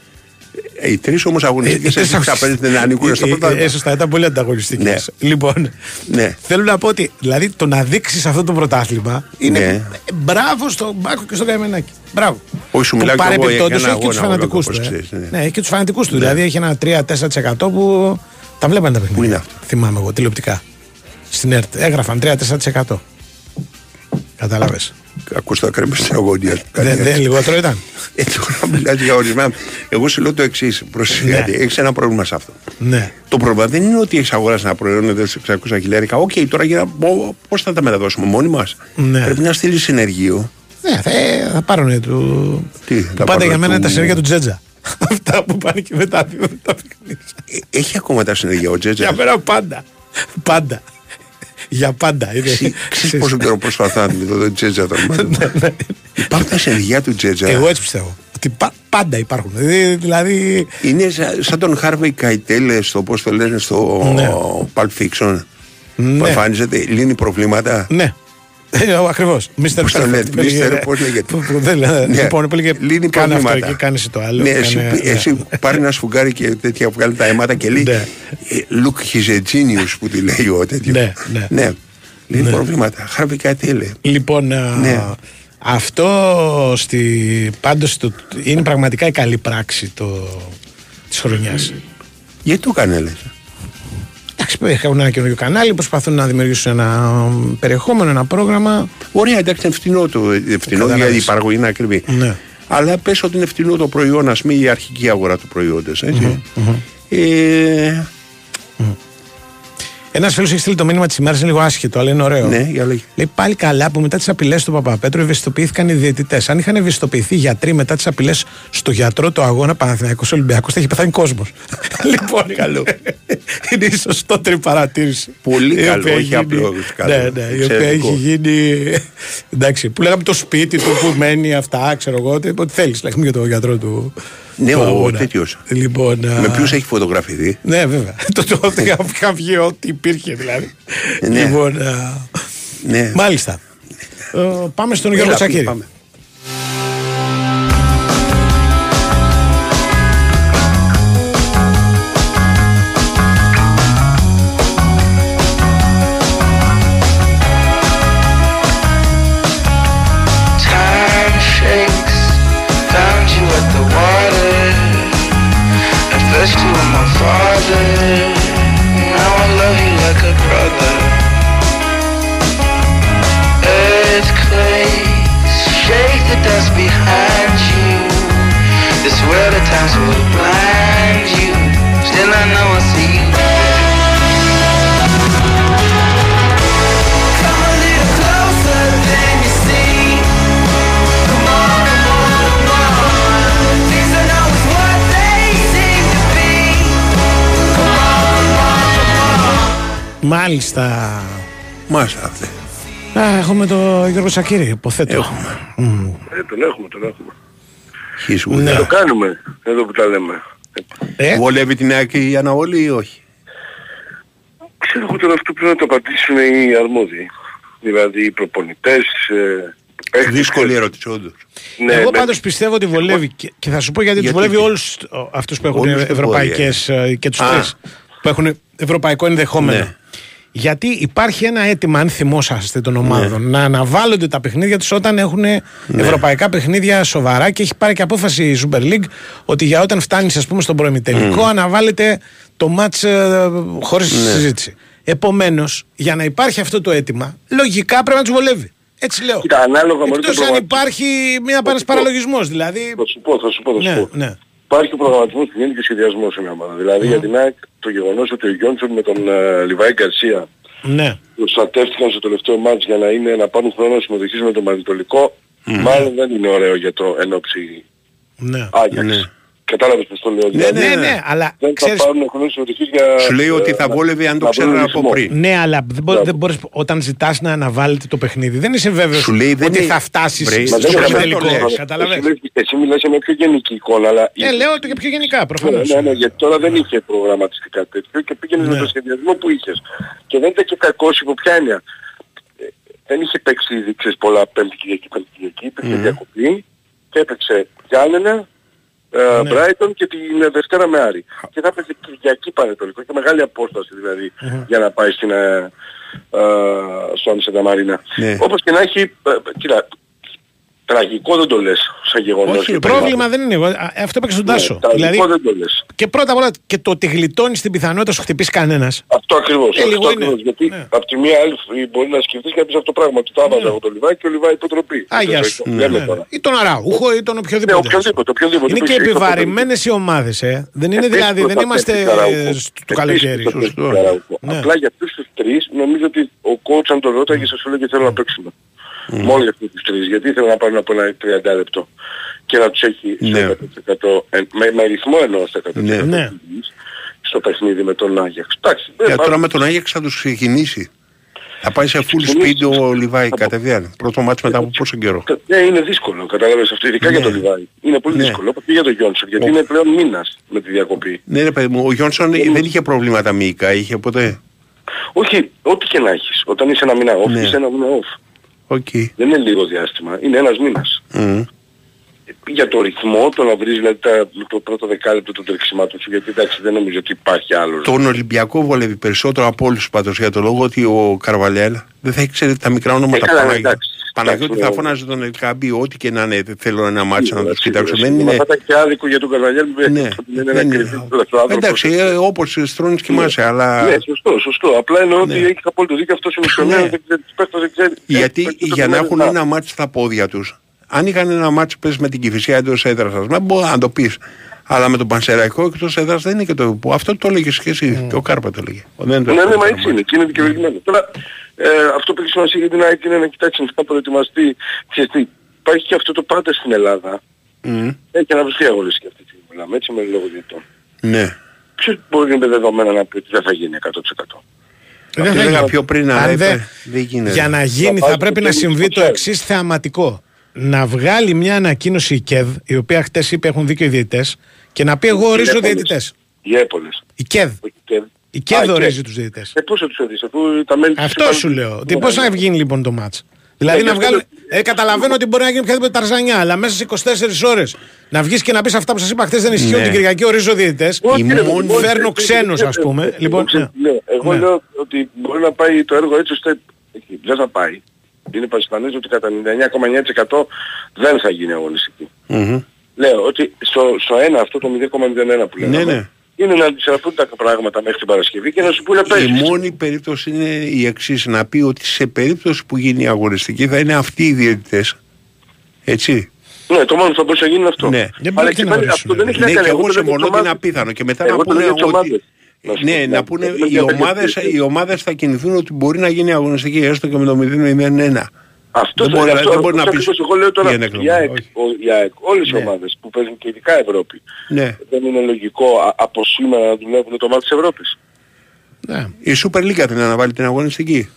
Ε, οι τρεις όμως Ε, αγωνιστικές οι τρεις έτσι θα αγωνιστικές- παίρνουν να ανήκουν στο Ε, ε, πρωτάθλημα. ε, Σωστά, ήταν πολύ ανταγωνιστική. Ναι. Λοιπόν, Ναι. θέλω να πω ότι δηλαδή το να δείξεις αυτό το πρωτάθλημα είναι Ναι. ε, μπράβο στον Μπάκο και στον Καημενάκη. Μπράβο. Όχι, σου Που μιλάω κι εγώ για παρεπιπτόντως ένα έχει και τους αγώνα, φανατικούς όπως του. ε. ξέρεις, ναι. Ναι, έχει και τους φανατικούς του. Δηλαδή έχει ένα 3-4% που τα βλέπανε τα παιχνίδια. Πού είναι αυτό; Θυμάμαι εγώ τηλεοπτικά. Στην ΕΡΤ έγραφαν 3-4%. Κατάλαβες. Ακούς τα κρέμα στην αγωνία. Δεν δεν- λιγότερο ήταν. Ε, τώρα μιλάς για ορισμένα. Εγώ σου λέω το εξής. Ναι. Έχεις ένα πρόβλημα σε αυτό. Ναι. Το πρόβλημα δεν είναι ότι έχεις αγοράσει ένα προϊόν εδώ σε 600 χιλιάρικα. Οκ, τώρα για πώς θα τα μεταδώσουμε μόνοι μας. Ναι. Πρέπει να στείλεις συνεργείο. Ναι, θα, ε, θα πάρουν του. Τι, που θα πάντα πάρουν για μένα είναι του- τα συνεργεία του Τζέτζα. Αυτά που πάνε και μετά τα παιχνίδια. Ε, Έχει ακόμα τα συνεργεία ο Για Τζέτζα. μένα πάντα. Πάντα. Για πάντα. Είναι- Ξέρεις πόσο καιρό προσπαθώ να δω τον Τζέτζα τώρα. Υπάρχουν τα συνεργεία του Τζέτζα. Εγώ έτσι πιστεύω. Ότι πα- πάντα υπάρχουν. Δηλαδή, δηλαδή Είναι σαν, σαν τον Χάρβεϊ Καϊτέλε στο πώς το λένε στο Ναι. Pulp Fiction. Που ναι, εμφανίζεται, λύνει προβλήματα. ναι. Ακριβώς. Μίστερ Πώς το λένε, Mr. πώς λέγεται; Ναι. Λοιπόν, πολύ και Λύνει κάνε αυτό προβλήματα. και κάνεις το άλλο. Ναι, εσύ, κάνε- ναι. εσύ πάρει ένα σφουγγάρι και τέτοια βγάλει τα αίματα και λέει Ναι. ε, Look, he's a genius που τη λέει ο τέτοιος. Ναι, ναι. Λύνει Ναι. προβλήματα. Χάρβεϊ Καϊτέλε. Λοιπόν, α, Ναι. αυτό στη, πάντως το, είναι πραγματικά η καλή πράξη το, της χρονιάς. Γιατί το έκανε, λες; Εντάξει, έχουν ένα καινούριο κανάλι, προσπαθούν να δημιουργήσουν ένα περιεχόμενο, ένα πρόγραμμα. Ωραία, εντάξει, είναι φτηνό το. ε, Φτηνό Καταλάβεις. γιατί η παραγωγή είναι ακριβή. Ναι. Αλλά πες ότι είναι φτηνό το προϊόν, ας πούμε, η αρχική αγορά του προϊόντος, έτσι. Ε, Ένας φίλος έχει στείλει το μήνυμα της ημέρας, είναι λίγο άσχετο, αλλά είναι ωραίο. ναι, για λέγε. Λέει πάλι καλά που μετά τις απειλές του Παπαπέτρου ευαισθητοποιήθηκαν οι διαιτητές. Αν είχαν ευαισθητοποιηθεί οι γιατροί μετά τις απειλές στο γιατρό του αγώνα Παναθηναϊκός Ολυμπιακός, θα είχε πεθάνει κόσμος. λοιπόν, καλό. είναι η σωστότερη παρατήρηση. Πολύ Η καλό, οποία όχι έχει απλό, γίνει- καλό. Ναι, ναι, η οποία Εξαιρετικό. έχει γίνει. Εντάξει, που λέγαμε το σπίτι του που μένει αυτά, ξέρω εγώ. ότι- Ό,τι θέλεις, λέγαμε για τον γιατρό του. Ναι, του ο αγώνα. τέτοιος. Λοιπόν, Με α, ποιους έχει φωτογραφηθεί; ναι, βέβαια. το το είχα βγει ό,τι υπήρχε δηλαδή. Ναι. Λοιπόν, α, Ναι. μάλιστα. Ε, πάμε στον Γιώργο Έλα, Τσακύρη. Now I love you like a brother. Earthquakes, shake the dust behind you. This world times will blind you. Still I know I see Μάλιστα. Μάλιστα αυτή. Α, έχουμε το Γιώργο Σακύρη, υποθέτω. Έχουμε. Μμ. Ε, τον έχουμε, τον έχουμε. Χίσου. Ναι. Το κάνουμε, εδώ που τα λέμε. Ε, Βολεύει την ΑΕΚ η αναβολή ή όχι; Ξέρω εγώ τώρα αυτό πρέπει να το απαντήσουν οι αρμόδιοι. Δηλαδή οι προπονητές, ε, παίχτες. Δύσκολη ερώτηση όντως. Ναι, Εγώ ναι. πάντως πιστεύω ότι βολεύει και, και θα σου πω γιατί, τους Γιατί βολεύει τι; όλους ο, αυτούς που έχουν Όλους τους ευρωπαϊκές ε, και τους Α. τρεις που έχουν ευρωπαϊκό ενδεχόμενο. Ναι. Γιατί υπάρχει ένα αίτημα, αν θυμόσαστε των ομάδων, να αναβάλλονται τα παιχνίδια τους όταν έχουν ευρωπαϊκά παιχνίδια σοβαρά και έχει πάρει και απόφαση η Super League ότι για όταν φτάνεις, ας πούμε, στον προημιτελικό αναβάλλεται το μάτς ε, χωρίς συζήτηση. Επομένως, για να υπάρχει αυτό το αίτημα, λογικά πρέπει να τους βολεύει. Έτσι λέω. Κοίτα, ανάλογα με Εκτός το αν προγραμματισμό. υπάρχει μια Θα σου πω. παραλογισμός, δηλαδή... Θα σου πω, θα σου πω, θα σου Ναι, πω. ναι. Υπάρχει ο προγραμματισμός που γίνεται και σχεδιασμός σε μια ομάδα. Δηλαδή για την ΑΕΚ το γεγονός ότι ο Γιόνσον με τον ε, Λιβάη Γκαρσία Ναι. προστατεύτηκαν στο τελευταίο μάτς για να, είναι, να πάρουν χρόνο συμμετοχής με τον Πανετολικό, μάλλον δεν είναι ωραίο για το ενόψι Ναι. Άγιαξ. Ναι. Κατάλαβες πώς το λέω. Ναι, Ναι, ναι, αλλά Δεν ξέρεις, θα πάρουν χρόνο συμμετοχής για... Σου λέει ότι ε, θα να- βόλευε αν το να βρουν ξέρουν από ρυθμό. πριν. Ναι, αλλά δεν, μπο- δεν μπορείς, όταν ζητάς να αναβάλλετε το παιχνίδι, δεν είσαι βέβαιος Σου λέει, δεν ότι είναι- θα φτάσεις Βρε, στο Μα δεν στο είναι τελικό. αυτό το λες. Καταλαβες; Εσύ, λες- εσύ μιλάς σε μια πιο γενική εικόνα, αλλά... Ε, λέω το και πιο γενικά, Ναι, προφανώς. ναι, ναι, γιατί τώρα δεν είχε προγραμματιστικά τέτοιο και πήγαινες με Ναι. το σχεδιασμό που είχες. Και δεν ήταν και κακός υπό ποια έννοια. Ε, Δεν είχε παίξει ήδη ξέρεις, πολλά πέμπτη Κυριακή, πέμπτη Κυριακή, υπήρχε διακοπή και έπαιξε Γιάννενα, ε, Ναι. Brighton και την Δευτέρα με Άρη. Και θα έπαιζε Κυριακή Πανετολικό και μεγάλη απόσταση δηλαδή για να πάει στην, ε, ε, στο Άμστερνταμ Μαρίνα. Ναι. Όπως και να έχει, ε, κοίτα, τραγικό δεν το λες σαν γεγονός. Όχι, και Πρόβλημα δεν είναι εγώ. Α, Αυτό έπαιξε στον Τάσο. Ναι, τραγικό Δηλαδή, δεν το λες. και πρώτα απ' όλα και το ότι γλιτώνεις την πιθανότητα να σου χτυπήσει κανένας. Αυτό ακριβώς. Ε, λίγο αυτό είναι. ακριβώς. Γιατί Ναι. από τη μία άλλη μπορεί να σκεφτείς και να πεις αυτό το πράγμα. Του τα έβαζα εγώ το Λιβάη και ο Λιβάη υποτροπή. Άγια Δεν σου. το Ναι, λέμε ναι. τώρα. Ή τον Αραούχο ή τον Ναι, οποιοδήποτε. οποιοδήποτε, οποιοδήποτε. Είναι που και είχε- είχε επιβαρημένες οι ομάδες, ε. Δεν είναι Επίσης δηλαδή, δεν είμαστε προστατεύει Καραούχο. ε, στο- του Επίσης καλοκαίρι. προστατεύει Σωστό. Καραούχο. Ναι. Απλά για αυτούς τους τρεις νομίζω ότι ο coach αν τον ρώταγες σας έλεγε θέλω να παίξουμε. Μόνο για αυτούς τους τρεις. Γιατί ήθελα να πάρουν από ένα 30 λεπτό και να τους έχει στο Ναι. 100%, ε, με, με ρυθμό εννοώ στο 100% Ναι. Ναι. στο παιχνίδι με τον Άγιαξ. Εντάξει, δεν Για θα- τώρα με τον Άγιαξ θα τους ξεκινήσει. Θα πάει σε full ξεκινήσει. speed ο Λιβάη κατευθείαν. Πρώτο μάτς μετά από πόσο καιρό. Ναι, είναι δύσκολο, κατάλαβες αυτό, ειδικά για τον Λιβάη. Είναι πολύ Ναι. δύσκολο, όπως και για τον Γιόνσον, γιατί είναι πλέον μήνας με τη διακοπή. Ναι ρε παιδί μου, ο Γιόνσον δεν είχε προβλήματα μυϊκά, είχε ποτέ. Όχι, ό,τι και να έχεις. Όταν είσαι ένα μήνα off, Ναι. είσαι ένα μήνα off. OK. Δεν είναι λίγο διάστημα, είναι ένας μήνας. Μμ. Για το ρυθμό, το να βρεις δηλαδή τα, το πρώτο δεκάλεπτο των τρεξιμάτων σου, γιατί εντάξει δεν νομίζω ότι υπάρχει άλλος. Τον Ολυμπιακό βολεύει περισσότερο από όλους πάντως για το λόγο ότι ο Καρβαλιάλ δεν θα ήξερε τα μικρά ονόματα. Ε, καλά, Παναγι- εντάξει. Παναγιώτη Εντάξει, θα ναι. φωνάζει τον Ελκάμπη ό,τι και να είναι θέλω ένα μάτσο να τους Εντάξει, κοιτάξω. εντάξει, Δεν μα είναι... Θα ήταν και άδικο για τον Καρβαλιάλ που Ναι, είναι ένα δεν είναι. κριτικό άνθρωπο. Εντάξει, ε, όπως στρώνεις κοιμάσαι, αλλά... Ναι, σωστό, σωστό. Απλά εννοώ ότι Ναι. έχει απόλυτο δίκιο αυτός είναι ο Ναι. δεν ξέρει, τους παίχτες δεν ξέρει. Γιατί Ε, για να το έχουν μένα, ένα μάτς στα πόδια τους, αν είχαν ένα μάτς πες με την Κηφισιά εντός έδρας σας, μα μπορεί να το πεις. Αλλά με τον Πανσεραϊκό εκτός έδρας δεν είναι και το που Αυτό το έλεγες και εσύ, και ο Κάρπα το έλεγε. Δεν το Ναι, ναι, έλεγε μα το έτσι είναι και είναι δικαιολογημένο. Τώρα, ε, αυτό που έχεις σημασία για την ΑΕΚ είναι να κοιτάξεις να προετοιμαστεί. Ξέρεις τι, υπάρχει και αυτό το πάντα στην Ελλάδα. Μμ. Έχει αναπτυχθεί αγωνιστική αυτή τη στιγμή, μιλάμε έτσι με λόγο διαιτών. Ναι. Ποιος μπορεί με δεδομένα να πει ότι δεν θα γίνει 100%. Δεν Αυτό θα έλεγα γίνει. πιο πριν, Αν αλλά δεν- είπε, δεν γίνεται. Για να γίνει Να θα πάει πρέπει στο να τέλος συμβεί του το ξέρει. εξής θεαματικό. Να βγάλει μια ανακοίνωση η ΚΕΔ, η οποία χτες είπε έχουν δίκιο οι διαιτητές, και να πει εγώ ορίζω Έπολες. διαιτητές. Οι έπολες. Η ΚΕΔ. Όχι και- Η Α, ΚΕΔ η ορίζει ΚΕΔ. τους διαιτητές. Ε, πώς θα τους ορίσει, αφού τα μέλη τους Αυτό είπαν- σου λέω. Ότι Ναι, πώς ναι. να βγει λοιπόν το μάτς; Δηλαδή Ναι, να γι' αυτό βγάλει. το- Ε, καταλαβαίνω ότι μπορεί να γίνει οποιαδήποτε ταρζανιά, αλλά μέσα σε 24 ώρες να βγεις και να πεις αυτά που σας είπα χθες δεν ισχύουν Ναι. την Κυριακή ορίζω διαιτητές. Όχι, Η ρε, μόνη- μόνο- Φέρνω ε, ξένους, ε, ας ε, πούμε. ε, Λοιπόν, ε, ναι. ναι, Εγώ Ναι. λέω ότι μπορεί να πάει το έργο έτσι ώστε δεν θα πάει. Είναι πασπανές ότι κατά 99,9% δεν θα γίνει αγωνιστική. Μμμ. Λέω ότι στο, στο ένα αυτό το 0,01 που λέμε Ναι, ναι. είναι να αντισαραπούν τα πράγματα μέχρι την Παρασκευή και να σου πούνε Η παίζεις. μόνη περίπτωση είναι η εξής να πει ότι σε περίπτωση που γίνει η αγωνιστική θα είναι αυτοί οι διαιτητές. Έτσι. Ναι, το μόνο που θα μπορούσε να γίνει είναι αυτό. Ναι. Δεν Αλλά πρόκειται και να πάλι ορίσουν. αυτό δεν έχει Ναι, να και κάνει. εγώ το λέω συμφωνώ για ότι τις είναι ομάδες. απίθανο. Και μετά Εγώ να το λέω πούνε για τις ότι. Ομάδες. Να σου Ναι, πω, να ναι, πούνε με οι μια ομάδες, τέτοια- οι ομάδες θα κινηθούν ότι μπορεί να γίνει αγωνιστική έστω και με το 0-0-1. Αυτός Δεν το- μπορεί- αυτό- δεν μπορεί να αυτός πεις ακριβώς Εγώ λέω τώρα τι είναι έκλωμα, η ΑΕΚ, όχι. ο- η ΑΕΚ, όλες οι Ναι. ομάδες που παίζουν και ειδικά Ευρώπη. Ναι. Δεν είναι λογικό α- από σήμερα να δουλεύουν το μάτι της Ευρώπης. Ναι. Η Super League δεν αναβάλει την αγωνιστική.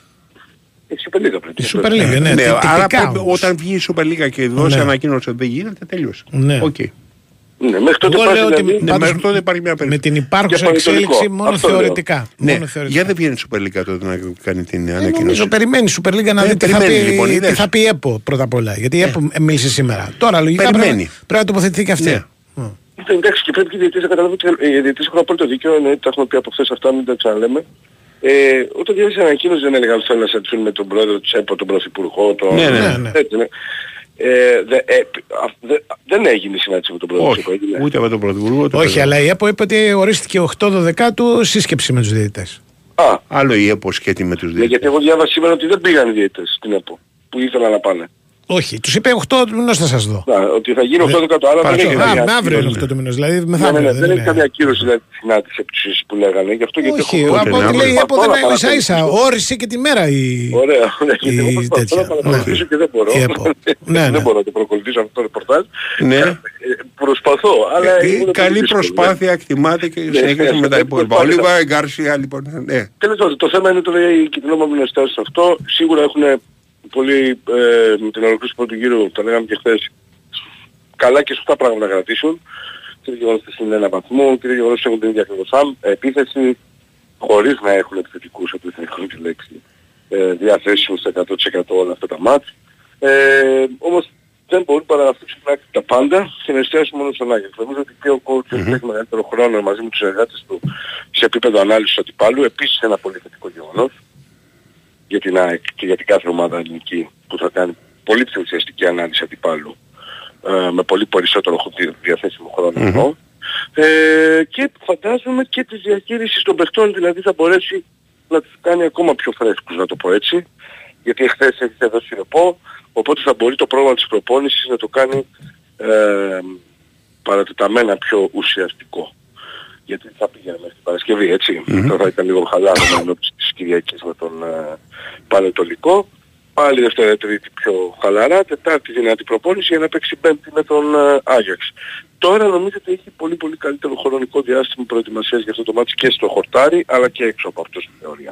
Η Super League πρέπει. Η Super League, ναι, τι- άρα τυπικά πρέπει, όμως. όταν βγει η Super League και δώσει Ναι. ανακοίνωση ότι δεν γίνεται, τελείωσε. Ναι. Οκ. Ναι, μέχρι τότε Εγώ υπάρχει λέω ότι δηλαδή- Ναι, πάντως μέχρι τότε υπάρχει μια περίπτωση. με την υπάρχουσα Για Παναιτωλικό. εξέλιξη μόνο Αυτό λέω. θεωρητικά. Ναι, Μόνο θεωρητικά. για δεν βγαίνει η Super League τότε να κάνει την Ε, ανακοίνωση. νομίζω περιμένει η Super League να Ε, δει τι θα, περιμένει, πει, λοιπόν, τι είδες. θα πει η ΕΠΟ πρώτα απ' όλα. Γιατί η ΕΠΟ μίλησε σήμερα. Τώρα λογικά πρέπει, Περιμένει. πρέπει να τοποθετηθεί και αυτή. Ναι. Ε, Εντάξει και πρέπει και οι διαιτητές να καταλάβουν ότι οι διαιτητές έχουν απόλυτο δίκιο, εννοείται τα έχουμε πει από χθες αυτά, μην τα ξαναλέμε. Ε, όταν διάβασα ανακοίνωση δεν έλεγαν ότι θέλουν να σαντηθούν με τον πρόεδρο της ΕΠΟ, τον πρωθυπουργό, τον... Ναι, ναι, ναι. Έτσι, ναι. Ε, δε, ε, α, δε, δεν έγινε η συνάντηση με τον πρόεδρο της Όχι, ΕΠΟ, έγινε. ούτε με τον Πρωθυπουργό. ούτε Όχι, με αλλά η ΕΠΟ είπε ότι ορίστηκε 8-12 του σύσκεψη με τους διαιτητές. Α, τον- Άλλο η ΕΠΟ σχέτη με τους ναι, δύο. γιατί εγώ διάβασα σήμερα ότι δεν πήγαν οι διαιτητές στην ΕΠΟ, που ήθελαν να πάνε. Όχι, τους είπε 8 του μηνός θα σας δω. Να, ότι θα γίνει 8 κάτω, αλλά δεν Παρακαλώ. έχει Α, καμία με αύριο είναι ακύρωση. 8 του μηνός, δηλαδή Ναι, ναι, μεθαύριο. ναι, δεν δεν έχει είναι- καμία ακύρωση δηλαδή τη συνάντηση από τους που λέγανε. Γι' αυτό γιατί Όχι, έχω από ό,τι λέει η ΕΠΟ δεν Προσπαθώ να ίσα ίσα. παρακολουθήσω. Όρισε και τη μέρα η. Ωραία, ωραία. Γιατί εγώ η προσπαθώ τέτοια. να παρακολουθήσω Ναι. και δεν μπορώ. Η ΕΠΟ. Ναι, ναι. Δεν μπορώ να το παρακολουθήσω αυτό το ρεπορτάζ. Ναι. Ε, Προσπαθώ, αλλά... Ε, είναι πολύ Καλή δύσκολο, προσπάθεια, εκτιμάται και Ναι, συνεχίζουμε ναι, με τα ναι, υπόλοιπα. προσπάθεια. Ολίβα Γκάρσια λοιπόν. Ναι. Τέλος πάντων, το θέμα είναι τώρα οι κοινωνόμοι να εστιάσουν σε αυτό. Σίγουρα έχουν πολύ ε, με την ολοκλήρωση του πρώτου γύρου, τα λέγαμε και χθες, καλά και σωστά πράγματα να κρατήσουν. Και το γεγονός ότι είναι ένα βαθμό, και το γεγονός ότι έχουν την ίδια ακριβώς άμ- επίθεση, χωρίς να έχουν επιθετικούς, από την έχω τη λέξη, ε, διαθέσιμους στα 100% όλα αυτά τα μάτς. Ε, όμως δεν μπορούν παρά να αφήσουν τα πάντα και να εστιάσουν μόνο στον Άγιο. Νομίζω ότι και ο coach έχει μεγαλύτερο χρόνο μαζί με τους εργάτες του σε επίπεδο ανάλυσης του αντιπάλου. Επίσης ένα πολύ θετικό γεγονός για την ΑΕΚ και για την κάθε ομάδα ελληνική που θα κάνει πολύ πιο ουσιαστική ανάλυση αντιπάλου ε, με πολύ περισσότερο χο- δι- διαθέσιμο χρόνο εννοώ. Ε, και φαντάζομαι και τη διαχείριση των παιχτών δηλαδή θα μπορέσει να τους κάνει ακόμα πιο φρέσκους να το πω έτσι γιατί εχθές έχει δώσει ρεπό οπότε θα μπορεί το πρόγραμμα της προπόνησης να το κάνει ε, παρατεταμένα πιο ουσιαστικό γιατί θα πήγαινε μέχρι την Παρασκευή, έτσι. Τώρα θα ήταν λίγο χαλάρωμα ενώπιση της Κυριακής με τον ε, Πανετολικό. Πάλι Δευτέρα Τρίτη πιο χαλαρά, Τετάρτη δυνατή προπόνηση για να παίξει Πέμπτη με τον ε, Άγιαξ. Τώρα νομίζω ότι έχει πολύ πολύ καλύτερο χρονικό διάστημα προετοιμασίας για αυτό το μάτι και στο χορτάρι αλλά και έξω από αυτό στην θεωρία.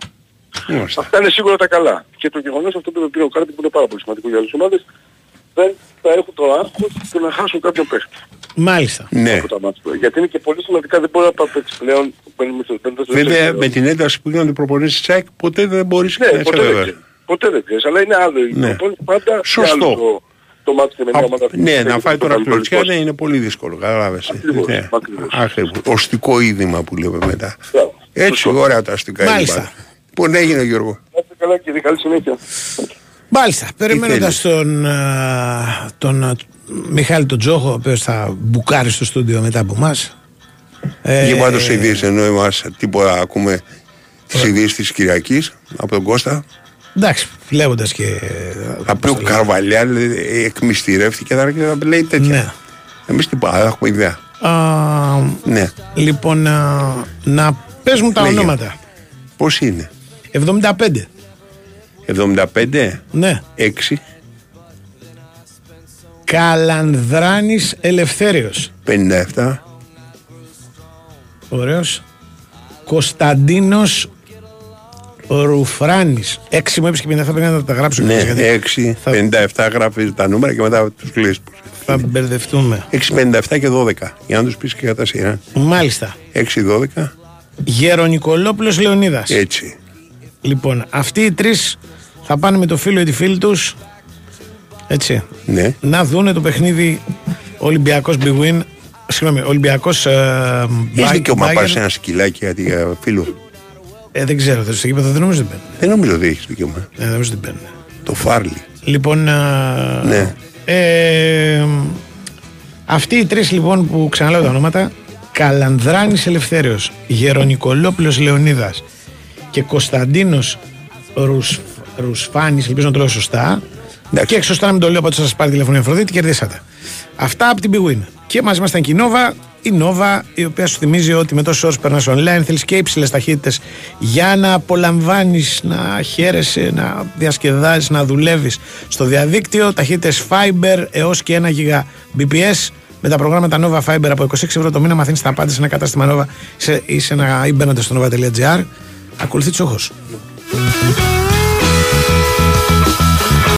Αυτά είναι σίγουρα τα καλά. Και το γεγονός αυτό που είπε ο Κάρτη που είναι πάρα πολύ σημαντικό για άλλες ομάδες δεν θα έχουν το άγχος του να χάσουν κάποιον παίχτη. Μάλιστα. Ναι. Από τα μάτια του. Γιατί είναι και πολύ σημαντικά, δεν μπορεί να παίξει πλέον. μπαίνουμε στο- μπαίνοντας στο Βέβαια δεύτερο με την ένταση που γίνονται οι προπονήσεις της ΑΕΚ ποτέ δεν μπορείς Ναι, να είσαι ποτέ δεν βέβαιος. ξέρεις. Ποτέ δεν ξέρεις, αλλά είναι άλλο η Ναι. προπόνηση πάντα και Σωστό. άλλο το, το μάτι και με μια ομάδα. Ναι, να φάει τώρα Πανετολικός. κλωτσιά ναι, είναι πολύ δύσκολο. Κατάλαβες. Ακριβώς, Ναι. ακριβώς. Ακριβώς. Οστικό είδημα που λέμε μετά. Μπράβο. Έτσι ωραία τα αστικά Μάλιστα. είδημα. Πού έγινε Γιώργο; Να είστε καλά και καλή συνέχεια. Μάλιστα. Περιμένοντας τον, α, τον α, Μιχάλη τον Τζόχο, ο οποίος θα μπουκάρει στο στούντιο μετά από εμάς. Ε, Και πάντως οι ειδήσεις ενώ μας τίποτα ακούμε τις ειδήσεις της Κυριακής από τον Κώστα. εντάξει, λέγοντας και. Θα πει ο Καρβαλιάλ ε, εκμυστηρεύτηκε θα θα λέει τέτοια. Ναι. Εμείς τίποτα, δεν έχουμε ιδέα. Α, Ναι. λοιπόν, α, να παίζουν τα Λέγε. ονόματα. Πώς είναι; 75. 75, Ναι. 6, Καλανδράνης Ελευθέριος. 57, Ωραίος. Κωνσταντίνος Ρουφράνης. Έξι μου έπεισε και 57 πρέπει να τα γράψω. ναι, γιατί 6, 57 γράφεις τα νούμερα και μετά τους κλείς. Θα μπερδευτούμε. 6, 57 και 12. Για να τους πεις και κατά σειρά. Μάλιστα. 6, 12, Γερονικολόπουλος Λεωνίδας. έτσι. Λοιπόν, αυτοί οι τρεις θα πάνε με το φίλο ή τη φίλη τους έτσι, Ναι. να δούνε το παιχνίδι Ολυμπιακός Big Win Συγγνώμη, Ολυμπιακός ε, Έχεις Bayern- δικαίωμα να Bayern. πάρεις ένα σκυλάκι γιατί για φίλο. Ε, δεν ξέρω, δεν στο γήπεδο δεν νομίζω ότι μπαίνουν. Δεν νομίζω ότι έχεις δικαίωμα. Ε, δεν νομίζω ότι μπαίνουν. Το Φάρλι. Λοιπόν, ε, Ναι. ε, αυτοί οι τρεις λοιπόν που ξαναλέω τα ονόματα Καλανδράνης Ελευθέριος, Γερονικολόπουλος Λεωνίδας και Κωνσταντίνος Ρουσ, Ρουσφάνης, ελπίζω να το λέω σωστά. Και σωστά να μην το λέω, οπότε σας πάρει τηλέφωνο η Αφροδίτη, κερδίσατε. Αυτά από την Big Win. Και μαζί μας ήταν και η Nova, η Nova, η οποία σου θυμίζει ότι με τόσες ώρες περνάς online, θέλεις και υψηλές ταχύτητες για να απολαμβάνεις, να χαίρεσαι, να διασκεδάζεις, να δουλεύεις στο διαδίκτυο, ταχύτητες Fiber έως και 1 GB BPS, με τα προγράμματα Nova Fiber από 26 ευρώ το μήνα μαθαίνεις τα πάντα σε ένα κατάστημα Nova σε- ή σε ένα ή μπαίνοντας στο nova.gr Ακολουθεί Τσόχος.